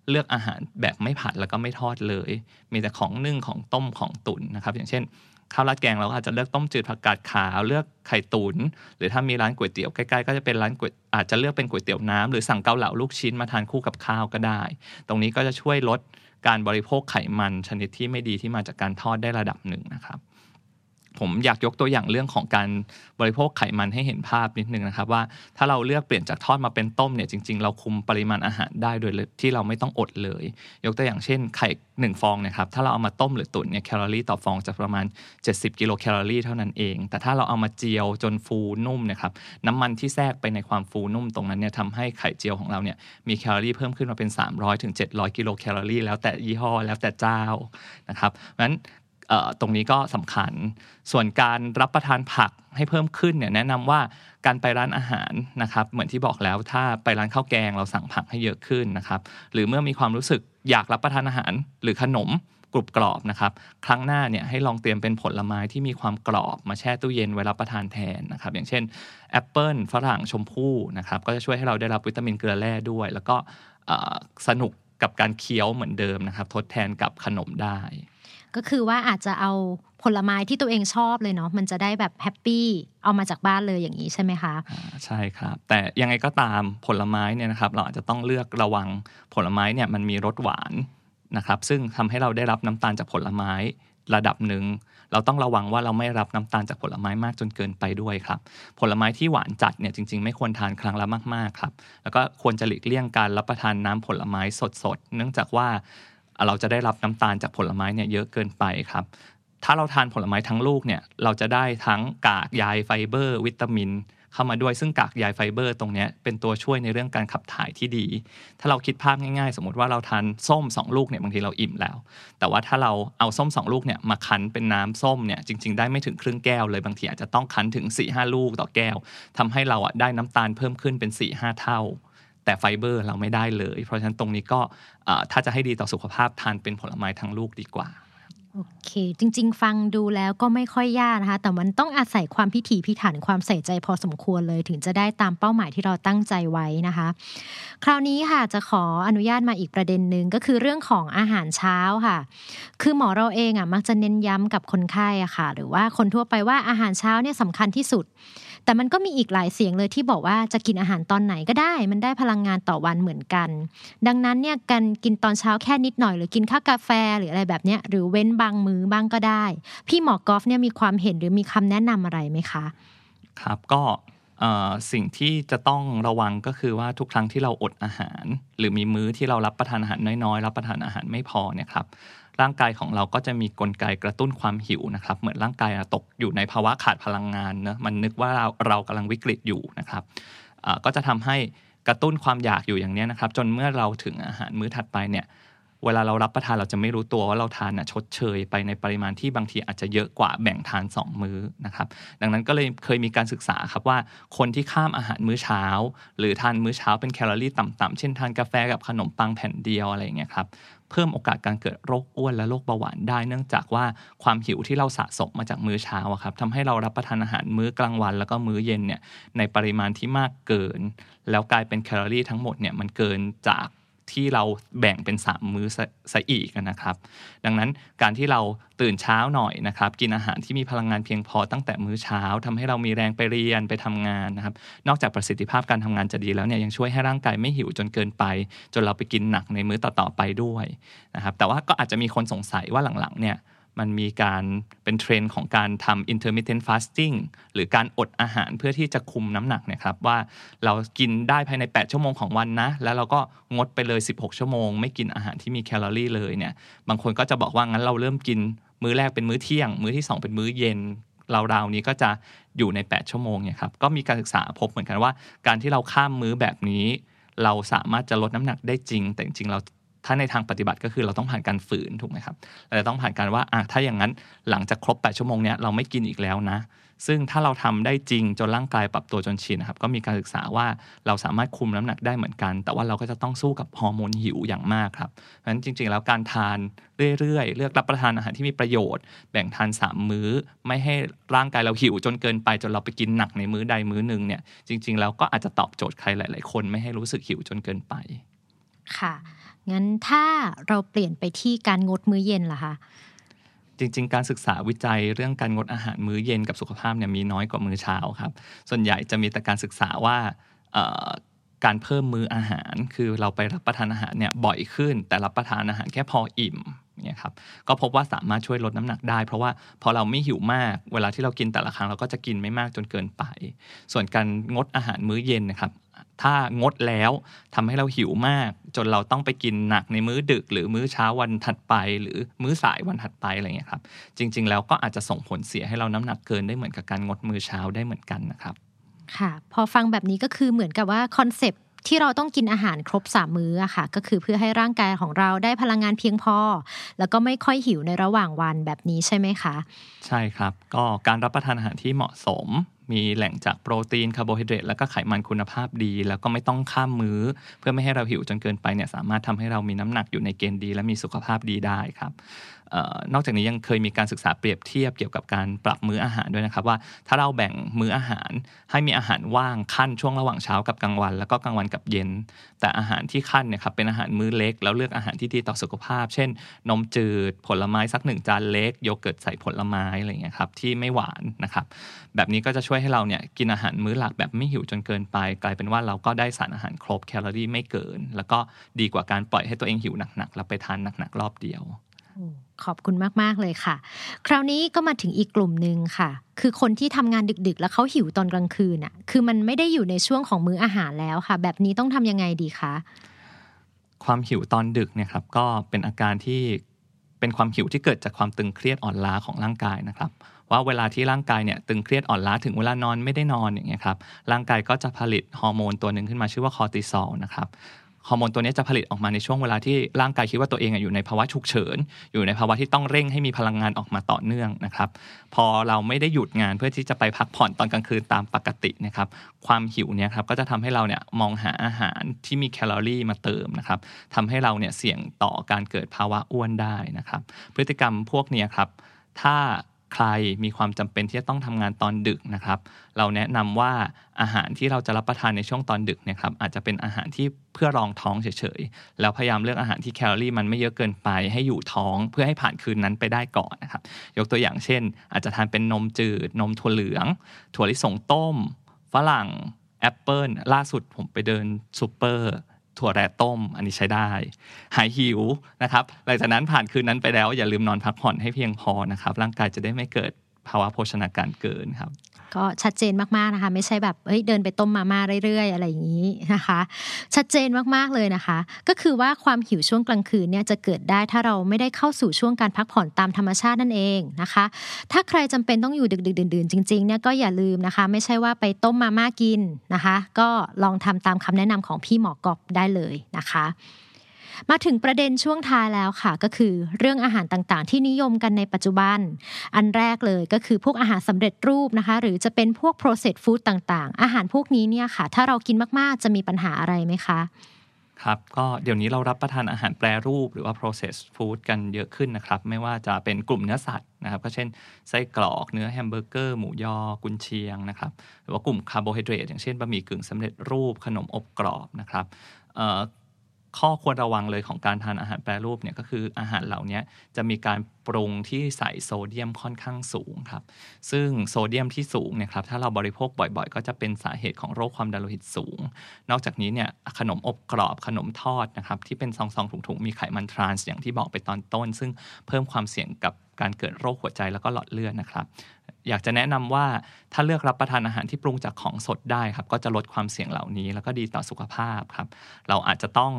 Speaker 3: เลือกอาหารแบบไม่ผัดแล้วก็ไม่ทอดเลย มีแต่ของนึ่งของต้มของตุ๋นนะครับ อย่างเช่นข้าวราดแกงเราก็อาจจะเลือกต้มจืดผักกาดขาวเลือกไข่ตุนหรือถ้ามีร้านก๋วยเตี๋ยวใกล้ๆก็จะเป็นร้านก๋วยอาจจะเลือกเป็นก๋วยเตี๋ยวน้ำหรือสั่งเกาเหลาลูกชิ้นมาทานคู่กับข้าวก็ได้ ตรงนี้ก็จะช่วยลดการบริโภคไขมันชนิดที่ไม่ดีที่มาจากการทอดได้ระดับหนึ่งนะครับ ผมอยากยกตัวอย่างเรื่องของการบริโภคไขมันให้เห็นภาพนิดนึงนะครับ ว่าถ้าเราเลือกเปลี่ยนจากทอดมาเป็นต้มเนี่ยจริง ๆ เราคุมปริมาณอาหารได้โดยที่เราไม่ต้องอดเลย ยกตัวอย่างเช่นไข่หนึ่งฟองนะครับถ้าเราเอามาต้มหรือตุ๋นเนี่ยแคลอรี่ต่อฟองจะประมาณ 70 กิโลแคลอรี่เท่านั้นเอง แต่ถ้าเราเอามาเจียวจนฟูนุ่มนะครับน้ำมันที่แทรกไปในความฟูนุ่มตรงนั้นเนี่ยทำให้ไข่เจียวของเราเนี่ยมีแคลอรี่เพิ่มขึ้นมาเป็น 300ถึง700กิโลแคลอรี่แล้วแต่ยี่ห้อแล้วแต่เจ้านะครับเพราะฉะนั้น ตรงนี้ก็สำคัญ ส่วนการรับประทานผักให้เพิ่มขึ้นเนี่ยแนะนำว่าการไปร้านอาหารนะครับเหมือนที่บอกแล้วถ้าไปร้านข้าวแกงเราสั่งผักให้เยอะขึ้นนะครับหรือเมื่อมีความรู้สึกอยากรับประทานอาหารหรือขนมกรุบกรอบนะครับครั้งหน้าเนี่ยให้ลองเตรียมเป็นผลไม้ที่มีความกรอบมาแช่ตู้เย็นไว้รับประทานแทนนะครับอย่างเช่นแอปเปิลฝรั่งชมพู่นะครับก็จะช่วยให้เราได้รับวิตามินเกลือแร่ด้วย แล้วก็สนุกกับการเคี้ยวเหมือนเดิมนะครับทดแทนกับขนมได้
Speaker 2: ก็คือว่าอาจจะเอาผลไม้ที่ตัวเองชอบเลยเนาะมันจะได้แบบแฮปปี้เอามาจากบ้านเลยอย่างนี้ใช่ไหมคะ
Speaker 3: ใช่ครับ แต่ยังไงก็ตามผลไม้เนี่ยนะครับ เราอาจจะต้องเลือกระวังผลไม้เนี่ยมันมีรสหวานนะครับ ซึ่งทำให้เราได้รับน้ำตาลจากผลไม้ระดับหนึ่งเราต้องระวังว่าเราไม่รับน้ำตาลจากผลไม้มากจนเกินไปด้วยครับ ผลไม้ที่หวานจัดเนี่ยจริง ๆ ไม่ควรทานครั้งละมากๆครับ แล้วก็ควรจะหลีกเลี่ยงการรับประทานน้ำผลไม้สดๆ เนื่องจากว่า เราจะได้รับน้ำตาลจากผลไม้เนี่ยเยอะเกินไปครับ ถ้าเราทานผลไม้ทั้งลูกเนี่ยเราจะได้ทั้งกากใยไฟเบอร์ วิตามิน เข้ามาด้วยซึ่งกากใยไฟเบอร์ ตรงนี้เป็นตัวช่วยในเรื่องการขับถ่ายที่ดี ถ้าเราคิดภาพง่ายๆ สมมติว่าเราทานส้ม 2 ลูกเนี่ยบางทีเราอิ่มแล้ว แต่ว่าถ้าเราเอาส้ม 2 ลูกเนี่ยมาคั้นเป็นน้ำส้มเนี่ยจริง ๆ ได้ไม่ถึงครึ่งแก้วเลยบางทีอาจจะต้องคั้นถึง4ี่ห้าลูกต่อแก้วทำให้เราอะได้น้ำตาลเพิ่มขึ้นเป็น4ี่ห้าเท่า แต่ไฟเบอร์เราไม่ได้เลย เพราะฉะนั้นตรงนี้ก็ถ้าจะให้ดีต่อสุขภาพทานเป็นผลไม้ทั้งลูกดีกว่า
Speaker 2: โอเค จริง ๆ ฟังดูแล้วก็ไม่ค่อยยากนะคะ แต่มันต้องอาศัยความพิถีพิถันความใส่ใจพอสมควรเลย ถึงจะได้ตามเป้าหมายที่เราตั้งใจไว้นะคะ คราวนี้ค่ะจะขออนุญาตมาอีกประเด็นหนึ่งก็คือเรื่องของอาหารเช้าค่ะ คือหมอเราเองอะมักจะเน้นย้ำกับคนไข้อะค่ะ หรือว่าคนทั่วไปว่าอาหารเช้าเนี่ยสำคัญที่สุด แต่มันก็มีอีกหลายเสียงเลยที่บอกว่าจะกินอาหารตอนไหนก็ได้ มันได้พลังงานต่อวันเหมือนกัน ดังนั้นเนี่ยการกินตอนเช้าแค่นิดหน่อย หรือกินข้าวกาแฟหรืออะไรแบบเนี้ยหรือเว้นบางมื้อบ้างก็ได้ พี่หมอกอฟเนี่ยมีความเห็นหรือมีคำแนะนำอะไรไหมคะ
Speaker 3: ครับก็สิ่งที่จะต้องระวังก็คือว่าทุกครั้งที่เราอดอาหาร หรือมีมื้อที่เรารับประทานอาหารน้อยๆ รับประทานอาหารไม่พอเนี่ยครับ ร่างกายของเราก็จะมีกลไกกระตุ้นความหิวนะครับ เหมือนร่างกายตกอยู่ในภาวะขาดพลังงานเนะมันนึกว่าเราเรากำลังวิกฤตอยู่นะครับก็จะทำให้กระตุ้นความอยากอยู่อย่างนี้นะครับ จนเมื่อเราถึงอาหารมื้อถัดไปเนี่ยเวลาเรารับประทานเราจะไม่รู้ตัวว่าเราทานนะชดเชยไปในปริมาณที่บางทีอาจจะเยอะกว่าแบ่งทาน 2 มื้อนะครับดังนั้นก็เลยเคยมีการศึกษาครับว่าคนที่ข้ามอาหารมื้อเช้า หรือทานมื้อเช้าเป็นแคลอรี่ต่ำๆเช่นทานกาแฟกับขนมปังแผ่นเดียวอะไรอย่างเงี้ยครับ เพิ่มโอกาสการเกิดโรคอ้วนและโรคเบาหวานได้เนื่องจากว่าความหิวที่เราสะสมมาจากมื้อเช้าครับทำให้เรารับประทานอาหารมื้อกลางวัน แล้วก็มื้อเย็นเนี่ยในปริมาณที่มากเกิน แล้วกลายเป็นแคลอรี่ทั้งหมดเนี่ยมันเกินจาก ที่เราแบ่งเป็น 3 มื้อซะอีกนะครับ ดังนั้นการที่เราตื่นเช้าหน่อยนะครับ กินอาหารที่มีพลังงานเพียงพอตั้งแต่มื้อเช้าทำให้เรามีแรงไปเรียนไปทำงานนะครับ นอกจากประสิทธิภาพการทำงานจะดีแล้วเนี่ยยังช่วยให้ร่างกายไม่หิวจนเกินไป จนเราไปกินหนักในมื้อต่อๆไปด้วยนะครับแต่ว่าก็อาจจะมีคนสงสัยว่าหลังๆเนี่ย มันมีการเป็นเทรนด์ของการทำ intermittent fasting หรือการอดอาหารเพื่อที่จะคุมน้ำหนักนะครับว่าเรากินได้ภายใน 8 ชั่วโมงของวันนะ แล้วเราก็งดไปเลย 16 ชั่วโมง ไม่กินอาหารที่มีแคลอรี่เลยเนี่ยบางคนก็จะบอกว่างั้นเราเริ่มกินมื้อแรกเป็นมื้อเที่ยง มื้อที่ 2 เป็นมื้อเย็นเราวๆนี้ก็จะอยู่ใน 8 ชั่วโมงเนี่ยครับก็มีการศึกษาพบเหมือนกันว่า การที่เราข้ามมื้อแบบนี้ เราสามารถจะลดน้ำหนักได้จริง แต่จริงเรา ถ้าในทางปฏิบัติก็คือเราต้องผ่านการฝืนถูกไหมครับเราต้องผ่านการว่าอะถ้าอย่างนั้นหลังจากครบ 8 ชั่วโมงเนี้ยเราไม่กินอีกแล้วนะ ซึ่งถ้าเราทำได้จริงจนร่างกายปรับตัวจนชินนะครับ ก็มีการศึกษาว่าเราสามารถคุมน้ำหนักได้เหมือนกัน แต่ว่าเราก็จะต้องสู้กับฮอร์โมนหิวอย่างมากครับเพราะฉะนั้นจริง ๆ แล้วการทานเรื่อยๆ เลือกรับประทานอาหารที่มีประโยชน์ แบ่งทาน 3 มื้อ ไม่ให้ร่างกายเราหิวจนเกินไปจนเราไปกินหนักในมื้อใดมื้อหนึ่งเนี่ยจริง ๆ แล้วก็อาจจะตอบโจทย์ใครหลาย ๆ คนไม่ให้รู้สึกหิวจนเกินไป
Speaker 2: ค่ะ งั้นถ้าเราเปลี่ยนไปที่การงดมื้อเย็นล่ะคะ
Speaker 3: จริง ๆ การศึกษาวิจัยเรื่องการงดอาหารมื้อเย็นกับสุขภาพเนี่ยมีน้อยกว่ามื้อเช้าครับ ส่วนใหญ่จะมีแต่การศึกษาว่าการเพิ่มมื้ออาหาร คือเราไปรับประทานอาหารเนี่ยบ่อยขึ้น แต่รับประทานอาหารแค่พออิ่มเนี่ยครับก็พบว่าสามารถช่วยลดน้ำหนักได้ เพราะว่าพอเราไม่หิวมาก เวลาที่เรากินแต่ละครั้งเราก็จะกินไม่มากจนเกินไป ส่วนการงดอาหารมื้อเย็นนะครับ ถ้างดแล้วทำให้เราหิวมาก จนเราต้องไปกินหนักในมื้อดึก หรือมื้อเช้าวันถัดไป หรือมื้อสายวันถัดไปอะไรเงี้ยครับ จริง ๆ แล้วก็อาจจะส่งผลเสียให้เราน้ำหนักเกินได้เหมือนกับการงดมื้อเช้าได้เหมือนกันนะครับ
Speaker 2: ค่ะ พอฟังแบบนี้ก็คือเหมือนกับว่าคอนเซปต์ที่เราต้องกินอาหารครบสามมื้ออะค่ะ ก็คือเพื่อให้ร่างกายของเราได้พลังงานเพียงพอ แล้วก็ไม่ค่อยหิวในระหว่างวันแบบนี้ใช่ไหมคะ
Speaker 3: ใช่ครับ ก็การรับประทานอาหารที่เหมาะสม มีแหล่งจากโปรตีนคาร์โบไฮเดรตแล้วก็ไขมันคุณภาพดี แล้วก็ไม่ต้องข้ามมื้อ เพื่อไม่ให้เราหิวจนเกินไปเนี่ยสามารถทำให้เรามีน้ำหนักอยู่ในเกณฑ์ดี และมีสุขภาพดีได้ครับ นอกจากนี้ยังเคยมีการศึกษาเปรียบเทียบเกี่ยวกับการปรับมื้ออาหารด้วยนะครับ ว่าถ้าเราแบ่งมื้ออาหารให้มีอาหารว่างขั้นช่วงระหว่างเช้ากับกลางวัน แล้วก็กลางวันกับเย็น แต่อาหารที่ขั้นเนี่ยครับเป็นอาหารมื้อเล็ก แล้วเลือกอาหารที่ดีต่อสุขภาพ เช่น นมจืด ผลไม้สักหนึ่งจานเล็กโยเกิร์ตใส่ผลไม้อะไรเงี้ยครับที่ไม่หวานนะครับแบบนี้ก็จะช่วยให้เราเนี่ยกินอาหารมื้อหลักแบบไม่หิวจนเกินไป กลายเป็นว่าเราก็ได้สารอาหารครบแคลอรี่ไม่เกิน แล้วก็ดีกว่าการปล่อยให้ตัวเองหิวหนักๆแล้วไปทานหนักๆรอบเดียว
Speaker 2: ขอบคุณมาก ๆ เลยค่ะ คราวนี้ก็มาถึงอีกกลุ่มหนึ่งค่ะ คือคนที่ทำงานดึก ๆ แล้วเขาหิวตอนกลางคืนอะ คือมันไม่ได้อยู่ในช่วงของมื้ออาหารแล้วค่ะ แบบนี้ต้องทำยังไงดีคะ
Speaker 3: ความหิวตอนดึกเนี่ยครับก็เป็นอาการที่เป็นความหิวที่เกิดจากความตึงเครียดอ่อนล้าของร่างกายนะครับ ว่าเวลาที่ร่างกายเนี่ยตึงเครียดอ่อนล้าถึงเวลานอนไม่ได้นอนอย่างเงี้ยครับร่างกายก็จะผลิตฮอร์โมนตัวหนึ่งขึ้นมาชื่อว่าคอร์ติซอลนะครับ ฮอร์โมนตัวนี้จะผลิตออกมาในช่วงเวลาที่ร่างกายคิดว่าตัวเองอยู่ในภาวะฉุกเฉิน อยู่ในภาวะที่ต้องเร่งให้มีพลังงานออกมาต่อเนื่องนะครับ พอเราไม่ได้หยุดงานเพื่อที่จะไปพักผ่อนตอนกลางคืนตามปกตินะครับ ความหิวเนี่ยครับก็จะทำให้เราเนี่ยมองหาอาหารที่มีแคลอรี่มาเติมนะครับทำให้เราเนี่ยเสี่ยงต่อการเกิดภาวะอ้วนได้นะครับ พฤติกรรมพวกนี้ครับ ถ้า ใครมีความจำเป็นที่จะต้องทำงานตอนดึกนะครับ เราแนะนำว่าอาหารที่เราจะรับประทานในช่วงตอนดึกนะครับอาจจะเป็นอาหารที่เพื่อรองท้องเฉยๆ แล้วพยายามเลือกอาหารที่แคลอรี่มันไม่เยอะเกินไปให้อยู่ท้องเพื่อให้ผ่านคืนนั้นไปได้ก่อนนะครับ ยกตัวอย่างเช่น อาจจะทานเป็นนมจืด นมถั่วเหลือง ถั่วลิสงต้ม ฝรั่งแอปเปิลล่าสุดผมไปเดินซูเปอร์ ถั่วแระต้ม อันนี้ใช้ได้ หายหิวนะครับหลังจากนั้นผ่านคืนนั้นไปแล้ว อย่าลืมนอนพักผ่อนให้เพียงพอนะครับ ร่างกายจะได้ไม่เกิดภาวะโภชนาการเกินครับ
Speaker 2: ก็ชัดเจนมากๆนะคะ ไม่ใช่แบบเอ้ยเดินไปต้มมาม่าเรื่อยๆ อะไรอย่างนี้นะคะ ชัดเจนมากๆเลยนะคะ ก็คือว่าความหิวช่วงกลางคืนเนี่ยจะเกิดได้ถ้าเราไม่ได้เข้าสู่ช่วงการพักผ่อนตามธรรมชาตินั่นเองนะคะ ถ้าใครจำเป็นต้องอยู่ดึกๆดื่นๆจริงๆเนี่ยก็อย่าลืมนะคะ ไม่ใช่ว่าไปต้มมาม่ากินนะคะ ก็ลองทำตามคำแนะนำของพี่หมอกอบได้เลยนะคะ มาถึงประเด็นช่วงท้ายแล้วค่ะ ก็คือเรื่องอาหารต่างๆ ที่นิยมกันในปัจจุบัน อันแรกเลยก็คือพวกอาหารสำเร็จรูปนะคะ หรือจะเป็นพวก processed food ต่างๆ อาหารพวกนี้เนี่ยค่ะ ถ้าเรากินมากๆ จะมีปัญหาอะไรไหมคะ
Speaker 3: ครับก็เดี๋ยวนี้เรารับประทานอาหารแปรรูปหรือว่า processed food กันเยอะขึ้นนะครับ ไม่ว่าจะเป็นกลุ่มเนื้อสัตว์นะครับ ก็เช่นไส้กรอกเนื้อแฮมเบอร์เกอร์หมูยอกุนเชียงนะครับ หรือว่ากลุ่มคาร์โบไฮเดรตอย่างเช่นบะหมี่กึ่งสำเร็จรูปขนมอบกรอบนะครับเอ่อ ข้อควรระวังเลยของการทานอาหารแปรรูปเนี่ยก็คืออาหารเหล่านี้จะมีการปรุงที่ใส่โซเดียมค่อนข้างสูงครับ ซึ่งโซเดียมที่สูงเนี่ยครับถ้าเราบริโภคบ่อยๆ ก็จะเป็นสาเหตุของโรคความดันโลหิตสูง นอกจากนี้เนี่ยขนมอบกรอบขนมทอดนะครับที่เป็นซองๆถุงๆมีไขมันทรานส์อย่างที่บอกไปตอนต้น ซึ่งเพิ่มความเสี่ยงกับการเกิดโรคหัวใจแล้วก็หลอดเลือดนะครับ อยากจะแนะนำว่าถ้าเลือกรับประทานอาหารที่ปรุงจากของสดได้ครับก็จะลดความเสี่ยงเหล่านี้ แล้วก็ดีต่อสุขภาพครับ เราอาจจะต้อง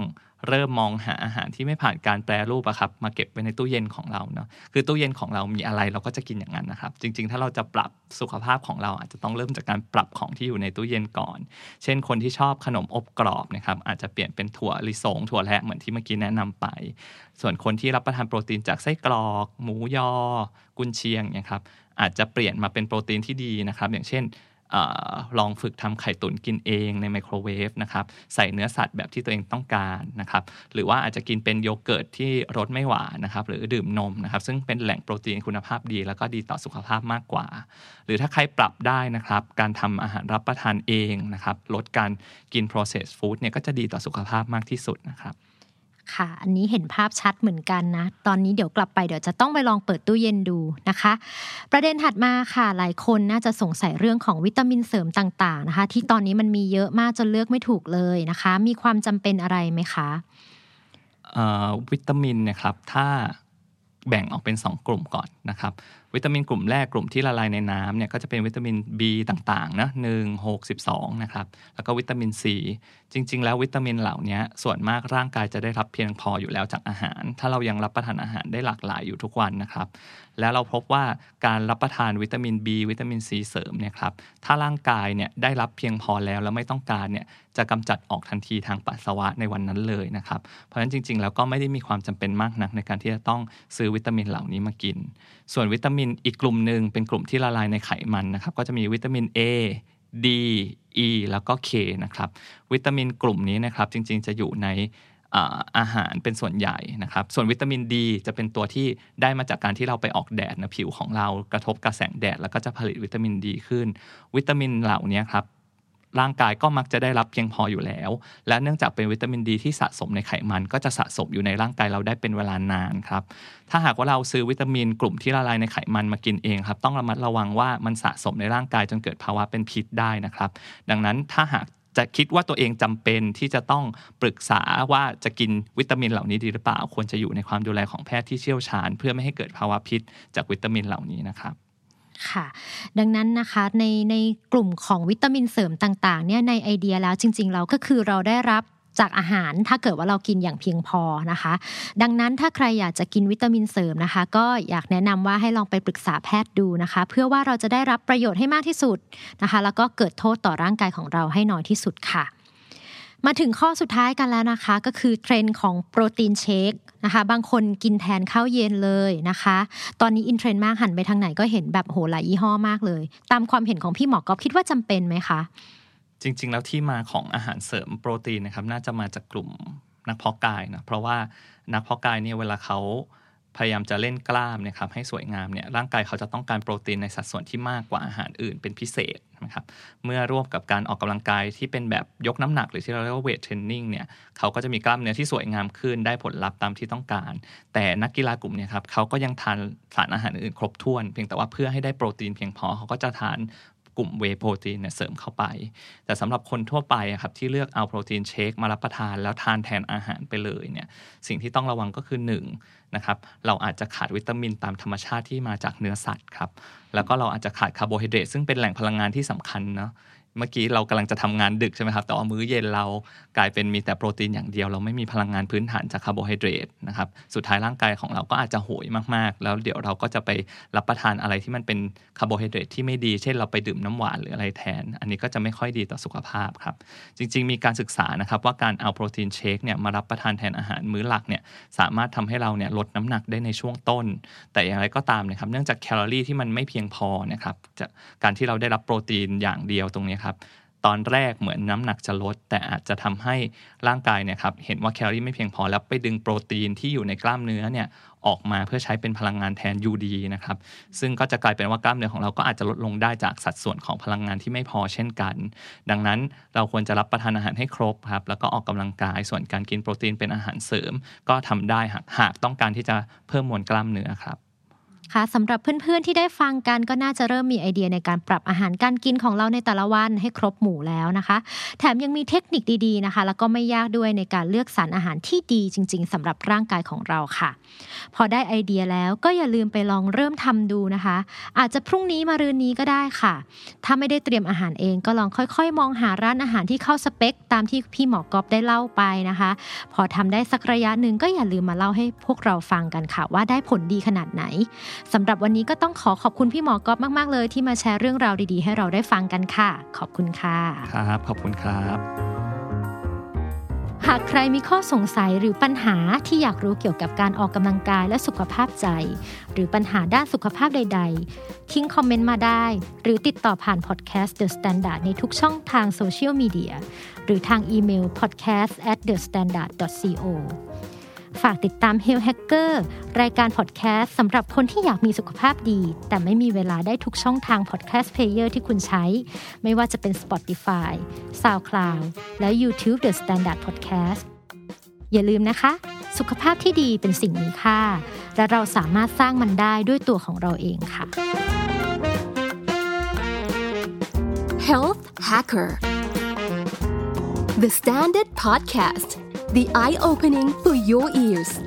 Speaker 3: เริ่มมองหาอาหารที่ไม่ผ่านการแปรรูปอะครับมาเก็บไว้ในตู้เย็นของเราเนาะคือตู้เย็นของเรามีอะไรเราก็จะกินอย่างนั้นนะครับ จริง ๆ ถ้าเราจะปรับสุขภาพของเราอาจจะต้องเริ่มจากการปรับของที่อยู่ในตู้เย็นก่อน เช่น คนที่ชอบขนมอบกรอบนะครับอาจจะเปลี่ยนเป็นถั่วลิสงถั่วแระเหมือนที่เมื่อกี้แนะนำไป ส่วนคนที่รับประทานโปรตีนจากไส้กรอก หมูยอ กุนเชียงเนี่ยครับ อาจจะเปลี่ยนมาเป็นโปรตีนที่ดีนะครับ อย่างเช่นอลองฝึกทำไข่ตุ๋นกินเองในไมโครเวฟนะครับ ใส่เนื้อสัตว์แบบที่ตัวเองต้องการนะครับ หรือว่าอาจจะกินเป็นโยเกิร์ตที่รสไม่หวานนะครับ หรือดื่มนมนะครับ ซึ่งเป็นแหล่งโปรตีนคุณภาพดี แล้วก็ดีต่อสุขภาพมากกว่า หรือถ้าใครปรับได้นะครับ การทำอาหารรับประทานเองนะครับ ลดการกิน processed food เนี่ยก็จะดีต่อสุขภาพมากที่สุดนะครับ
Speaker 2: ค่ะ อันนี้เห็นภาพชัดเหมือนกันนะ ตอนนี้เดี๋ยวกลับไปเดี๋ยวจะต้องไปลองเปิดตู้เย็นดูนะคะ ประเด็นถัดมาค่ะหลายคนน่าจะสงสัยเรื่องของวิตามินเสริมต่างๆนะคะ ที่ตอนนี้มันมีเยอะมากจนเลือกไม่ถูกเลยนะคะ มีความจำเป็นอะไรไหมคะ
Speaker 3: วิตามินนะครับถ้าแบ่งออกเป็น 2 กลุ่มก่อนนะครับ วิตามินกลุ่มแรกกลุ่มที่ละลายในน้ำเนี่ยก็จะเป็นวิตามิน B ต่างๆนะหนึ่งหกสิบสองนะครับแล้วก็วิตามิน C จริง ๆ แล้ววิตามินเหล่านี้ส่วนมากร่างกายจะได้รับเพียงพออยู่แล้วจากอาหาร ถ้าเรายังรับประทานอาหารได้หลากหลายอยู่ทุกวันนะครับ แล้วเราพบว่าการรับประทานวิตามิน B วิตามิน C เสริมเนี่ยครับถ้าร่างกายเนี่ยได้รับเพียงพอแล้วแล้วไม่ต้องการเนี่ยจะกำจัดออกทันทีทางปัสสาวะในวันนั้นเลยนะครับ เพราะฉะนั้นจริง ๆ แล้วก็ไม่ได้มีความจำเป็นมากนักในการที่จะต้องซื้อวิตามินเหล่านี้มากิน ส่วนวิตามินอีกกลุ่มหนึ่งเป็นกลุ่มที่ละลายในไขมันนะครับก็จะมีวิตามิน A D E แล้วก็ K นะครับ วิตามินกลุ่มนี้นะครับจริงๆ จะอยู่ในอาหารเป็นส่วนใหญ่นะครับ ส่วนวิตามินดีจะเป็นตัวที่ได้มาจากการที่เราไปออกแดดนะผิวของเรากระทบกับแสงแดด แล้วก็จะผลิตวิตามินดีขึ้น วิตามินเหล่านี้ครับ ร่างกายก็มักจะได้รับเพียงพออยู่แล้ว และเนื่องจากเป็นวิตามินดีที่สะสมในไขมัน ก็จะสะสมอยู่ในร่างกายเราได้เป็นเวลานานครับ ถ้าหากว่าเราซื้อวิตามินกลุ่มที่ละลายในไขมันมากินเองครับ ต้องระมัดระวังว่ามันสะสมในร่างกายจนเกิดภาวะเป็นพิษได้นะครับ ดังนั้นถ้าหากจะคิดว่าตัวเองจำเป็นที่จะต้องปรึกษาว่าจะกินวิตามินเหล่านี้ดีหรือเปล่า ควรจะอยู่ในความดูแลของแพทย์ที่เชี่ยวชาญ เพื่อไม่ให้เกิดภาวะพิษจากวิตามินเหล่านี้นะครับ
Speaker 2: ค่ะ ดังนั้นนะคะในในกลุ่มของวิตามินเสริมต่างๆเนี่ยในไอเดียแล้วจริง ๆ เราก็คือเราได้รับจากอาหารถ้าเกิดว่าเรากินอย่างเพียงพอนะคะ ดังนั้นถ้าใครอยากจะกินวิตามินเสริมนะคะ ก็อยากแนะนำว่าให้ลองไปปรึกษาแพทย์ดูนะคะ เพื่อว่าเราจะได้รับประโยชน์ให้มากที่สุดนะคะ แล้วก็เกิดโทษต่อร่างกายของเราให้น้อยที่สุดค่ะ มาถึงข้อสุดท้ายกันแล้วนะคะ ก็คือเทรนด์ของโปรตีนเชคนะคะ บางคนกินแทนข้าวเย็นเลยนะคะ ตอนนี้อินเทรนด์มากหันไปทางไหนก็เห็นแบบโหหลายยี่ห้อมากเลย ตามความเห็นของพี่หมอกอบคิดว่าจำเป็นไหมคะ
Speaker 3: จริง ๆ แล้วที่มาของอาหารเสริมโปรตีนนะครับ น่าจะมาจากกลุ่มนักเพาะกายนะเพราะว่านักเพาะกายเนี่ยเวลาเขา พยายามจะเล่นกล้ามเนี่ยครับให้สวยงามเนี่ยร่างกายเขาจะต้องการโปรตีนในสัดส่วนที่มากกว่าอาหารอื่นเป็นพิเศษนะครับเมื่อร่วมกับการออกกำลังกายที่เป็นแบบยกน้ำหนักหรือที่เราเรียกว่าเวทเทรนนิ่งเนี่ยเขาก็จะมีกล้ามเนื้อที่สวยงามขึ้นได้ผลลัพธ์ตามที่ต้องการ แต่นักกีฬากลุ่มเนี่ยครับเขาก็ยังทานสารอาหารอื่นครบถ้วน เพียงแต่ว่าเพื่อให้ได้โปรตีนเพียงพอเขาก็จะทานกลุ่มเวโปรตีนเนี่ยเสริมเข้าไป แต่สำหรับคนทั่วไปครับที่เลือกเอาโปรตีน shake มารับประทานแล้วทานแทนอาหารไปเลยเนี่ยสิ่งที่ต้องระวังก็คือ 1 นะครับเราอาจจะขาดวิตามินตามธรรมชาติที่มาจากเนื้อสัตว์ครับแล้วก็เราอาจจะขาดคาร์โบไฮเดรตซึ่งเป็นแหล่งพลังงานที่สำคัญเนาะ เมื่อกี้เรากำลังจะทำงานดึกใช่ไหมครับ แต่ว่ามื้อเย็นเรากลายเป็นมีแต่โปรตีนอย่างเดียว เราไม่มีพลังงานพื้นฐานจากคาร์โบไฮเดรตนะครับ สุดท้ายร่างกายของเราก็อาจจะโหยมากๆ แล้วเดี๋ยวเราก็จะไปรับประทานอะไรที่มันเป็นคาร์โบไฮเดรตที่ไม่ดี เช่นเราไปดื่มน้ำหวานหรืออะไรแทน อันนี้ก็จะไม่ค่อยดีต่อสุขภาพครับ จริง ๆ มีการศึกษานะครับว่าการเอาโปรตีน shake เนี่ยมารับประทานแทนอาหารมื้อหลักเนี่ยสามารถทำให้เราเนี่ยลดน้ำหนักได้ในช่วงต้น แต่อย่างไรก็ตามนะครับ เนื่องจากแคลอรี่ที่มันไม่เพียงพอนะครับจากการที่เราได้รับโปรตีนอย่างเดียวตรงนี้ครับตอนแรกเหมือนน้ำหนักจะลด แต่อาจจะทำให้ร่างกายเนี่ยครับเห็นว่าแคลอรี่ไม่เพียงพอแล้วไปดึงโปรตีนที่อยู่ในกล้ามเนื้อเนี่ยออกมาเพื่อใช้เป็นพลังงานแทน UD นะครับซึ่งก็จะกลายเป็นว่ากล้ามเนื้อของเราก็อาจจะลดลงได้จากสัดส่วนของพลังงานที่ไม่พอเช่นกัน ดังนั้นเราควรจะรับประทานอาหารให้ครบครับแล้วก็ออกกำลังกายส่วนการกินโปรตีนเป็นอาหารเสริม ก็ทำได้หากหากต้องการที่จะเพิ่มมวลกล้ามเนื้อครับ
Speaker 2: ค่ะสำหรับเพื่อนๆที่ได้ฟังกันก็น่าจะเริ่มมีไอเดียในการปรับอาหารการกินของเราในแต่ละวันให้ครบหมู่แล้วนะคะ แถมยังมีเทคนิคดีๆนะคะ แล้วก็ไม่ยากด้วยในการเลือกสารอาหารที่ดีจริง ๆสำหรับร่างกายของเราค่ะ พอได้ไอเดียแล้วก็อย่าลืมไปลองเริ่มทำดูนะคะ อาจจะพรุ่งนี้มารืนนี้ก็ได้ค่ะ ถ้าไม่ได้เตรียมอาหารเองก็ลองค่อยๆ มองหาร้านอาหารที่เข้าสเปค ตามที่พี่หมอกอบได้เล่าไปนะคะ พอทำได้สักระยะหนึ่งก็อย่าลืมมาเล่าให้พวกเราฟังกันค่ะ ว่าได้ผลดีขนาดไหนสำหรับวันนี้ก็ต้องขอขอบคุณพี่หมอกอบมากๆเลย ที่มาแชร์เรื่องราวดีๆ ให้เราได้ฟังกันค่ะ ขอบคุณค่ะ
Speaker 3: ครับขอบคุณครับ
Speaker 2: หากใครมีข้อสงสัยหรือปัญหาที่อยากรู้เกี่ยวกับการออกกำลังกายและสุขภาพใจ หรือปัญหาด้านสุขภาพใด ๆ ทิ้งคอมเมนต์มาได้ หรือติดต่อผ่านพอดแคสต์ The Standard ในทุกช่องทางโซเชียลมีเดียหรือทางอีเมล podcast at the standard co ฝากติดตาม Health Hacker รายการพอดแคสต์สำหรับคนที่อยากมีสุขภาพดี แต่ไม่มีเวลาได้ทุกช่องทาง podcast player ที่คุณใช้ ไม่ว่าจะเป็น Spotify, SoundCloud และ YouTube The Standard Podcast อย่าลืมนะคะ สุขภาพที่ดีเป็นสิ่งมีค่า และเราสามารถสร้างมันได้ด้วยตัวของเราเองค่ะ
Speaker 1: Health Hacker The Standard Podcast The Eye Opening for Your Ears